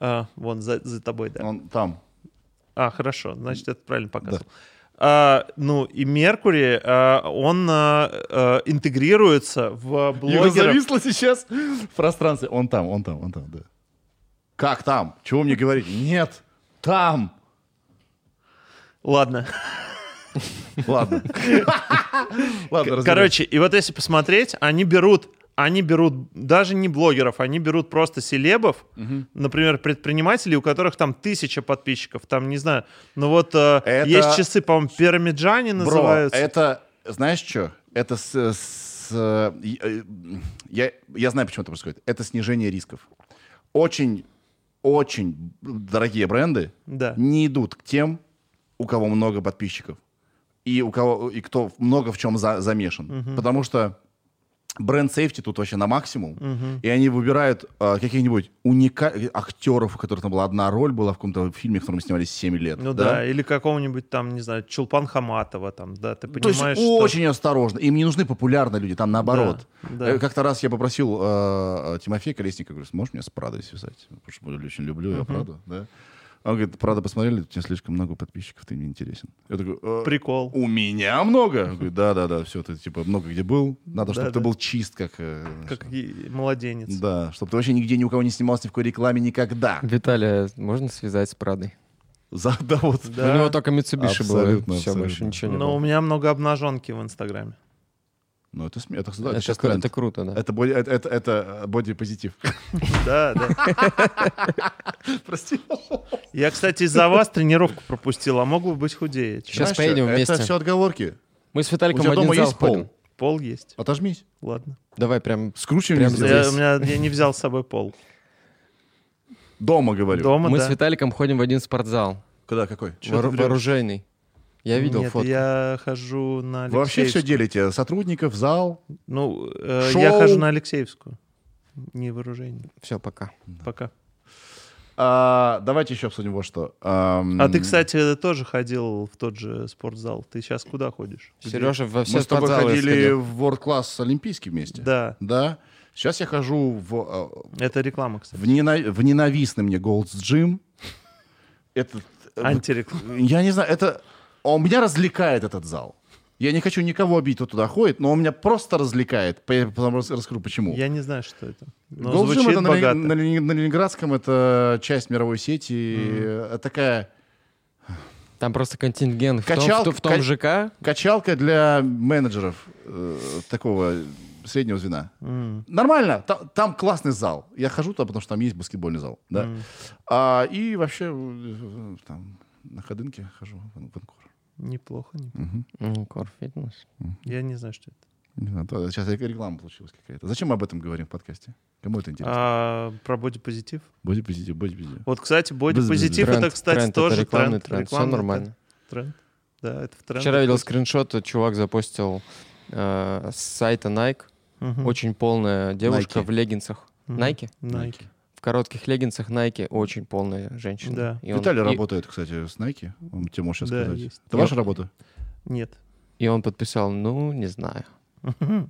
А, вон, за, за тобой, да. Он там. А, хорошо, значит, это правильно показывал. А, ну, и Меркури, а, он а, а, интегрируется в Юра блогеров. зависла сейчас в пространстве. Он там, он там, он там, да. Как там? Чего мне говорить? Нет, там. Ладно. Ладно. [laughs] Ладно. Короче, и вот если посмотреть, они берут, они берут даже не блогеров, они берут просто селебов, например, предпринимателей, у которых там тысяча подписчиков, там, не знаю, ну вот э, Это- есть часы, по-моему, пирамиджане Бро, называются. это, знаешь что? Это с, с, э, э, я, я знаю, почему это происходит. Это снижение рисков. Очень, очень дорогие бренды Да. не идут к тем, у кого много подписчиков и у кого и кто много в чем за- замешан, потому что бренд сейфти тут вообще на максимум. Мгм. И они выбирают а, каких-нибудь уникальных актеров, у которых там была одна роль, была в каком-то фильме, в котором снимались 7 лет. Ну да? или какого-нибудь там, не знаю, Чулпан Хаматова там, да, ты То понимаешь, есть что- очень осторожно. Им не нужны популярные люди, там наоборот. Да, да. Э, Как-то раз я попросил э, Тимофея Колесника, говорю, сможешь меня с Прадой связать? Потому что я очень люблю я Праду, да. Он говорит, Прада посмотрели, у тебя слишком много подписчиков, ты мне интересен. Я такой, «Э, Прикол. у меня много? Он говорит, да-да-да, все, ты типа много где был. Надо, чтобы Да-да. ты был чист, как... э, Как и младенец. Да, чтобы ты вообще нигде ни у кого не снимался, ни в какой рекламе никогда. Виталия можно связать с Прадой? За, да, вот. Да. У него только Mitsubishi было. Абсолютно, Все, больше ничего не Но у было. меня много обнаженки в Инстаграме. Ну, это, это, это Это, сейчас тренд. это круто, да. Это, боди- это, это, это бодипозитив. [laughs] Да, да. Прости. Я, кстати, из-за вас тренировку пропустил, а мог бы быть худее. Сейчас поедем Это вместе. все отговорки. Мы с Виталиком один дома зал есть пол? Пол есть. Отожмись. Ладно. Давай прям Скручиваем здесь. Я, у меня, я не взял с собой пол. Дома, говорю. Дома, Мы да. с Виталиком ходим в один спортзал. Когда какой? Врёшь? вооружейный. Я видел Нет, фото. я хожу на Вы вообще все Алексеевскую. делите? Сотрудников, зал? Ну, э, Шоу. я хожу на Алексеевскую. Не вооружение. Все, пока. Пока. А, давайте еще обсудим вот что. Ам, А ты, кстати, тоже ходил в тот же спортзал. Ты сейчас куда ходишь? Где? Сережа во все Мы с тобой ходили сходил. в World Class Олимпийский вместе. Да, Да. Сейчас я хожу в, э, это реклама, кстати. в, нена- в ненавистный мне Gold's Gym. Это, э, Антиреклама. я не знаю, это... Он меня развлекает этот зал. Я не хочу никого обидеть, кто туда ходит, но он меня просто развлекает. Я потом рас- расскажу, почему. Я не знаю, что это. Но Gym звучит это на, богато. на на Ленинградском, это часть мировой сети. э, Такая Там просто контингент в том, Качалка- в том- в том ка- ЖК. качалка для менеджеров э, такого среднего звена. М, Нормально, там, там классный зал. Я хожу туда, потому что там есть баскетбольный зал. Да? м. А, и вообще э, там на ходынке хожу в в Анкор. Неплохо, неплохо. М, Core Fitness. Я не знаю, что это. Не знаю, сейчас реклама получилась какая-то. Зачем мы об этом говорим в подкасте? Кому это интересно? А про бодипозитив? Бодипозитив, бодипозитив. Вот, кстати, бодипозитив Тренд, это, кстати, тренд, тоже это рекламный тренд. тренд. Все Рекламный нормально. Тренд. Да, это в тренд. Вчера видел скриншот, чувак запостил э, с сайта Nike. Мгм. Очень полная девушка Nike. в леггинсах. Мгм. Nike? Nike. В коротких леггинсах Nike очень полная женщина. Да. И он, Виталий и- работает, кстати, с Nike. Он тебе может сейчас Да, сказать. есть. Это ваша работа? Нет. и он подписал, ну, не знаю. [laughs]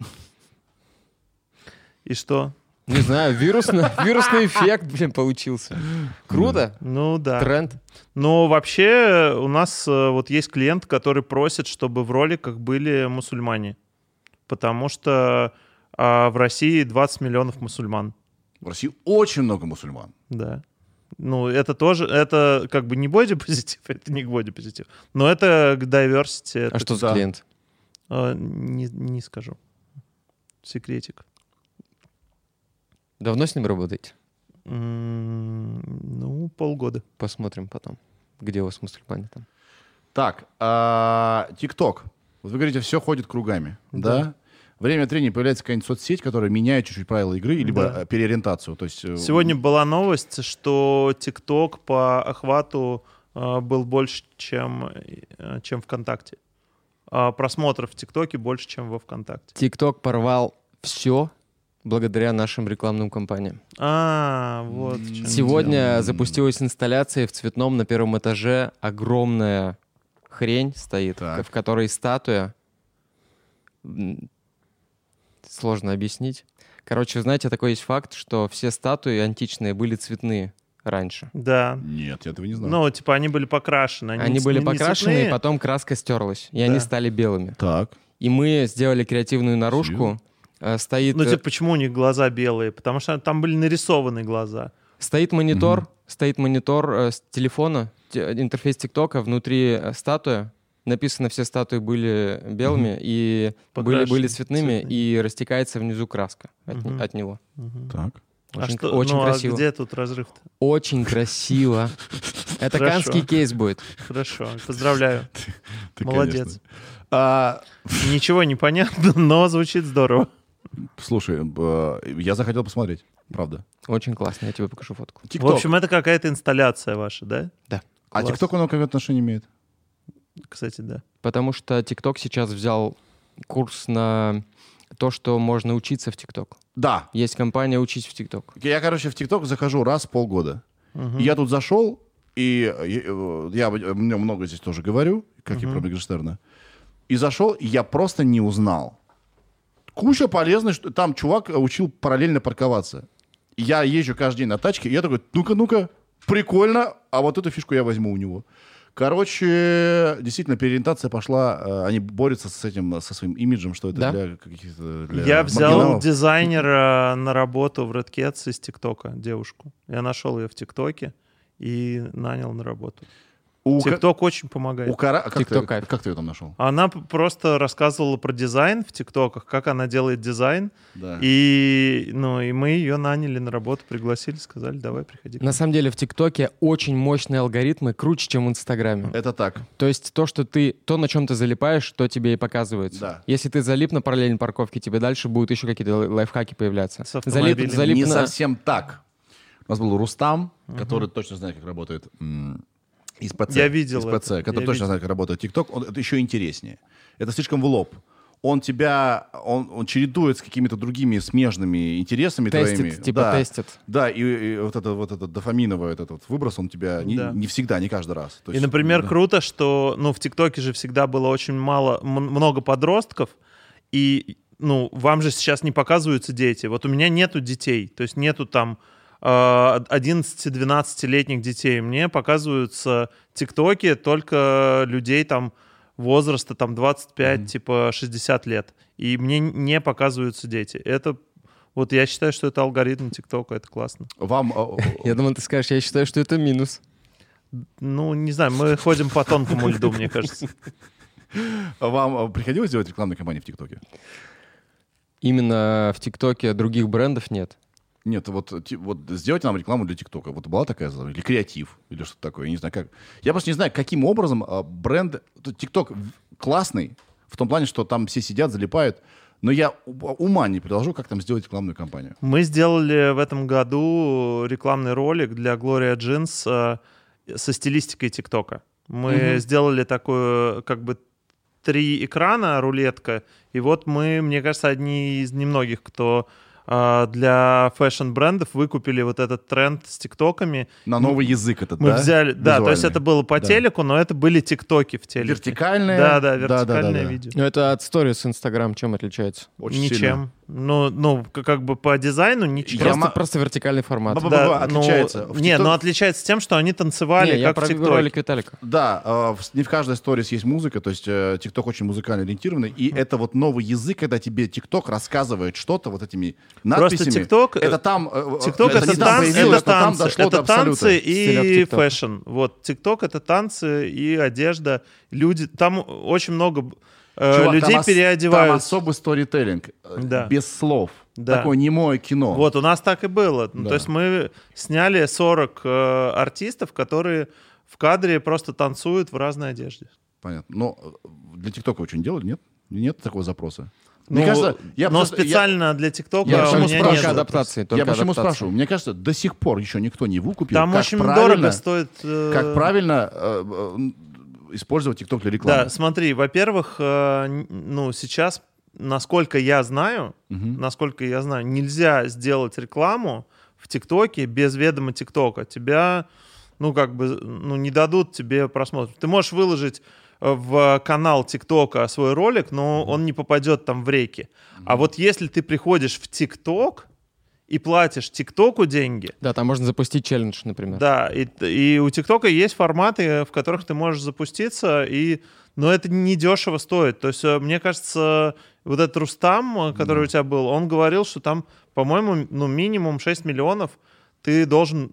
И что? Не знаю, вирусный, [laughs] вирусный эффект, блин, получился. Круто. Ну да. Тренд. Но вообще у нас э, вот есть клиент, который просит, чтобы в роликах были мусульмане. Потому что а, в России 20 миллионов мусульман. В России очень много мусульман. Да. Ну, это тоже, это как бы не бодипозитив, [laughs] это не к бодипозитив, но это к diversity. А это, что за да. клиент? э, не, не скажу. Секретик. Давно с ним работаете? Ну, полгода. Посмотрим потом, где у вас мусульмане там. Так, а, ТикТок. Вот вы говорите, все ходит кругами, да? Да. Время от времени появляется какая-нибудь соцсеть, которая меняет чуть-чуть правила игры, либо Да. э, переориентацию. То есть, э, Сегодня была новость, что ТикТок по охвату э, был больше, чем, э, чем ВКонтакте. А просмотров в ТикТоке больше, чем во ВКонтакте. ТикТок порвал все благодаря нашим рекламным кампаниям. А, вот. Сегодня М. запустилась инсталляция в цветном на первом этаже. Огромная хрень стоит, Так. в которой статуя. Сложно объяснить. Короче, знаете, такой есть факт, что все статуи античные были цветные раньше. Да. Нет, я этого не знаю. Ну, типа, они были покрашены. Они, Они ц- были не покрашены, и цветные. потом краска стерлась, и Да. они стали белыми. Так. И мы сделали креативную наружку. Э, Стоит, Ну, э, типа, почему у них глаза белые? Потому что там были нарисованы глаза. стоит монитор, Мгм. стоит монитор э, с телефона, те- интерфейс ТикТока, внутри э, статуя. Написано, все статуи были белыми и были, были цветными, цветными. и растекается внизу краска от, Мгм. от него. Мгм. Так. Очень, а что, очень ну, а красиво. где тут разрыв-то? Очень красиво. [laughs] Это канский кейс будет. Хорошо, поздравляю. [laughs] Ты, Молодец. А, [laughs] Ничего не понятно, но звучит здорово. слушай, э, я захотел посмотреть, правда. Очень классно, я тебе покажу фотку. В ТикТок. общем, это какая-то инсталляция ваша, да? а класс. ТикТок, он какое отношение имеет? Кстати, да. Потому что TikTok сейчас взял курс на то, что можно учиться в ТикТок. Да. Есть компания «Учись в ТикТок». Я, короче, в ТикТок захожу раз в полгода. И Я тут зашел, и э, я, я мне много здесь тоже говорю, как и про Мегаштерна. И зашел, и я просто не узнал. Куча полезных, что там чувак учил параллельно парковаться. Я езжу каждый день на тачке, и я такой, ну-ка, ну-ка, прикольно, а вот эту фишку я возьму у него. Короче, действительно, переориентация пошла, э, они борются с этим, со своим имиджем, что это Да? для каких-то... для Я взял маргиналов. дизайнера на работу в Red Cats из ТикТока, девушку. Я нашел ее в ТикТоке и нанял на работу. У, ка- ТикТок очень у помогает. Кара- а как, TikTok ты, кайф. как ты ее там нашел? Она просто рассказывала про дизайн в ТикТоках, как она делает дизайн. Да. И, ну, и мы ее наняли на работу, пригласили, сказали, давай, приходи. На самом деле в ТикТоке очень мощные алгоритмы, круче, чем в Инстаграме. Это так. То есть то, что ты, то, на чем ты залипаешь, то тебе и показывается. Да. Если ты залип на параллельной парковке, тебе дальше будут еще какие-то лай- лайфхаки появляться. С Залип, залип не на- совсем так. У нас был Рустам, который точно знает, как работает из ПЦ. Я видел Из это. ПЦ, который Я точно видел. знает, как работает ТикТок. Это еще интереснее. Это слишком в лоб. Он тебя, он, он чередует с какими-то другими смежными интересами тестит, твоими. типа да. тестит. Да, и, и вот это вот этот дофаминовый этот вот выброс, он тебя не, Да. не всегда, не каждый раз. То И, есть, например, да. круто, что, ну, в ТикТоке же всегда было очень мало, много подростков, и, ну, вам же сейчас не показываются дети. Вот у меня нету детей, то есть нету там 11-12-летних детей. Мне показываются ТикТоки только людей там возраста там 25, типа 60 лет. И мне не показываются дети. Это вот я считаю, что это алгоритм ТикТока, это классно. Вам, э, Я думал, ты скажешь, я считаю, что это минус. Ну, не знаю, мы ходим по тонкому льду, мне кажется. вам э, приходилось делать рекламные кампании в ТикТоке? Именно в ТикТоке других брендов нет. Нет, вот, вот сделайте нам рекламу для ТикТока. Вот была такая задача? Или креатив, или что-то такое. Я не знаю, как. Я просто не знаю, каким образом а, бренд... ТикТок классный, в том плане, что там все сидят, залипают, но я ума не приложу, как там сделать рекламную кампанию. Мы сделали в этом году рекламный ролик для Gloria Jeans э, со стилистикой ТикТока. Мы Мгм. сделали такую, как бы, три экрана, рулетка, и вот мы, мне кажется, одни из немногих, кто для fashion-брендов выкупили вот этот тренд с ТикТоками. На новый язык этот, Мы да? взяли, да, то есть Визуальный. это было по Да. телеку, но это были ТикТоки в телеке. Вертикальные? Да, да, Да, да, да, вертикальное да. видео. Но это от сторис Инстаграм чем отличается? Очень Ничем. сильно. Ну, ну, как бы по дизайну ничем. Я Просто, ма- просто вертикальный формат. Да, Ба-ба-ба, ну, отличается. В Не, TikTok- но отличается тем, что они танцевали, Не, я как про в ролик Виталика. Да, э, в- не в каждой сторис есть музыка, то есть э, ТикТок очень музыкально ориентированный, и это вот новый язык, когда тебе ТикТок рассказывает что-то вот этими надписями. ТикТок, э, это там, э, ТикТок это это, не там танцы, появилось, это там танцы, дошло до это танцы и fashion. Вот ТикТок это танцы и одежда. Люди, там очень много э, Чувак, людей там переодевают. Там особый сторителлинг, э, Да. без слов. Да. Такое немое кино. Вот у нас так и было. Ну, Да. То есть мы сняли 40 э, артистов, которые в кадре просто танцуют в разной одежде. Понятно. Но э, для ТикТока очень делали, нет? Нет такого запроса? Ну, Мне кажется, я но просто- я- специально для ТикТока Я у почему меня спрашиваю? нет. Адаптации. Я почему адаптации. спрашиваю? Мне кажется, до сих пор еще никто не выкупил, Там как очень дорого стоит. э, как правильно э, э, использовать ТикТок для рекламы. Да, смотри, во-первых, э, ну сейчас, насколько я знаю, Мгм. насколько я знаю, нельзя сделать рекламу в ТикТоке без ведома ТикТока. Тебя, ну как бы, ну не дадут тебе просмотр. Ты можешь выложить э, в канал ТикТока свой ролик, но он не попадет там в реки. А вот если ты приходишь в ТикТок и платишь ТикТоку деньги, Да, там можно запустить челлендж, например. да, и, и у ТикТока есть форматы, в которых ты можешь запуститься, и, но это не дешево стоит. То есть, э, мне кажется, вот этот Рустам, э, который у тебя был, он говорил, что там, по-моему, ну, минимум 6 миллионов ты должен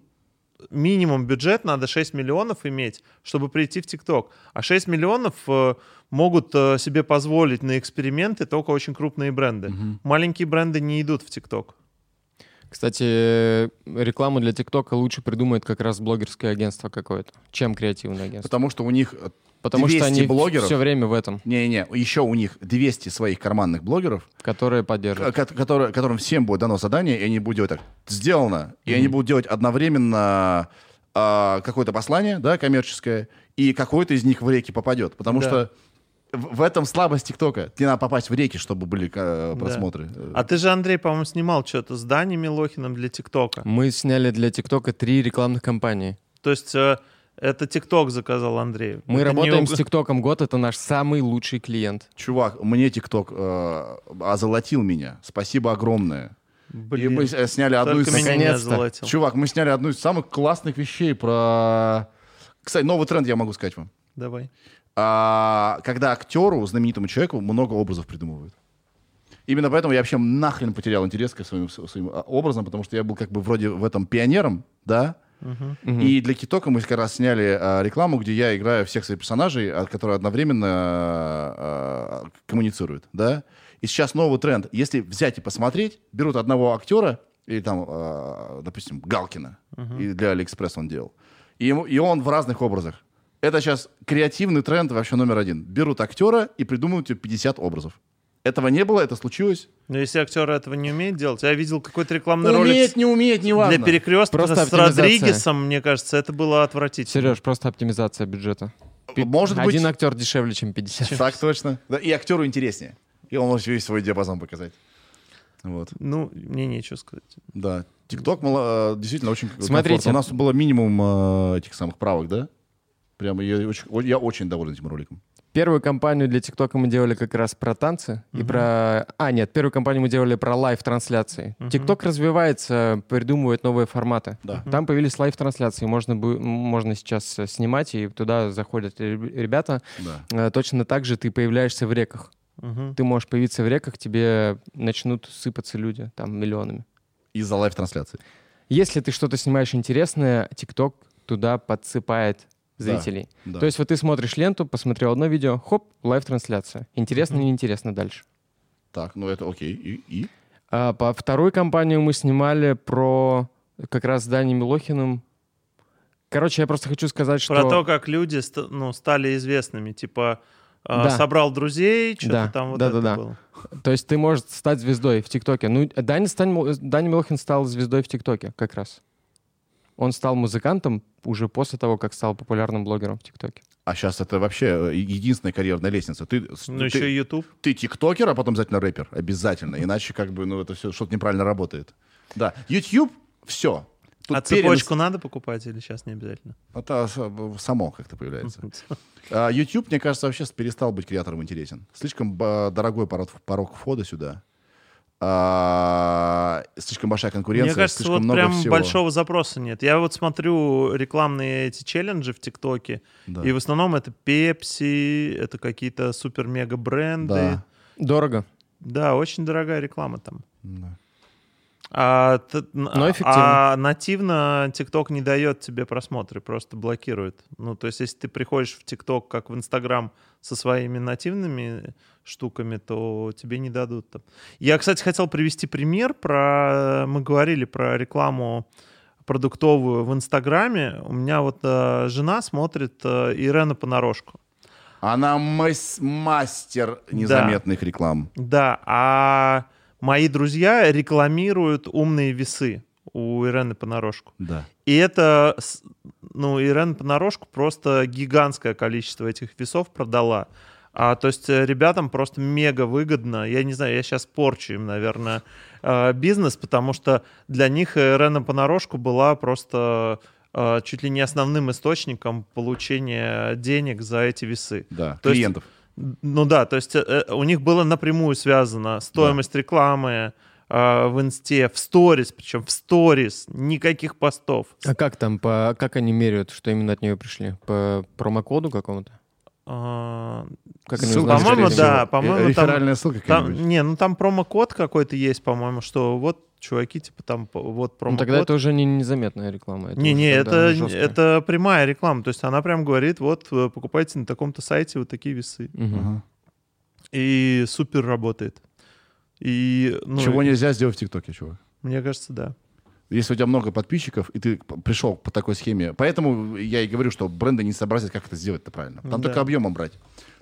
минимум бюджет надо 6 миллионов иметь, чтобы прийти в ТикТок. А 6 миллионов э, могут э, себе позволить на эксперименты только очень крупные бренды. Маленькие бренды не идут в ТикТок. Кстати, э, рекламу для ТикТока лучше придумает как раз блогерское агентство какое-то, чем креативное агентство. Потому что у них... э, Потому что 200 они блогеров? все время в этом, Не-не, еще у них 200 своих карманных блогеров, которые поддерживают. ко- которые- которым всем будет дано задание, и они будут делать так. Сделано. И они будут делать одновременно а, какое-то послание, да, коммерческое, и какое-то из них в реки попадет. Потому Да. что в этом слабость ТикТока. Тебе надо попасть в реки, чтобы были э, Да. просмотры. А ты же, Андрей, по-моему, снимал что-то с Даней Милохиным для ТикТока. Мы сняли для ТикТока три рекламных кампании. То есть э, это ТикТок заказал Андрей. Мы Это не работаем уг- с ТикТоком год, это наш самый лучший клиент. Чувак, мне ТикТок э, озолотил меня. Спасибо огромное. И Блин, мы э, сняли одну только из... меня не Наконец-то. Чувак, мы сняли одну из самых классных вещей про... Кстати, новый тренд я могу сказать вам. Давай. А, когда актеру, знаменитому человеку, много образов придумывают. Именно поэтому я вообще нахрен потерял интерес к своим, своим а, образам, потому что я был как бы вроде в этом пионером, да, и для ТикТока мы как раз сняли а, рекламу, где я играю всех своих персонажей, а, которые одновременно а, а, коммуницируют, да. И сейчас новый тренд. Если взять и посмотреть, берут одного актера, или там, а, допустим, Галкина, и для Алиэкспресс он делал, и, ему- и он в разных образах. Это сейчас креативный тренд вообще номер один. Берут актера и придумывают тебе 50 образов. Этого не было, это случилось. Но если актер этого не умеет делать, я видел какой-то рекламный ролик Умеет, не умеет, не важно. для перекрестка Просто с. Родригесом, мне кажется, это было отвратительно. Сереж, просто оптимизация бюджета. Может быть, Один актер дешевле, чем 50. Так точно. Да, и актеру интереснее. И он может весь свой диапазон показать. Вот. Ну, мне нечего сказать. Да. ТикТок э, действительно очень Смотрите. комфортно. У нас было минимум э, этих самых правок, да? Прямо я очень, я очень доволен этим роликом. Первую кампанию для ТикТока мы делали как раз про танцы и про... А, нет, первую кампанию мы делали про лайв-трансляции. ТикТок развивается, придумывает новые форматы. Да. Там появились лайв-трансляции, можно, можно сейчас э, снимать, и туда заходят реб- ребята. Да. Э, Точно так же ты появляешься в реках. Мгм. Ты можешь появиться в реках, тебе начнут сыпаться люди, там, миллионами. Из-за лайв-трансляции. Если ты что-то снимаешь интересное, ТикТок туда подсыпает зрителей. да. То есть вот ты смотришь ленту, посмотрел одно видео, хоп, лайв-трансляция. Интересно, неинтересно дальше. Так, ну это окей. И? и? А по вторую кампанию мы снимали про как раз с Даней Милохиным. Короче, я просто хочу сказать, что... Про то, как люди ст- ну, стали известными. Типа, э, Да. собрал друзей, что-то Да, там вот да, это да, да. было. То есть ты можешь стать звездой в ТикТоке. Ну, Даня, стань- Даня Милохин стал звездой в ТикТоке как раз. Он стал музыкантом уже после того, как стал популярным блогером в ТикТоке. А сейчас это вообще э, единственная карьерная лестница. Ты, Ну, ты, еще и YouTube. ты тиктокер, а потом обязательно рэпер. Обязательно. Иначе как бы, ну, это все что-то неправильно работает. Да. YouTube, все. а цепочку надо покупать или сейчас не обязательно? Это с- само как-то появляется. А YouTube, мне кажется, вообще перестал быть креатором интересен. Слишком дорогой порог входа сюда. А, слишком большая конкуренция. Мне кажется, слишком вот много прям всего. большого запроса нет. Я вот смотрю рекламные эти челленджи в ТикТоке, Да. и в основном это Pepsi, это какие-то супер-мега бренды. Да. Дорого. Да, очень дорогая реклама там. Да. А, т- н- Но эффективно. а нативно ТикТок не дает тебе просмотры, просто блокирует. Ну, то есть, если ты приходишь в ТикТок, как в Инстаграм, со своими нативными штуками, то тебе не дадут. там. Я, кстати, хотел привести пример про... Мы говорили про рекламу продуктовую в Инстаграме. У меня вот э, жена смотрит э, Ирена понарошку. Она мас- мастер незаметных реклам. Да, а мои друзья рекламируют умные весы у Ирены понарошку. Да. И это, ну, Ирена понарошку просто гигантское количество этих весов продала. А, то есть э, ребятам просто мега выгодно. Я не знаю, я сейчас порчу им, наверное, э, бизнес, потому что для них Ирена понарошку была просто э, чуть ли не основным источником получения денег за эти весы. Да. То есть- Клиентов. Ну да, то есть э, э, у них было напрямую связано стоимость рекламы э, в инсте, в сторис, причем в сторис, никаких постов. А как там, по, как они меряют, что именно от нее пришли? По промокоду какому-то? А, Как они Ссылка, По-моему, да, всего? по-моему, Э, там- Реферальная ссылка там, какая-нибудь. не, ну там промокод какой-то есть, по-моему, что вот чуваки, типа там вот Ну, промокод. тогда это уже не незаметная реклама. Не, уже не, тогда это, жесткая. это прямая реклама. То есть она прям говорит, вот э, покупайте на таком-то сайте вот такие весы. Ага. И супер работает. И, ну, Чего и- нельзя сделать в ТикТоке, чувак? Мне кажется, да. Если у тебя много подписчиков, и ты пришел по такой схеме. Поэтому я и говорю, что бренды не сообразят, как это сделать-то правильно. Там Да. только объемом брать.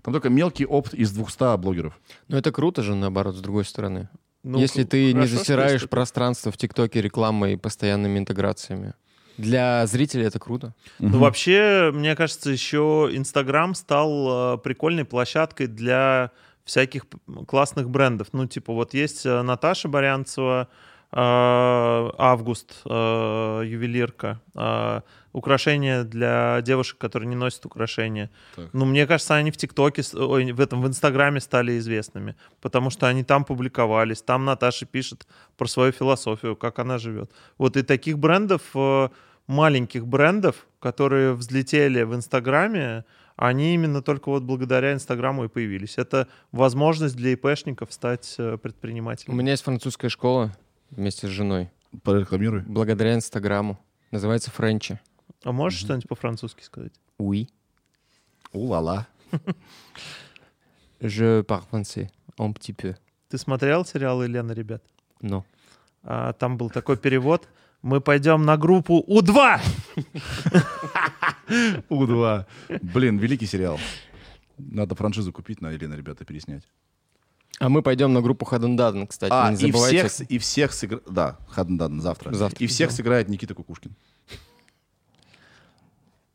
Там только мелкий опт из 200 блогеров. Ну, это круто же, наоборот, с другой стороны. Ну, Если ты не хорошо, что засираешь пространство в ТикТоке рекламой и постоянными интеграциями. Для зрителей это круто. Ну, вообще, мне кажется, еще Инстаграм стал э, прикольной площадкой для всяких классных брендов. Ну, типа, вот есть э, Наташа Барянцева, Август, э, ювелирка, э, украшения для девушек, которые не носят украшения. Так. Ну, мне кажется, они в ТикТоке, ой, в этом, в Инстаграме стали известными, потому что они там публиковались, там Наташа пишет про свою философию, как она живет. Вот и таких брендов, э, маленьких брендов, которые взлетели в Инстаграме, они именно только вот благодаря Инстаграму и появились. Это возможность для ИПшников стать э, У предпринимателем. меня есть французская школа вместе с женой. Прорекламируй. Благодаря Инстаграму. Называется Френчи. А можешь что-нибудь по-французски сказать? Oui. У-ла-ла. [laughs] Je parle français. Un petit peu. Ты смотрел сериал «Елена, ребят»? Но. А, там был такой перевод. Мы пойдем на группу У2! У-2. Блин, великий сериал. Надо франшизу купить на Елена, ребята, переснять. А мы пойдем на группу Хаден кстати. А, не и забывайте. всех, и всех сыграет... Да, Хаден завтра. Завтра. И всех сыграет Никита Кукушкин.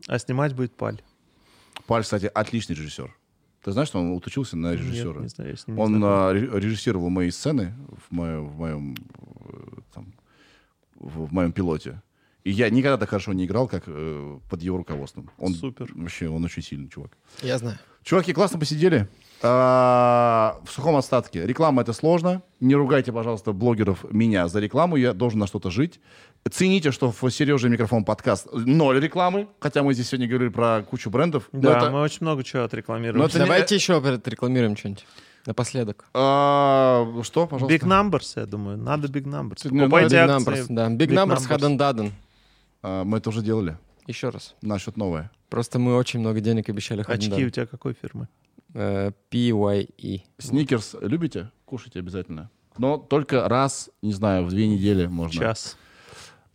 А снимать будет Паль. Паль, кстати, отличный режиссер. Ты знаешь, что он уточился на Нет, режиссера? не знаю, я с ним Он знаком. а, ре- режиссировал мои сцены в моем, в моем, э, там, в, в моем пилоте. И я никогда так хорошо не играл, как э, под его руководством. Он Супер. Вообще, он очень сильный чувак. Я знаю. Чуваки, классно посидели. А, в сухом остатке. Реклама это сложно. Не ругайте, пожалуйста, блогеров меня за рекламу. Я должен на что-то жить. Цените, что в Сереже микрофон подкаст ноль рекламы. Хотя мы здесь сегодня говорили про кучу брендов. Но Да, это- мы очень много чего отрекламируем. Но это не- Давайте еще отрекламируем что-нибудь. Напоследок. а, что, пожалуйста? Big Numbers, я думаю. Надо Big Numbers. Ну, Покупайте Big акции. Numbers, да. Big, Big Numbers, Numbers. Хаден Даден. А, мы это уже делали. Еще раз. Насчет новое. Просто мы очень много денег обещали Очки у тебя какой фирмы? Э, PYE. Сникерс любите? Кушайте обязательно. Но только раз, не знаю, в две недели можно. Час.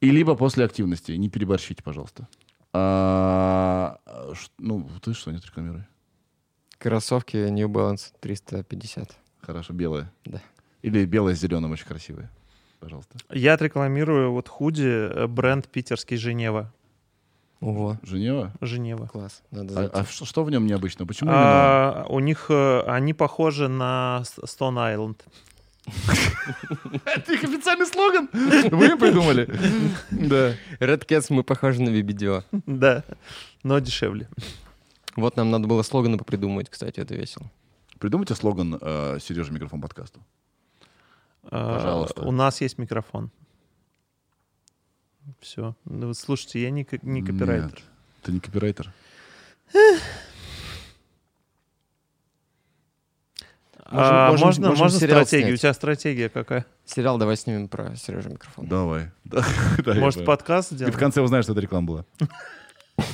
И либо после активности. Не переборщите, пожалуйста. А, ну, ты что, не рекламируй. Кроссовки New Balance 350. Хорошо, белые. Да. Или белые с зеленым очень красивые. Пожалуйста. Я отрекламирую вот худи э, бренд питерский Женева. Ого, Женева? Женева. класс. Надо А, а что, что в нем необычно? Почему именно? А, у них э, они похожи на Stone Island. Это их официальный слоган? Вы придумали? Да. Red Cats мы похожи на Вибидио. Да, но дешевле. Вот нам надо было слоганы попридумывать, кстати, это весело. Придумайте слоган э, Сережа микрофон подкасту. А, Пожалуйста. У нас есть микрофон. Все. Ну, вот слушайте, я не, не копирайтер. Нет, ты не копирайтер. А, Можем- можем- можно можем можно стратегию? снять. У тебя стратегия какая? Сериал давай снимем про Сережу микрофон. Давай. [laughs] Может, подкаст Ты сделаем? в конце узнаешь, что это реклама была. [laughs]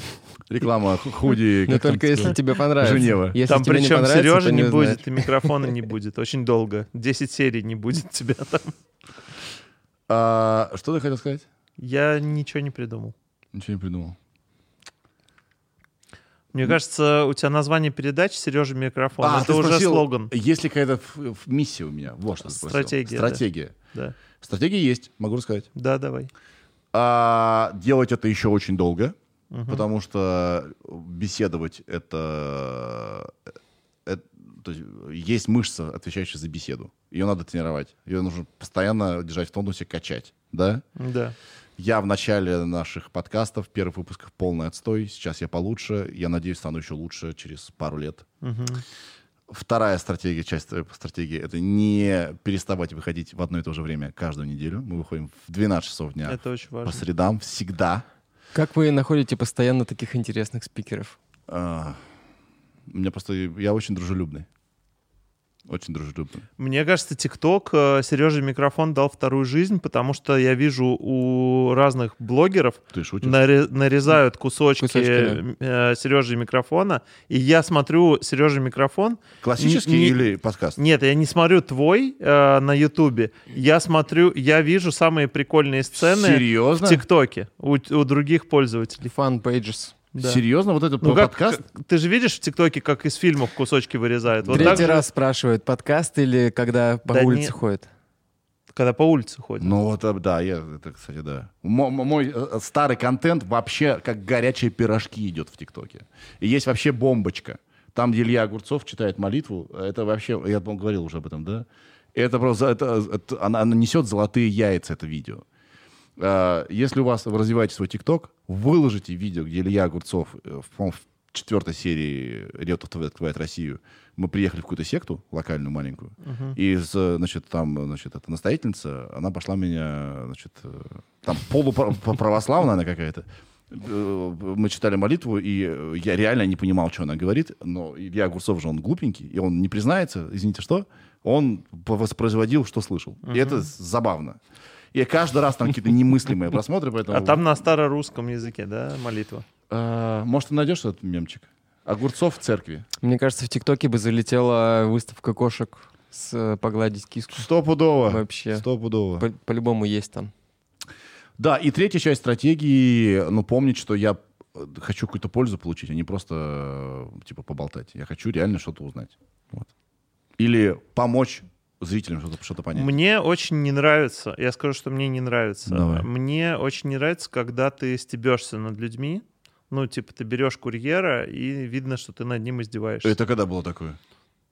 Реклама ху- худи. Но там только если тебе понравится. Женева. Если Там не причем понравится, Сережи то не будет, и микрофона не будет. Очень долго. 10 серий не будет [laughs] тебя там. А, Что ты хотел сказать? Я ничего не придумал. Ничего не придумал. Мне кажется, у тебя название передачи Сережа микрофон. А, Это уже спросил, слоган. Есть ли какая-то миссия у меня? Вот что. Стратегия. Стратегия. Да. Стратегия есть, могу рассказать. Да, давай. А, делать это еще очень долго, Мгм. потому что беседовать это, э, то есть, есть мышца, отвечающая за беседу. Ее надо тренировать. Ее нужно постоянно держать в тонусе, качать. Да? Да. Я в начале наших подкастов, первых выпусков полный отстой. Сейчас я получше. Я надеюсь, стану еще лучше через пару лет. Мгм. Вторая стратегия, часть э, стратегии, это не переставать выходить в одно и то же время каждую неделю. Мы выходим в 12 часов дня Это очень по важно. средам всегда. Как вы находите постоянно таких интересных спикеров? А, у меня просто я очень дружелюбный. Очень дружелюбный. Мне кажется, ТикТок э, Сереже микрофон дал вторую жизнь, потому что я вижу у разных блогеров Ты шутишь? наре- нарезают кусочки, Кусочки, Сережи микрофона, и я смотрю Сережа микрофон. Классический Не- или подкаст? Нет, я не смотрю твой э, на Ютубе. Я смотрю, я вижу самые прикольные сцены Серьезно? в ТикТоке у, у других пользователей. Fun Pages. Да. Серьезно? Вот это Ну как, подкаст? как- ты же видишь в ТикТоке, как из фильмов кусочки вырезают. Вот Третий так же- раз спрашивают, подкаст или когда по Да улице нет. ходят? Когда по улице ходят. Ну вот, э, да, я, это, кстати, да. Мо- мо- Мой э, старый контент вообще как горячие пирожки идет в ТикТоке. И есть вообще бомбочка. Там, где Илья Огурцов читает молитву, это вообще, я по-моему, говорил уже об этом, да? Это просто, это, это- она, она несет золотые яйца, это видео. А, Если у вас вы развиваете свой ТикТок, выложите видео, где Илья Огурцов э, в, в четвертой серии «Риотов ТВ открывает Россию» мы приехали в какую-то секту локальную, маленькую, и, з- значит, там, значит, эта настоятельница, она пошла меня, значит, э, там полуправославная [laughs] она какая-то, Э, мы читали молитву, и я реально не понимал, что она говорит, но Илья Огурцов же, он глупенький, и он не признается, извините, что, он воспроизводил, что слышал. И это забавно. И каждый раз там какие-то немыслимые просмотры, поэтому... А там на старорусском языке, да, молитва? А, может, ты найдешь этот мемчик? Огурцов в церкви. Мне кажется, в ТикТоке бы залетела выставка кошек с э, погладить киску. Стопудово. Вообще. Стопудово. По- По-любому есть там. Да, и третья часть стратегии, ну, помнить, что я э, хочу какую-то пользу получить, а не просто, э, типа, поболтать. Я хочу реально что-то узнать. Вот. Или помочь зрителям что-то что понять. Мне очень не нравится, я скажу, что мне не нравится. Давай. Мне очень не нравится, когда ты стебешься над людьми. Ну, типа, ты берешь курьера, и видно, что ты над ним издеваешься. Это когда было такое?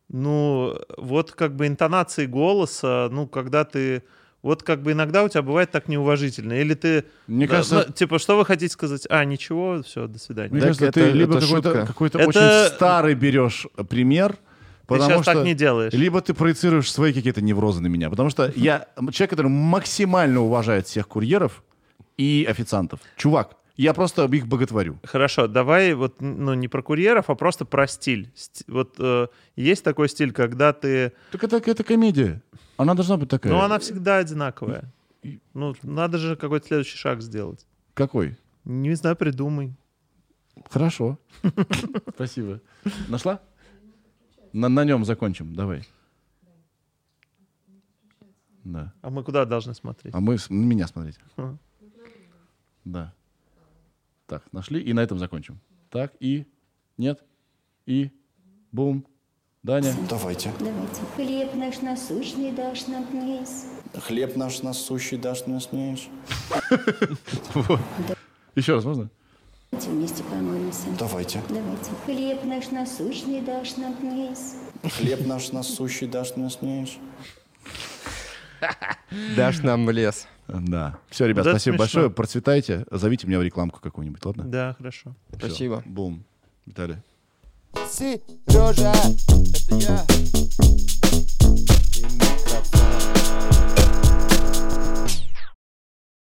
Ну, вот как бы интонации голоса, ну, когда ты... Вот как бы иногда у тебя бывает так неуважительно. Или ты... Мне да, кажется, ну, типа, что вы хотите сказать? А, ничего, все, до свидания. мне Так кажется, это- ты либо это какой-то, какой-то Это- очень старый берешь пример, Ты потому сейчас что... так не делаешь. Либо ты проецируешь свои какие-то неврозы на меня. Потому что я человек, который максимально уважает всех курьеров и официантов. Чувак, я просто их боготворю. Хорошо, давай вот, ну, не про курьеров, а просто про стиль. Ст- Вот э, есть такой стиль, когда ты... Так это, это комедия. Она должна быть такая. Ну, она всегда одинаковая. Ну, надо же какой-то следующий шаг сделать. Какой? Не знаю, придумай. Хорошо. [laughs] Спасибо. Нашла? На, на нем закончим. Давай. Да. А мы куда должны смотреть? А мы с- на меня смотрите. Ага. Да. Так, нашли и на этом закончим. Так, и... Нет? И... Бум. Даня. Давайте. Давайте. Хлеб наш насущный дашь нам днесь. Хлеб наш насущий дашь мне снешь. Еще раз можно? Давайте вместе помолимся. Давайте. Давайте. Хлеб наш насущный дашь нам днесь. Хлеб наш насущий дашь мне снешь. Дашь нам в лес. Да. Все, ребят, Вот спасибо смешно. большое. Процветайте. Зовите меня в рекламку какую-нибудь, ладно? Да, хорошо. Всё. Спасибо. Бум. Виталий. Сережа, это я.